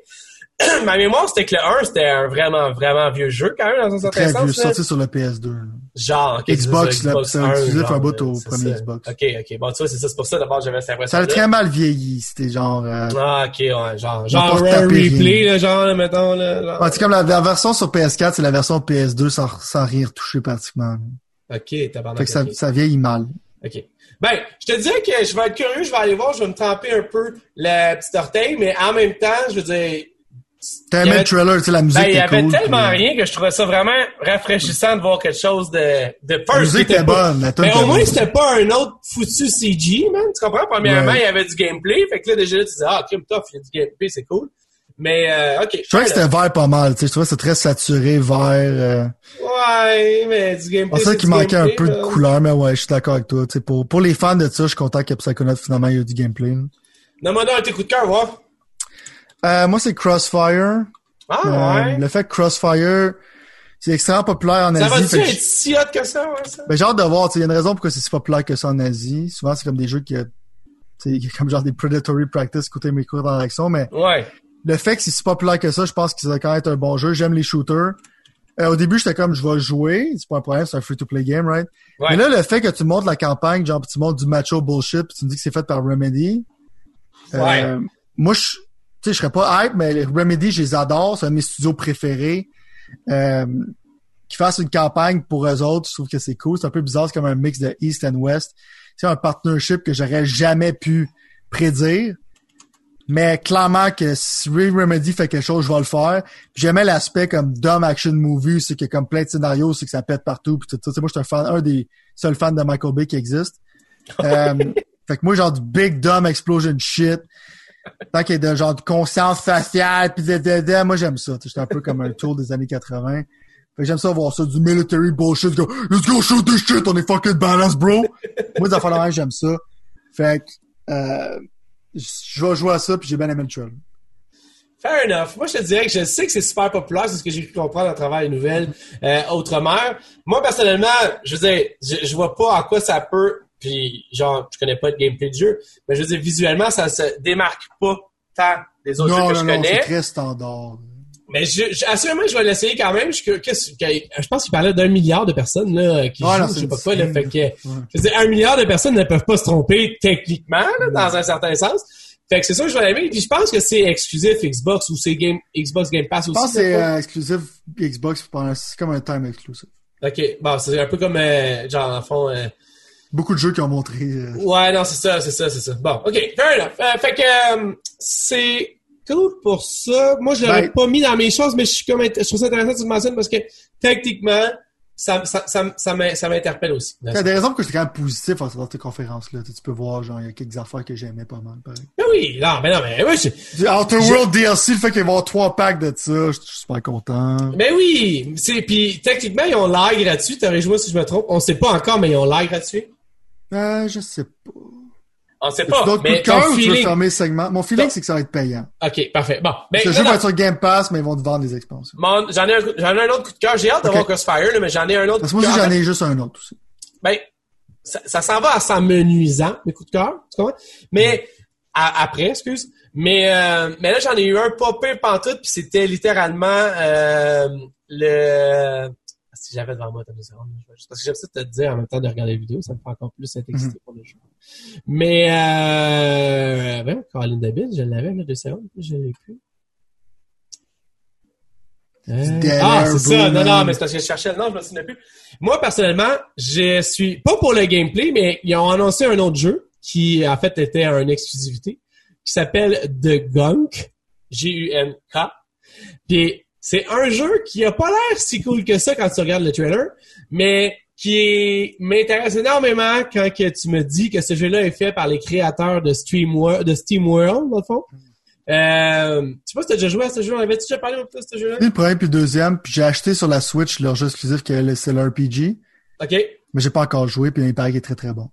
ma mémoire, c'était que le 1, c'était un vraiment, vraiment vieux jeu, quand même, dans un certain Très sens. vieux, sorti sur le PS2. là. Genre, ok, Xbox, c'est ça, là, c'est un exclusif, bout au premier ça. Xbox. OK, OK. Bon, tu vois, c'est ça, c'est pour ça, d'abord, j'avais cette impression Ça a très mal vieilli. C'était genre... Euh... Ah, OK, ouais, genre, genre retapé replay, là, genre, là, mettons, là. genre. Ouais, comme la, la version sur PS4, c'est la version PS2 sans, sans rien retoucher pratiquement. OK, tabarnak. Fait que ça, ça vieillit mal. OK. Ben, je te dirais que je vais être curieux, je vais aller voir, je vais me tremper un peu le petit orteil, mais en même temps, je veux dire, T'as aimé le trailer, tu sais, la musique ben, il y avait cool. tellement puis, euh, rien que je trouvais ça vraiment rafraîchissant de voir quelque chose de, de La musique était pas- bonne, la Mais était au moins, c'était pas un autre foutu CG, man. Tu comprends? Premièrement, Ouais. il y avait du gameplay. Fait que là, déjà, tu disais, ah, crime tough, il y a du gameplay, c'est cool. Mais, euh, OK. Je trouvais que c'était vert pas mal, tu sais. Je trouvais que c'était très saturé, vert. Euh... Ouais, mais du gameplay. pensais c'est qu'il manquait un peu de couleur, mais ouais, je suis d'accord avec toi. Tu sais, pour, pour les fans de ça, je suis content que Psychonaut, finalement, il y a du gameplay. là. Donne-moi donc un tes coups de cœur, voir. Euh, moi, c'est Crossfire. Ah, Euh, ouais. Le fait que Crossfire, c'est extrêmement populaire en Ça Asie. va-tu fait que être si hot que ça, ouais, ça? Ben, j'ai hâte de voir, tu sais, il y a une raison pourquoi c'est si populaire que ça en Asie. Souvent, c'est comme des jeux qui, euh, tu sais, comme genre des predatory practice côté micro-transactions, mais Ouais. le fait que c'est si populaire que ça, je pense que ça va quand même être un bon jeu. J'aime les shooters. Euh, au début, j'étais comme, je vais jouer. C'est pas un problème, c'est un free-to-play game, right? Ouais. Mais là, le fait que tu montres la campagne, genre, tu montres du macho bullshit, pis tu me dis que c'est fait par Remedy. Ouais. euh, moi, je, tu sais, je serais pas hype, mais les Remedy, je les adore. C'est un de mes studios préférés. Euh, qu'ils fassent une campagne pour eux autres, je trouve que c'est cool. C'est un peu bizarre, c'est comme un mix de East and West. C'est un partnership que j'aurais jamais pu prédire. Mais clairement que si Ray Remedy fait quelque chose, je vais le faire. J'aimais l'aspect comme dumb action movie, c'est que comme plein de scénarios, c'est que ça pète partout. Puis tout moi, je suis un fan, un des seuls fans de Michael Bay qui existe. Euh, fait que moi, genre du big dumb explosion shit. Tant qu'il y a de genre de conscience faciale, puis de, de, de, moi j'aime ça. J'étais un peu comme un tour des années 80. Fait j'aime ça voir ça, du military bullshit. Let's go shoot this shit, on est fucking badass, bro. moi, des affaires j'aime ça. Fait que, euh, je vais jouer à ça, puis j'ai bien aimé le. Fair enough. Moi, je te dirais que je sais que c'est super populaire, c'est ce que j'ai pu comprendre à travers les nouvelles euh, Outre-mer. Moi, personnellement, je veux dire, je, je vois pas à quoi ça peut, puis genre, je connais pas le gameplay du jeu, mais je veux dire, visuellement, ça se démarque pas tant des autres jeux que non, je non, c'est connais. très standard. Mais je, je, assurément, je vais l'essayer quand même. Je, que- je pense qu'il parlait d'un milliard de personnes là, qui Ouais, jouent, je sais pas quoi. Là, fait que, Ouais. je veux dire, un milliard de personnes ne peuvent pas se tromper techniquement, là, dans un certain sens. Fait que c'est ça que je vais l'aimer. Puis je pense que c'est exclusif Xbox ou c'est game, Xbox Game Pass Je aussi. pense que c'est euh, exclusif Xbox, pendant- c'est comme un time exclusive. Ok, bon, c'est un peu comme, euh, genre, en fond... euh, Beaucoup de jeux qui ont montré. euh, Ouais, non, c'est ça, c'est ça, c'est ça. Bon, ok, fair enough. Euh, fait que, euh, c'est cool pour ça. Moi, je l'aurais Ben- pas mis dans mes choses, mais je suis comme, je trouve ça intéressant que tu le mentionnes parce que, techniquement, ça, ça, ça, ça m'in- ça m'interpelle aussi. A des raisons que j'étais quand même positif de cette conférence-là. Tu peux voir, genre, il y a quelques affaires que j'aimais pas mal, pareil. Mais oui, non, mais non, mais oui, Du Outer World DLC, le fait qu'il va y avoir trois packs de ça, je suis super content. mais oui, c'est, puis techniquement, ils ont l'air gratuit, t'aurais-moi si je me trompe. On sait pas encore, mais ils ont l'air gratuit. Euh, je sais pas. On sait pas, d'autres coups mais de cœur ou tu veux fermer le segment? Mon feeling, c'est que ça va être payant. Ok, parfait. Bon, mais Ce jeu va être sur Game Pass, mais ils vont te vendre des expansions. Mon- j'en ai un, j'en ai un autre coup de cœur. J'ai hâte de Ok. voir Crossfire, là, mais j'en ai un autre Parce coup moi aussi, j'en ai juste un autre aussi. ben, ça, ça s'en va à s'amenuisant, mes coups de cœur, tu comprends? Mais, à- après, excuse. Mais, euh, mais là, j'en ai eu un pas pire pantoute, puis c'était littéralement euh, le... Si j'avais devant moi, vais juste- Parce que j'aime ça te dire en même temps de regarder la vidéo, ça me fait encore plus être excité pour le jeu. Mais, euh... Ben, Caroline David, je l'avais, là, deux secondes, je l'ai plus. Euh, ah, c'est ça. Non, non, mais c'est parce que je cherchais le nom, je me souviens plus. Moi, personnellement, je suis pas pour le gameplay, mais ils ont annoncé un autre jeu qui, en fait, était une exclusivité. qui s'appelle The Gunk, G-U-N-K. Puis c'est un jeu qui a pas l'air si cool que ça quand tu regardes le trailer, mais qui m'intéresse énormément quand que tu me dis que ce jeu-là est fait par les créateurs de Steam World, de Steam World, dans le fond. Euh, tu sais pas si t'as déjà joué à ce jeu, on avait déjà parlé de ce jeu-là? Le premier puis le deuxième, puis j'ai acheté sur la Switch leur jeu exclusif qui est c'est l'RPG. OK. Mais j'ai pas encore joué, puis il paraît qu'il est très très bon.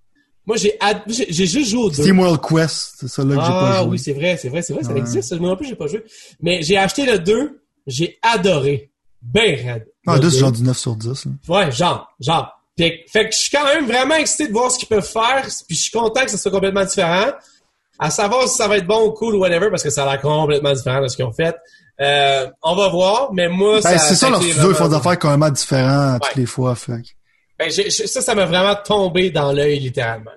Moi, j'ai ad... j'ai juste joué au deux. Steam World Quest, c'est ça là que j'ai pas Ah joué. oui, c'est vrai, c'est vrai, c'est vrai, ça existe. Moi non plus, j'ai pas joué. Mais j'ai acheté le 2, j'ai adoré. Ben raide. Ah, deux, c'est genre du 9 sur 10. Là. Ouais, genre, genre. Fait, que- fait que je suis quand même vraiment excité de voir ce qu'ils peuvent faire, puis je suis content que ce soit complètement différent. À savoir si ça va être bon ou cool ou whatever, parce que ça a l'air complètement différent de ce qu'ils ont fait. Euh, on va voir, mais moi, Ben, ça... c'est ça, a leur été studio, ils font des affaires complètement différentes toutes les fois. Fait. Ben, ça, ça m'a vraiment tombé dans l'œil, littéralement.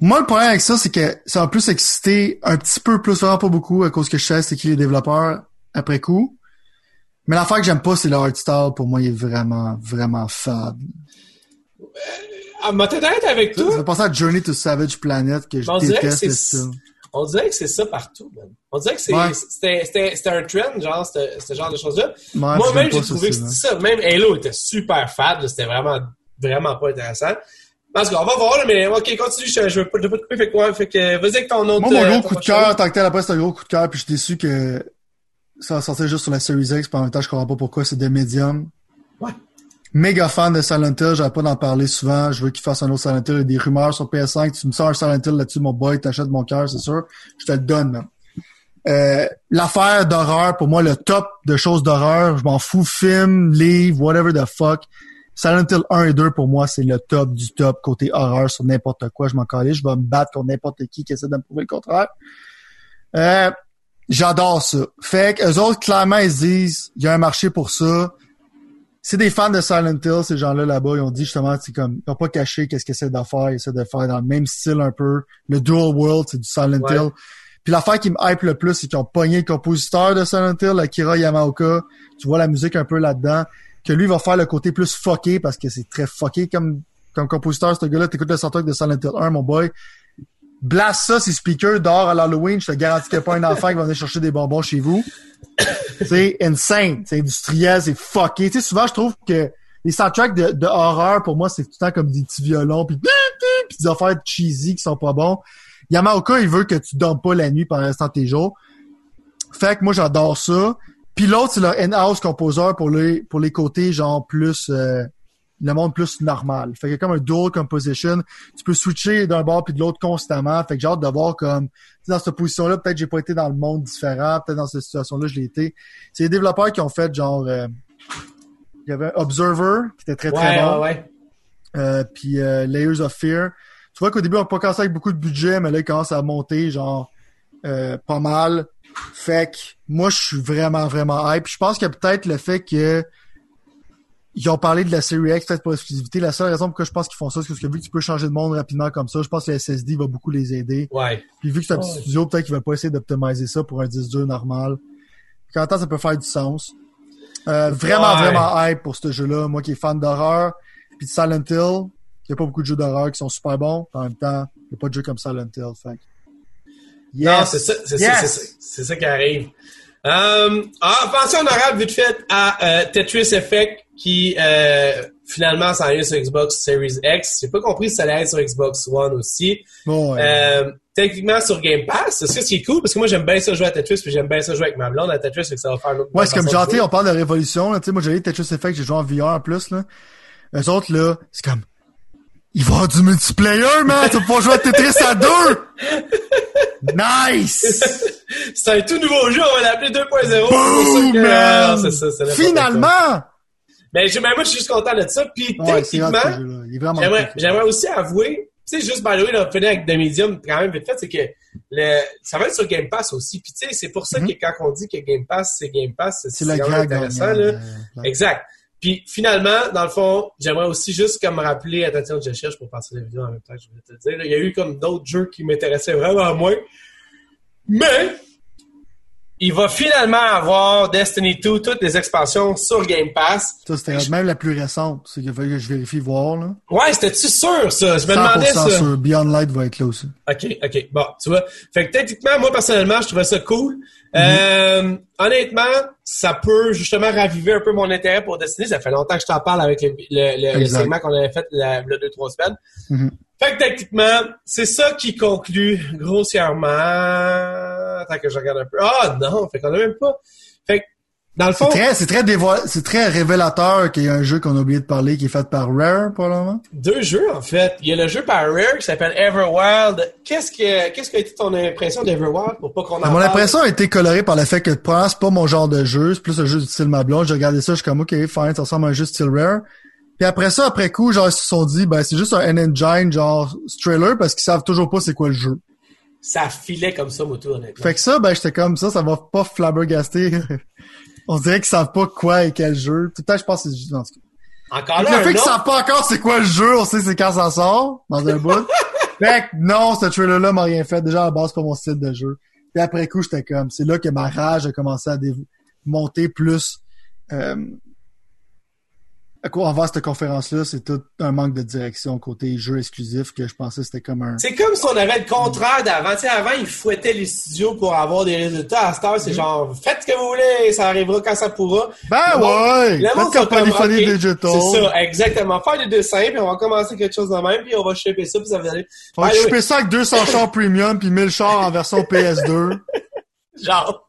Moi, le problème avec ça, c'est que ça m'a plus excité un petit peu plus, vraiment pas beaucoup, à cause que je sais c'est qui les développeurs après coup. Mais l'affaire que j'aime pas, c'est le art style. Pour moi, il est vraiment, vraiment fade. Ah, ma tête avec Ça toi, fait penser à Journey to Savage Planet, que je On dirait que déteste c'est- le style. on dirait que c'est ça partout, man. On dirait que c'est, Ouais. c'était, un trend, genre, ce genre de choses-là. Ouais, Moi-même, j'ai trouvé que c'était ça. Même Halo était super fade, c'était vraiment, vraiment pas intéressant. Parce qu'on va voir, mais ok, continue, je, je veux pas, je veux pas te couper, fait quoi? Fait que, vas-y avec ton autre. Moi, mon euh, gros coup de cœur, tant que tel, après, c'est un gros coup de cœur, puis je suis déçu que ça va sortir juste sur la Series X, puis en même temps, je comprends pas pourquoi, c'est de Medium. Ouais. Méga fan de Silent Hill, j'arrête pas d'en parler souvent, je veux qu'il fasse un autre Silent Hill, il y a des rumeurs sur PS5, tu me sors un Silent Hill là-dessus, mon boy, t'achètes mon cœur, c'est sûr, je te le donne, man. Euh, l'affaire d'horreur, pour moi, le top de choses d'horreur, je m'en fous, film, livre, whatever the fuck. Silent Hill 1 et 2, pour moi, c'est le top du top côté horreur sur n'importe quoi. Je m'en calais, je vais me battre contre n'importe qui qui essaie de me prouver le contraire. Euh, j'adore ça. Fait que eux autres, clairement, ils se disent, il y a un marché pour ça. C'est des fans de Silent Hill, ces gens-là là-bas. Ils ont dit justement, c'est comme, ils n'ont pas caché qu'est-ce qu'ils essaient de faire. Ils essaient de faire dans le même style un peu. Le Dual World, c'est du Silent Ouais. Hill. Puis l'affaire qui me hype le plus, c'est qu'ils ont pogné le compositeur de Silent Hill, Akira Yamaoka. Tu vois la musique un peu là-dedans. Que lui va faire le côté plus fucké parce que c'est très fucké comme, comme compositeur, ce gars-là. T'écoutes le soundtrack de Silent Hill 1, mon boy. Blast ça, ses speakers dehors à l'Halloween. Je te garantis qu'il n'y a pas un enfant qui va venir chercher des bonbons chez vous. c'est insane. C'est industriel, c'est fucké. Tu sais, souvent, je trouve que les soundtracks de, horreur, pour moi, c'est tout le temps comme des petits violons, puis puis des affaires cheesy qui sont pas bons. Yamaoka, il veut que tu dormes pas la nuit pendant restant de tes jours. Fait que moi, j'adore ça. Puis l'autre, c'est leur in-house composeur pour les, pour les côtés, genre, plus, euh, le monde plus normal. Fait que comme un dual composition. Tu peux switcher d'un bord puis de l'autre constamment. Fait que j'ai hâte de voir comme, dans cette position-là, peut-être j'ai pas été dans le monde différent. Peut-être dans cette situation-là, je l'ai été. C'est les développeurs qui ont fait, genre, euh, il y avait Observer, qui était très, très Ouais, bon. ouais, ouais. Euh, puis euh, Layers of Fear. Tu vois qu'au début, on n'a pas commencé avec beaucoup de budget, mais là, il commence à monter, genre, pas mal. Fait que moi, je suis vraiment, vraiment hype. Je pense que peut-être le fait que ils ont parlé de la série X, peut-être pour l'exclusivité. La seule raison pourquoi je pense qu'ils font ça, c'est parce que vu que tu peux changer de monde rapidement comme ça, je pense que le SSD va beaucoup les aider. Ouais. Puis vu que c'est un petit Ouais. studio, peut-être qu'ils veulent pas essayer d'optimiser ça pour un 10-2 normal. Puis en même temps, ça peut faire du sens. Euh, vraiment, Ouais. vraiment hype pour ce jeu-là. Moi qui est fan d'horreur. Puis de Silent Hill, il n'y a pas beaucoup de jeux d'horreur qui sont super bons. En même temps, il n'y a pas de jeu comme Silent Hill. Fait. que- Non, c'est ça, c'est ça, Yes! c'est ça, c'est ça qui arrive. Euh, ah, pensez honorable vite fait à euh, Tetris Effect qui euh, finalement s'en vient sur Xbox Series X. J'ai pas compris si ça allait être sur Xbox One aussi. Bon, ouais. Euh, techniquement sur Game Pass, c'est ça ce qui est cool? Parce que moi j'aime bien ça jouer à Tetris puis j'aime bien ça jouer avec ma blonde à Tetris fait que ça va faire une autre Ouais, c'est comme jouer. on parle de révolution, là. Tu sais, moi, j'ai eu Tetris Effect, j'ai joué en VR en plus, là. Eux autres, là, c'est comme, il va y avoir du multiplayer, man! Tu vas pouvoir jouer à Tetris à deux! Nice! c'est un tout nouveau jeu, on va l'appeler 2.0. C'est pour ça Boom, que- man! ah, c'est ça. Finalement! Mais, j'ai- mais moi je suis juste content de ça puis Ouais, techniquement J'aimerais, aussi avouer, tu sais, juste by the way, là, finir avec The Medium, quand même, vite fait, c'est que le, ça va être sur Game Pass aussi. Puis tu sais, c'est pour ça Mhm. que quand on dit que Game Pass, c'est Game Pass, c'est, intéressant, là. euh, Exact. Puis finalement, dans le fond, j'aimerais aussi juste comme me rappeler, attention, je cherche pour passer la vidéo en même temps que je voulais te le dire. là. Il y a eu comme d'autres jeux qui m'intéressaient vraiment moins. Mais il va finalement avoir Destiny 2, toutes les expansions sur Game Pass. Ça, c'était même la plus récente. C'est qu'il fallait que je vérifie voir, là. Ouais, c'était-tu sûr, ça? Je me demandais 100% ça. sûr. Beyond Light va être là aussi. OK, OK. Bon, tu vois. Fait que techniquement, moi, personnellement, je trouvais ça cool. Euh, honnêtement, ça peut justement raviver un peu mon intérêt pour Destiny. Ça fait longtemps que je t'en parle avec le, le, le- segment qu'on avait fait la, il y a deux, trois semaines. Mhm. Fait que techniquement, c'est ça qui conclut grossièrement. Attends que je regarde un peu. Ah non, fait qu'on a même pas. Fait que, dans le fond, C'est très, c'est très c'est très révélateur qu'il y a un jeu qu'on a oublié de parler qui est fait par Rare, probablement. deux jeux en fait. Il y a le jeu par Rare qui s'appelle Everwild. Qu'est-ce que qu'est-ce qui a été ton impression d'Everwild pour pas qu'on en Mon parle? impression a été colorée par le fait que, premièrement, c'est pas mon genre de jeu, c'est plus un jeu du style ma blonde. J'ai regardé ça, je suis comme, ok, fine, ça ressemble à un jeu style Rare. Puis après ça, après coup, genre, ils se sont dit, ben, c'est juste un N-Engine, genre, trailer, parce qu'ils savent toujours pas c'est quoi le jeu. Ça filait comme ça, Moto, honnêtement. Fait que ça, ben, j'étais comme ça, ça va pas flabbergaster. On dirait qu'ils savent pas quoi et quel jeu. Tout le temps, je pense que c'est juste dans ce cas. Encore là, le fait qu'ils savent pas encore c'est quoi le jeu, on sait c'est quand ça sort, dans un bout. fait que non, ce trailer-là m'a rien fait. Déjà, à la base, pas mon style de jeu. Puis après coup, j'étais comme, c'est là que ma rage a commencé à monter plus. Euh, à quoi avant cette conférence-là, c'est tout un manque de direction côté jeu exclusif que je pensais que c'était comme un. C'est comme si on avait le contraire d'avant. Tu sais, avant, ils fouettaient les studios pour avoir des résultats. À cette heure, c'est Mm-hmm. genre, faites ce que vous voulez, ça arrivera quand ça pourra. Ben Le ouais! Le monde comme Polyphony ok, Digital. C'est ça, exactement. Faire des dessins, puis on va commencer quelque chose de même, puis on va shipper ça, puis ça va aller. On va choper ça avec 200 chars premium puis 1000 chars en version PS2. Genre.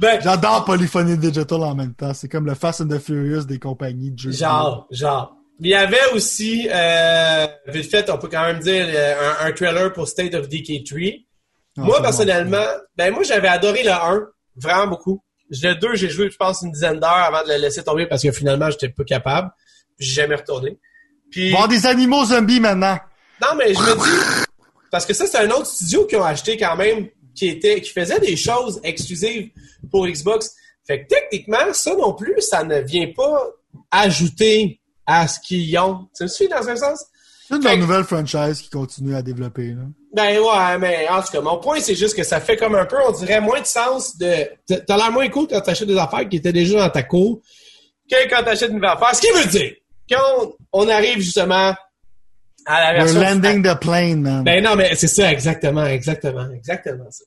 Ben, J'adore Polyphony Digital en même temps. C'est comme le Fast and the Furious des compagnies de jeux. Genre, genre. Il y avait aussi, euh, vite fait, on peut quand même dire, euh, un, un trailer pour State of Decay 3. Ah, moi, personnellement, ben moi, j'avais adoré le 1, vraiment beaucoup. Le 2, j'ai joué, je pense, une dizaine d'heures avant de le laisser tomber parce que finalement, j'étais pas capable. Puis j'ai jamais retourné. Puis, Voir des animaux zombies maintenant. non, mais je me dis, parce que ça, c'est un autre studio qui ont acheté quand même, qui était, qui faisait des choses exclusives pour Xbox. Fait que techniquement, ça non plus, ça ne vient pas ajouter à ce qu'ils ont. Tu me suis dans un sens? C'est une nouvelle franchise qui continue à développer. Là. Ben ouais, mais en tout cas, mon point, c'est juste que ça fait comme un peu, on dirait, moins de sens de... T'as l'air moins cool quand t'achètes des affaires qui étaient déjà dans ta cour que quand t'achètes une nouvelle affaire. Ce qui veut dire, quand on arrive justement à la We're version... landing the plane, man. Ben non, mais c'est ça, exactement, exactement, exactement ça.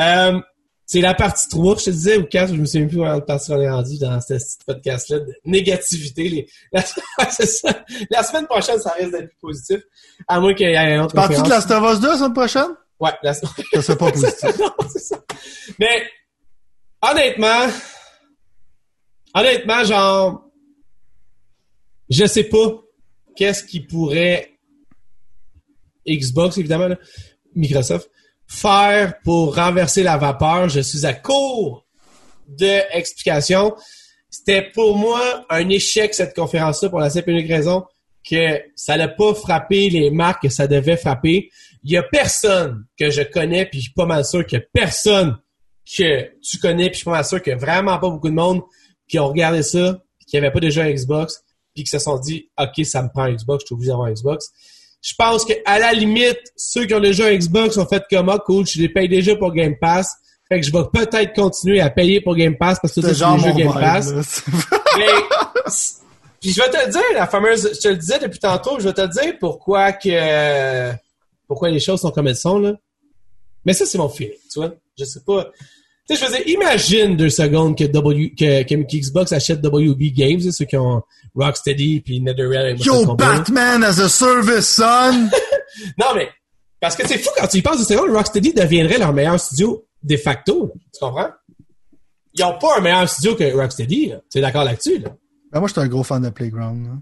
Euh, c'est la partie 3, je te disais, ou 4, je me souviens plus où la partie on est rendu dans ce petit podcast-là, de négativité. Les... La... c'est ça. La semaine prochaine, ça risque d'être plus positif, à moins qu'il y ait un autre Parti de. Last of Us 2 la semaine prochaine? Ouais, la... Ça serait pas positif. non, c'est ça. Mais, honnêtement, honnêtement, genre, je sais pas qu'est-ce qui pourrait Xbox, évidemment, Microsoft, faire pour renverser la vapeur. Je suis à court d'explications. C'était pour moi un échec, cette conférence-là, pour la simple et unique raison que ça n'a pas frappé les marques que ça devait frapper. Il y a personne que je connais, puis je suis pas mal sûr que personne que tu connais, puis je suis pas mal sûr qu'il a vraiment pas beaucoup de monde qui ont regardé ça, qui n'avaient pas déjà un Xbox, puis qui se sont dit OK, ça me prend un Xbox, je suis obligé d'avoir un Xbox. Je pense que à la limite, ceux qui ont déjà un Xbox ont fait comme ah, cool, je les paye déjà pour Game Pass. Fait que je vais peut-être continuer à payer pour Game Pass parce que C'est genre jeux mon Game Pass. Mais, puis je vais te le dire, la fameuse, je te le disais depuis tantôt, je vais te le dire pourquoi que, pourquoi les choses sont comme elles sont, là. Mais ça, c'est mon feeling, tu vois. Je sais pas. Tu sais, je dire, imagine deux secondes que W, que, que Xbox achète WB Games, ceux qui ont Rocksteady puis NetherRealm et Yo. Batman as a service, son! Non, mais, parce que c'est fou quand tu y penses deux secondes, Rocksteady deviendrait leur meilleur studio de facto. Tu comprends? Ils ont pas un meilleur studio que Rocksteady, là. Tu es d'accord là-dessus, là? Ben, moi, je suis un gros fan de Playground. là.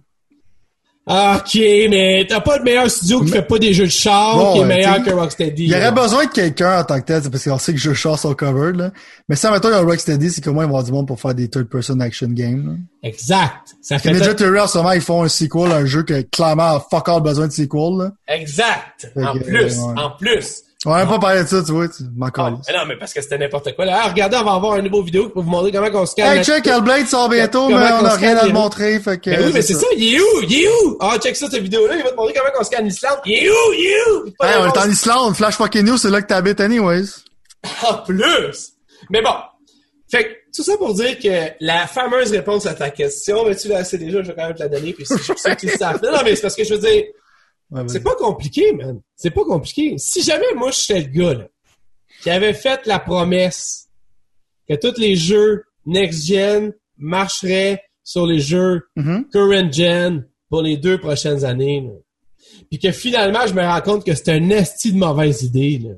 Ok, mais t'as pas de meilleur studio qui fait pas des jeux de char Bon, qui est meilleur que Rocksteady. Il y aurait besoin de quelqu'un en tant que tel, c'est parce qu'on sait que jeux chars sont covered, là. Mais ça, maintenant, il y a un Rocksteady, c'est comment ils vont avoir du monde pour faire des third-person action games, là. Exact. Ça fait Ninja ça- Theory, en ce moment, ils font un sequel, un jeu que clairement a fuck all besoin de sequel, là. Exact. Fait En que, plus, ouais. en plus. On va pas parler de ça, tu vois, tu m'en Ah, non, mais parce que c'était n'importe quoi. Là, Ah, regardez, on va avoir un nouveau vidéo pour vous montrer comment on se calme. Hey, check, Hellblade sort bientôt, mais on qu'on a se rien à le montrer, fait que... Oui, mais c'est ça. Il est où? Il est où? Ah, check ça, cette vidéo-là. Il va te montrer comment on se calme l'Islande. Il est où? Il est où? Pas Hey, de on est en. Islande, Flash fucking news, c'est là que t'habites anyways. En plus! Mais bon. Fait que, tout ça pour dire que la fameuse réponse à ta question, mais tu l'as assez déjà, je vais quand même te la donner, puis si je sais qu'ils le savent. Non, mais c'est parce que je veux dire, Ouais, ouais. c'est pas compliqué, man. C'est pas compliqué. Si jamais moi, je suis le gars, là, qui avait fait la promesse que tous les jeux next-gen marcheraient sur les jeux Mhm. current-gen pour les deux prochaines années, là. Puis que finalement, je me rends compte que c'est un esti de mauvaise idée, là.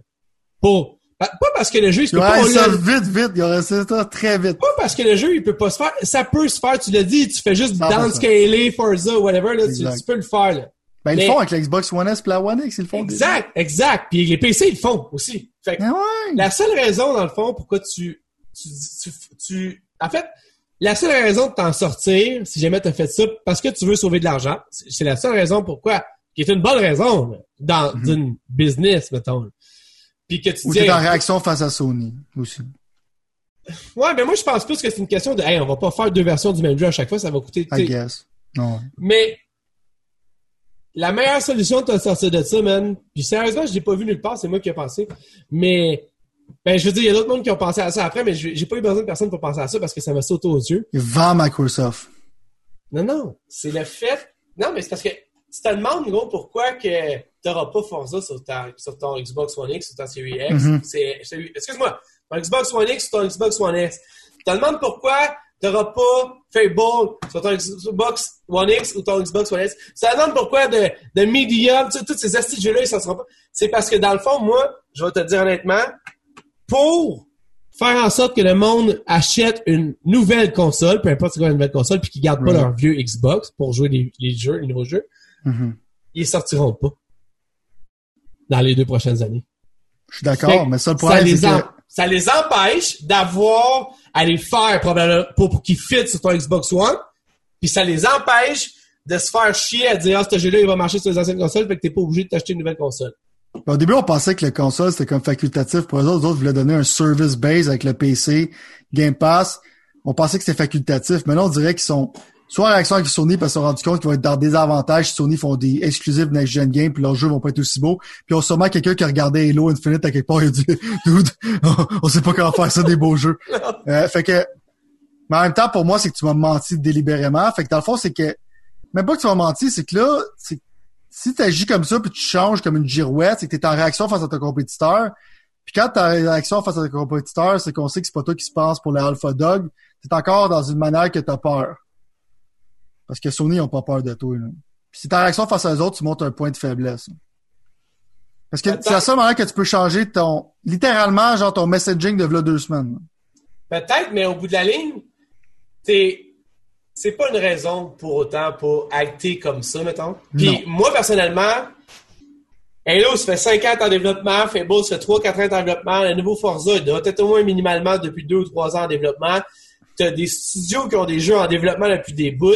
Pour, pas parce que le jeu, il peut pas, ça l'a- vite, vite. Il y aurait ça très vite. pas parce que le jeu, il peut pas se faire. Ça peut se faire, tu l'as dit, tu fais juste 100%. downscaler Forza, whatever, là, tu, tu peux le faire, là. Ben, ils Mais- le font avec la Xbox One S et la One X, ils le font. Exact, exact. Puis les PC, ils le font aussi. Fait que Ah ouais. la seule raison, dans le fond, pourquoi tu, tu, tu, tu- en fait, la seule raison de t'en sortir, si jamais t'as fait ça, parce que tu veux sauver de l'argent, c'est la seule raison pourquoi, qui est une bonne raison, là, dans Mhm. une business, mettons. Puis que tu Ou dis, en réaction face à Sony aussi. ouais, mais moi, je pense plus que c'est une question de, hey, on va pas faire deux versions du même jeu à chaque fois, ça va coûter, I guess. Non. Mais la meilleure solution de sortir de ça, man, puis sérieusement, je l'ai pas vu nulle part, c'est moi qui ai pensé. Mais ben je veux dire, il y a d'autres monde qui ont pensé à ça après, mais j'ai pas eu besoin de personne pour penser à ça parce que ça m'a sauté aux yeux. Vendent Microsoft. Non, non. C'est le fait. Non, mais c'est parce que tu te demandes, gros, pourquoi que t'auras pas Forza sur, ta, sur ton Xbox One X, sur ta série X. C'est, c'est- excuse-moi, ton Xbox One X sur ton Xbox One S. Tu te demandes pourquoi t'auras pas Fable sur ton Xbox One X ou ton Xbox One S. Te demandes pourquoi de, de Medium, tu sais, tous ces astuces jeux-là, ils s'en seront pas. C'est parce que dans le fond, moi, je vais te dire honnêtement, pour faire en sorte que le monde achète une nouvelle console, peu importe c'est quoi une nouvelle console, puis qu'ils gardent pas leur vieux Xbox pour jouer les, les jeux, les nouveaux jeux, Mhm. ils sortiront pas dans les deux prochaines années. Je suis d'accord, mais ça, le ça, problème, les que... ça les empêche d'avoir à les faire probablement pour, qu'ils fit sur ton Xbox One, puis ça les empêche de se faire chier à dire ah ce jeu-là il va marcher sur les anciennes consoles, fait que t'es pas obligé de t'acheter une nouvelle console. Au début, on pensait que le console, c'était comme facultatif pour eux autres. Les autres voulaient donner un service base avec le PC, Game Pass. On pensait que c'était facultatif. Maintenant, on dirait qu'ils sont soit en réaction avec Sony parce qu'ils se sont rendus compte qu'ils vont être dans des avantages si Sony font des exclusives next-gen game puis leurs jeux vont pas être aussi beaux. Puis on a sûrement quelqu'un qui a regardé Halo Infinite à quelque part et a dit Dude, on sait pas comment faire ça des beaux jeux. Euh, fait que mais en même temps, pour moi, c'est que tu m'as menti délibérément. Fait que dans le fond, c'est que même pas que tu m'as menti, c'est que là, c'est si tu agis comme ça puis tu changes comme une girouette, c'est que tu es en réaction face à ton compétiteur. Puis quand tu en réaction face à ton compétiteur, c'est qu'on sait que c'est pas toi qui se passe pour le Alpha Dog. Tu encore dans une manière que tu as peur. Parce que Sony ont pas peur de toi. Là. Puis si t'es en réaction face à eux autres, tu montes un point de faiblesse. Parce que c'est la seule manière que tu peux changer ton littéralement genre ton messaging de v'là deux semaines. Peut-être, mais au bout de la ligne, c'est c'est pas une raison pour autant pour acter comme ça, mettons. Puis moi, personnellement, Halo, ça fait 5 ans en développement, Fable, ça fait 3-4 ans en développement, le nouveau Forza, il doit être au moins minimalement depuis 2 ou 3 ans en développement. T'as des studios qui ont des jeux en développement depuis des bouts,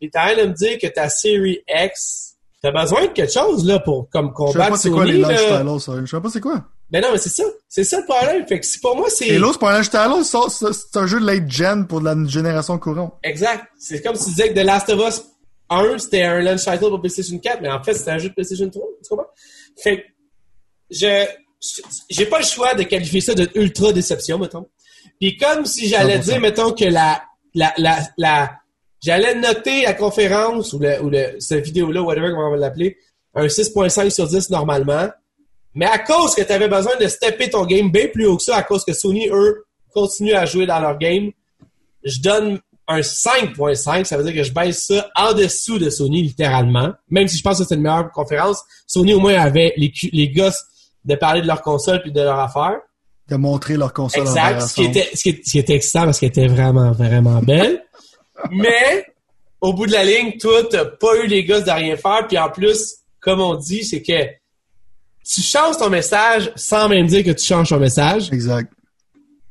et t'as rien de me dire que ta série X, t'as besoin de quelque chose, là, pour comme Je sais combattre pas c'est quoi les Sony, launch titles. Je sais pas c'est quoi. Ben non, mais c'est ça. C'est ça le problème. Fait que si pour moi, c'est... Halo, c'est pas un c'est c'est un jeu de late gen pour la génération courante. Exact. C'est comme si tu disais que The Last of Us 1, c'était un launch title pour PlayStation 4, mais en fait, c'était un jeu de PlayStation 3. Tu comprends? Fait que, je, j'ai pas le choix de qualifier ça de ultra déception, mettons. Puis comme si j'allais 100%. dire, mettons, que la, la, la, la, j'allais noter la conférence ou le, ou le, cette vidéo-là, whatever, comment on va l'appeler, un 6.5 sur 10 normalement. Mais à cause que tu avais besoin de stepper ton game bien plus haut que ça, à cause que Sony, eux, continuent à jouer dans leur game, je donne un 5.5. Ça veut dire que je baisse ça en dessous de Sony, littéralement. Même si je pense que c'est une meilleure conférence, Sony au moins avait les, les gosses de parler de leur console puis de leur affaire. De montrer leur console en Exact. Ce qui, était, ce, qui, ce qui était excitant parce qu'elle était vraiment, vraiment belle. Mais, au bout de la ligne, toi, t'as pas eu les gosses de rien faire. Puis en plus, comme on dit, c'est que tu changes ton message sans même dire que tu changes ton message. Exact.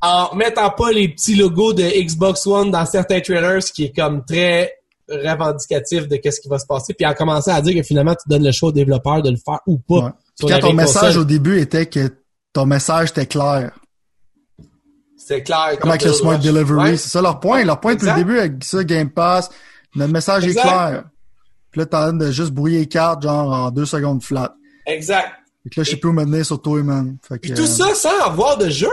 En mettant pas les petits logos de Xbox One dans certains trailers, ce qui est comme très revendicatif de qu'est-ce qui va se passer. Puis en commençant à dire que finalement, tu donnes le choix aux développeurs de le faire ou pas. Ouais. Puis quand ton message console. au début était que ton message était clair. C'est clair. Comme avec le Smart. Delivery. Ouais. C'est ça leur point. Leur point depuis le début avec ça, Game Pass, notre message Exact. est clair. Puis là, t'as l'air de juste brouiller les cartes, genre en deux secondes flat. Exact. Fait que là, je sais plus où me tenir sur toi, man. Fait que, Puis tout euh, ça sans avoir de jeu.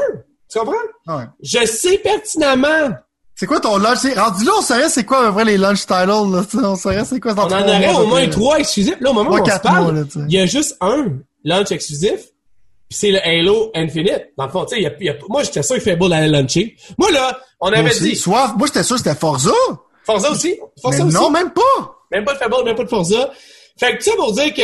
Tu comprends? ouais. Je sais pertinemment. C'est quoi ton lunch? Rendu là, on saurait c'est quoi, à près, les lunch titles, là, on saurait c'est quoi dans On en aurait au moins trois exclusifs. Là, au moment où on se parle, il y a juste un launch exclusif. Puis c'est le Halo Infinite. Dans le fond, tu sais, y a- moi, j'étais sûr fait beau d'aller luncher. Moi, là, on Moi avait aussi. dit, Soit, moi, j'étais sûr que c'était Forza. Forza aussi. Forza mais aussi. non, même pas. Même pas de Fable, même pas de Forza. Fait que ça pour dire que,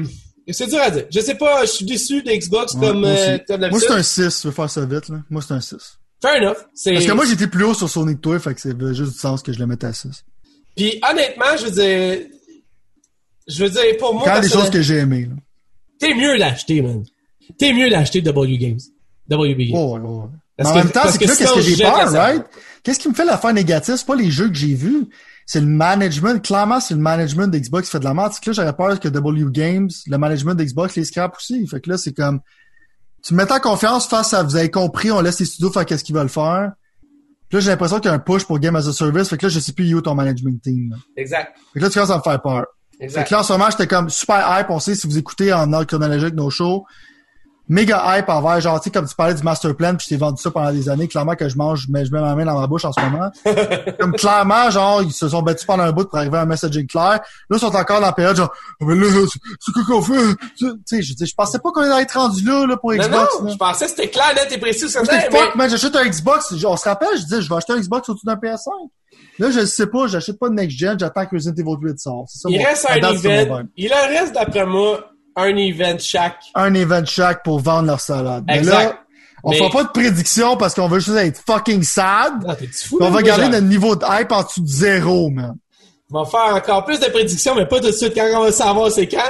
euh, c'est dur à dire. Je sais pas, je suis déçu de Xbox Ouais, comme, moi, euh, comme moi, c'est un 6, je veux faire ça vite, là. Moi, c'est un 6. Fair enough. Parce que moi, j'étais plus haut sur Sonic que toi, fait que c'est juste du sens que je le mette à 6. Puis honnêtement, je veux dire, je veux dire, pour moi, Quand des choses que j'ai aimées, là. t'es mieux d'acheter, man. T'es mieux d'acheter W Games. WB Games. Oh, Parce en que- même temps, c'est que qu'est-ce que j'ai peur, right? Qu'est-ce qui me fait l'affaire négative? C'est pas les jeux que j'ai vus. C'est le management. Clairement, c'est le management d'Xbox qui fait de la merde. C'est que là, j'aurais peur que W Games, le management d'Xbox, les scrap aussi. Fait que là, c'est comme, tu me mets en confiance face à, vous avez compris, on laisse les studios faire qu'est-ce qu'ils veulent faire. Puis là, j'ai l'impression qu'il y a un push pour Game as a Service. Fait que là, je sais plus où ton management team. là. Exact. Fait que là, tu commences à me faire peur. Fait Exact. que là, en ce moment, j'étais comme super hype. On sait, si vous écoutez en ordre chronologique nos shows, méga hype envers, genre, tu sais, comme tu parlais du master plan, puis je t'ai vendu ça pendant des années. Clairement que je mange, mais je mets ma main dans ma bouche en ce moment. comme clairement, genre, ils se sont battus pendant un bout pour arriver à un messaging clair. Là, ils sont encore dans la période, genre, Ah, mais là, c'est c'est quoi qu'on fait? Tu sais, je, dis, je pensais pas qu'on allait être rendu là, là, pour Non, Xbox. non, là. je pensais que c'était clair, net et précis. Ça J'étais fuck, mais- man, j'achète un Xbox. On se rappelle, je disais, je vais acheter un Xbox au-dessus d'un PS5. Là, je sais pas, j'achète pas de next gen, j'attends que Resident Evil 8 sorte. C'est ça, Il reste un c'est event. Il en reste, d'après moi, un event chaque. un event chaque pour vendre leur salade. Mais là, on Mais- fera pas de prédiction parce qu'on veut juste être fucking sad. Ah, t'es fou, on là, va garder notre niveau de hype en dessous de zéro, man. On va faire encore plus de prédictions, mais pas tout de suite quand on va savoir c'est quand.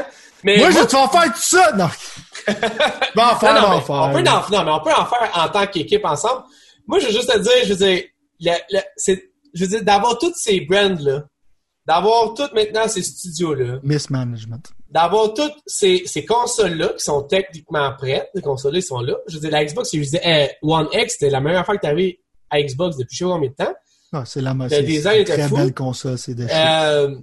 Mais Moi, je moi, vais te faire faire tout ça! Non. Je vais en faire, non, non, je mais faire. on peut en, non, mais on peut en faire en tant qu'équipe ensemble. Moi, je veux juste te dire, je veux dire, le- le- c'est, je veux dire, d'avoir tous ces brands-là, d'avoir toutes maintenant ces studios-là, Mismanagement. D'avoir toutes ces, ces consoles-là qui sont techniquement prêtes, les consoles-là, sont là. Je veux dire, la Xbox Series euh, One X, c'était la meilleure fois que tu avais à Xbox depuis je sais pas combien de temps. Ah, c'est la Le c'est design une était très fou. belle console, c'est de shit. Euh,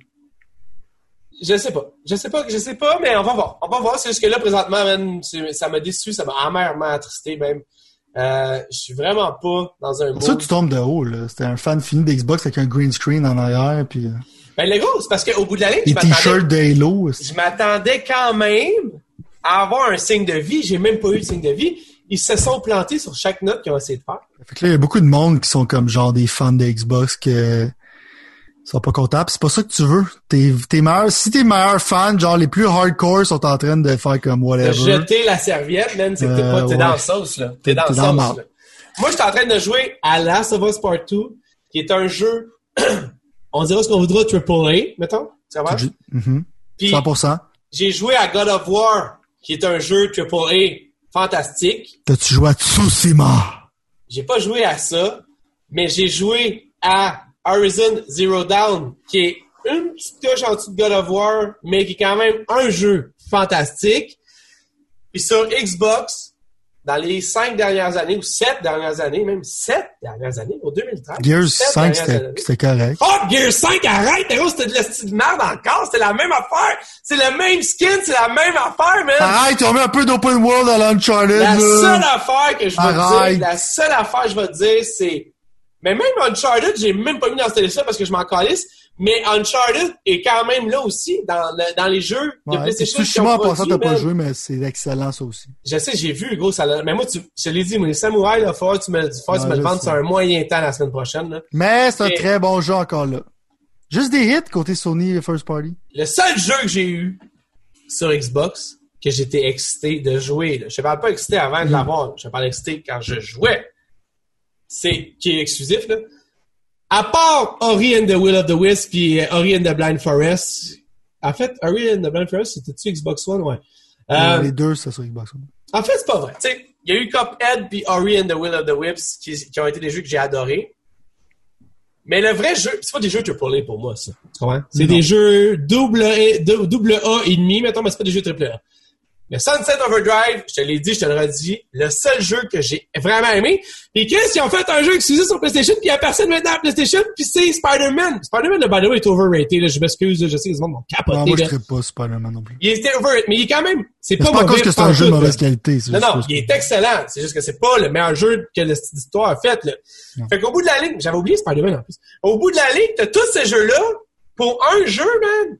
je sais pas. Je sais pas, je sais pas, mais on va voir. On va voir. C'est juste que là, présentement, man, ça m'a déçu, ça m'a amèrement attristé, même. Euh, je suis vraiment pas dans un Ça, tu tombes de haut, là. C'était un fan fini d'Xbox avec un green screen en arrière, puis euh, Ben, le gros, c'est parce qu'au bout de la ligne, je les m'attendais, t-shirts je m'attendais quand même à avoir un signe de vie. J'ai même pas eu le signe de vie. Ils se sont plantés sur chaque note qu'ils ont essayé de faire. Fait que là, il y a beaucoup de monde qui sont comme genre des fans de Xbox que sont pas. Puis c'est pas ça que tu veux. T'es, t'es meilleur, si t'es meilleur fan, genre les plus hardcore sont en train de faire comme De whatever. jeter la serviette, man, c'est que t'es Euh, pas, t'es ouais. dans la sauce, là. T'es dans la T'es sauce, là. Moi, j'étais en train de jouer à Last of Us Part 2, qui est un jeu, on dira ce qu'on voudra, mettons. Tu comprends? Tu- Mhm. Puis, 100%. j'ai joué à God of War, qui est un jeu AAA fantastique. T'as-tu joué à Tsushima? J'ai pas joué à ça, mais j'ai joué à Horizon Zero Dawn, qui est une petite touche en dessous de God of War, mais qui est quand même un jeu fantastique. Puis sur Xbox, dans les cinq dernières années, ou sept dernières années, même sept dernières années, au 2013. Gears sept 5, dernières c'était, correct. Oh, Gears 5, arrête, gros, c'était de la style de merde encore, c'était la même affaire. C'est le même skin, c'est la même affaire, man. Arrête, on met un peu d'open world à l'Uncharted, La là. seule affaire que je Arrête. dire, la seule affaire que je vais te dire, c'est. Mais même Uncharted, j'ai même pas mis dans cette liste parce que je m'en calisse. Mais Uncharted est quand même là aussi dans, le- dans les jeux de Ouais, PlayStation. Tsushima, en passant, t'as pas joué, mais c'est excellent, ça aussi. Je sais, j'ai vu, gros, ça l'a- Mais moi, tu, je l'ai dit, moi, les samouraïs, là, faut tu me, faut que tu Ouais, me le sais. sur un moyen temps la semaine prochaine, là. Mais c'est un Et- très bon jeu encore là. Juste des hits côté Sony First Party. Le seul jeu que j'ai eu sur Xbox, que j'étais excité de jouer, là, je te parle pas excité avant de l'avoir, je parle excité quand je jouais, c'est qui est exclusif, là. À part Ori and the Will of the Wisp puis euh, Ori and the Blind Forest, en fait, Ori and the Blind Forest, c'était-tu Xbox One? Ouais. Euh, les deux, c'est sur Xbox One. en fait, c'est pas vrai. Il y a eu Cuphead puis Ori and the Will of the Wisps qui, qui ont été des jeux que j'ai adorés. Mais le vrai jeu, c'est pas des jeux AAA pour moi, ça. C'est des jeux double A, dou- double A et demi, mettons, mais c'est pas des jeux triple A. Le Sunset Overdrive, je te l'ai dit, je te le redis, le seul jeu que j'ai vraiment aimé. Puis qu'est-ce qu'ils ont fait un jeu exclusif sur PlayStation, puis il y a personne maintenant à PlayStation, puis c'est Spider-Man. Spider-Man, by the way, est overrated, là. Je m'excuse, je sais que les gens vont capoter, Ah, moi, je ne pas Spider-Man non plus. Il était overrated, mais il est quand même, c'est pas pas mauvais que c'est un jeu de mauvaise qualité. c'est Non, non, il est excellent. C'est juste que c'est pas le meilleur jeu que l'histoire a fait, là. Non. Fait qu'au bout de la ligne, j'avais oublié Spider-Man en plus. Au bout de la ligne, t'as tous ces jeux-là pour un jeu, man.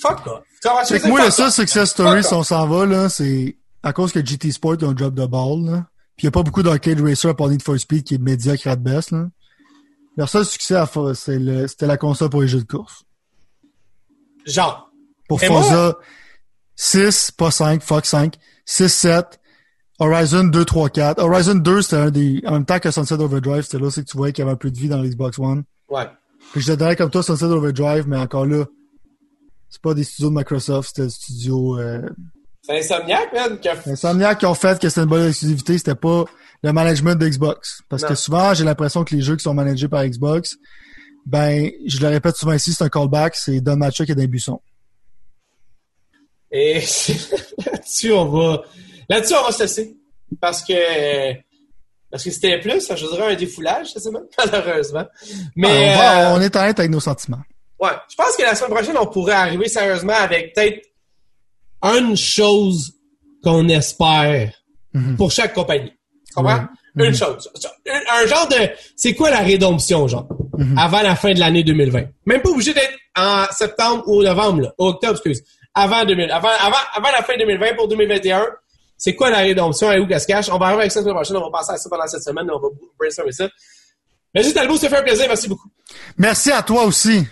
Fuck off. Que moi, le seul success story, si on s'en va, là, c'est à cause que GT Sport ont drop de ball, là. Puis il n'y a pas beaucoup d'arcade racer à part Need for Speed qui est médiocre at best, là. Leur seul succès, à c'était la console pour les jeux de course. Genre. Pour Forza 6, pas 5, fuck 5, 6, 7, Horizon 2, 3, 4. Horizon 2, c'était un des, en même temps que Sunset Overdrive, c'était là, c'est que tu voyais qu'il y avait un peu de vie dans l'Xbox One. Ouais. Puis je dirais comme toi, Sunset Overdrive, mais encore là, c'est pas des studios de Microsoft, c'était des studios, euh, C'est Insomniac, man. qui a- Insomniac qui ont fait que c'était une bonne exclusivité, c'était pas le management de Xbox. Parce Non. que souvent, j'ai l'impression que les jeux qui sont managés par Xbox, ben, je le répète souvent ici, c'est un callback, c'est Don Matcha qui est dans les buissons. Et là-dessus, on va, là-dessus, on va se laisser. Parce que, parce que c'était plus, je dirais un défoulage, ça, même, malheureusement. Mais, Ben, on, va- euh, on est honnête avec nos sentiments. Ouais, je pense que la semaine prochaine, on pourrait arriver sérieusement avec peut-être une chose qu'on espère Mhm. pour chaque compagnie. Tu comprends? Une Mhm. chose. Un, un genre de... C'est quoi la rédemption, genre? Mhm. Avant la fin de l'année 2020. Même pas obligé d'être en septembre ou novembre, là. Ou octobre, excuse. Avant, 2000, avant, avant, avant la fin 2020 pour 2021. C'est quoi la rédemption et où qu'elle se cache? On va arriver avec ça la semaine prochaine. On va passer à ça pendant cette semaine. On va brainstormer ça. Mais juste, Talbot, ça fait un plaisir. Merci beaucoup. Merci à toi aussi.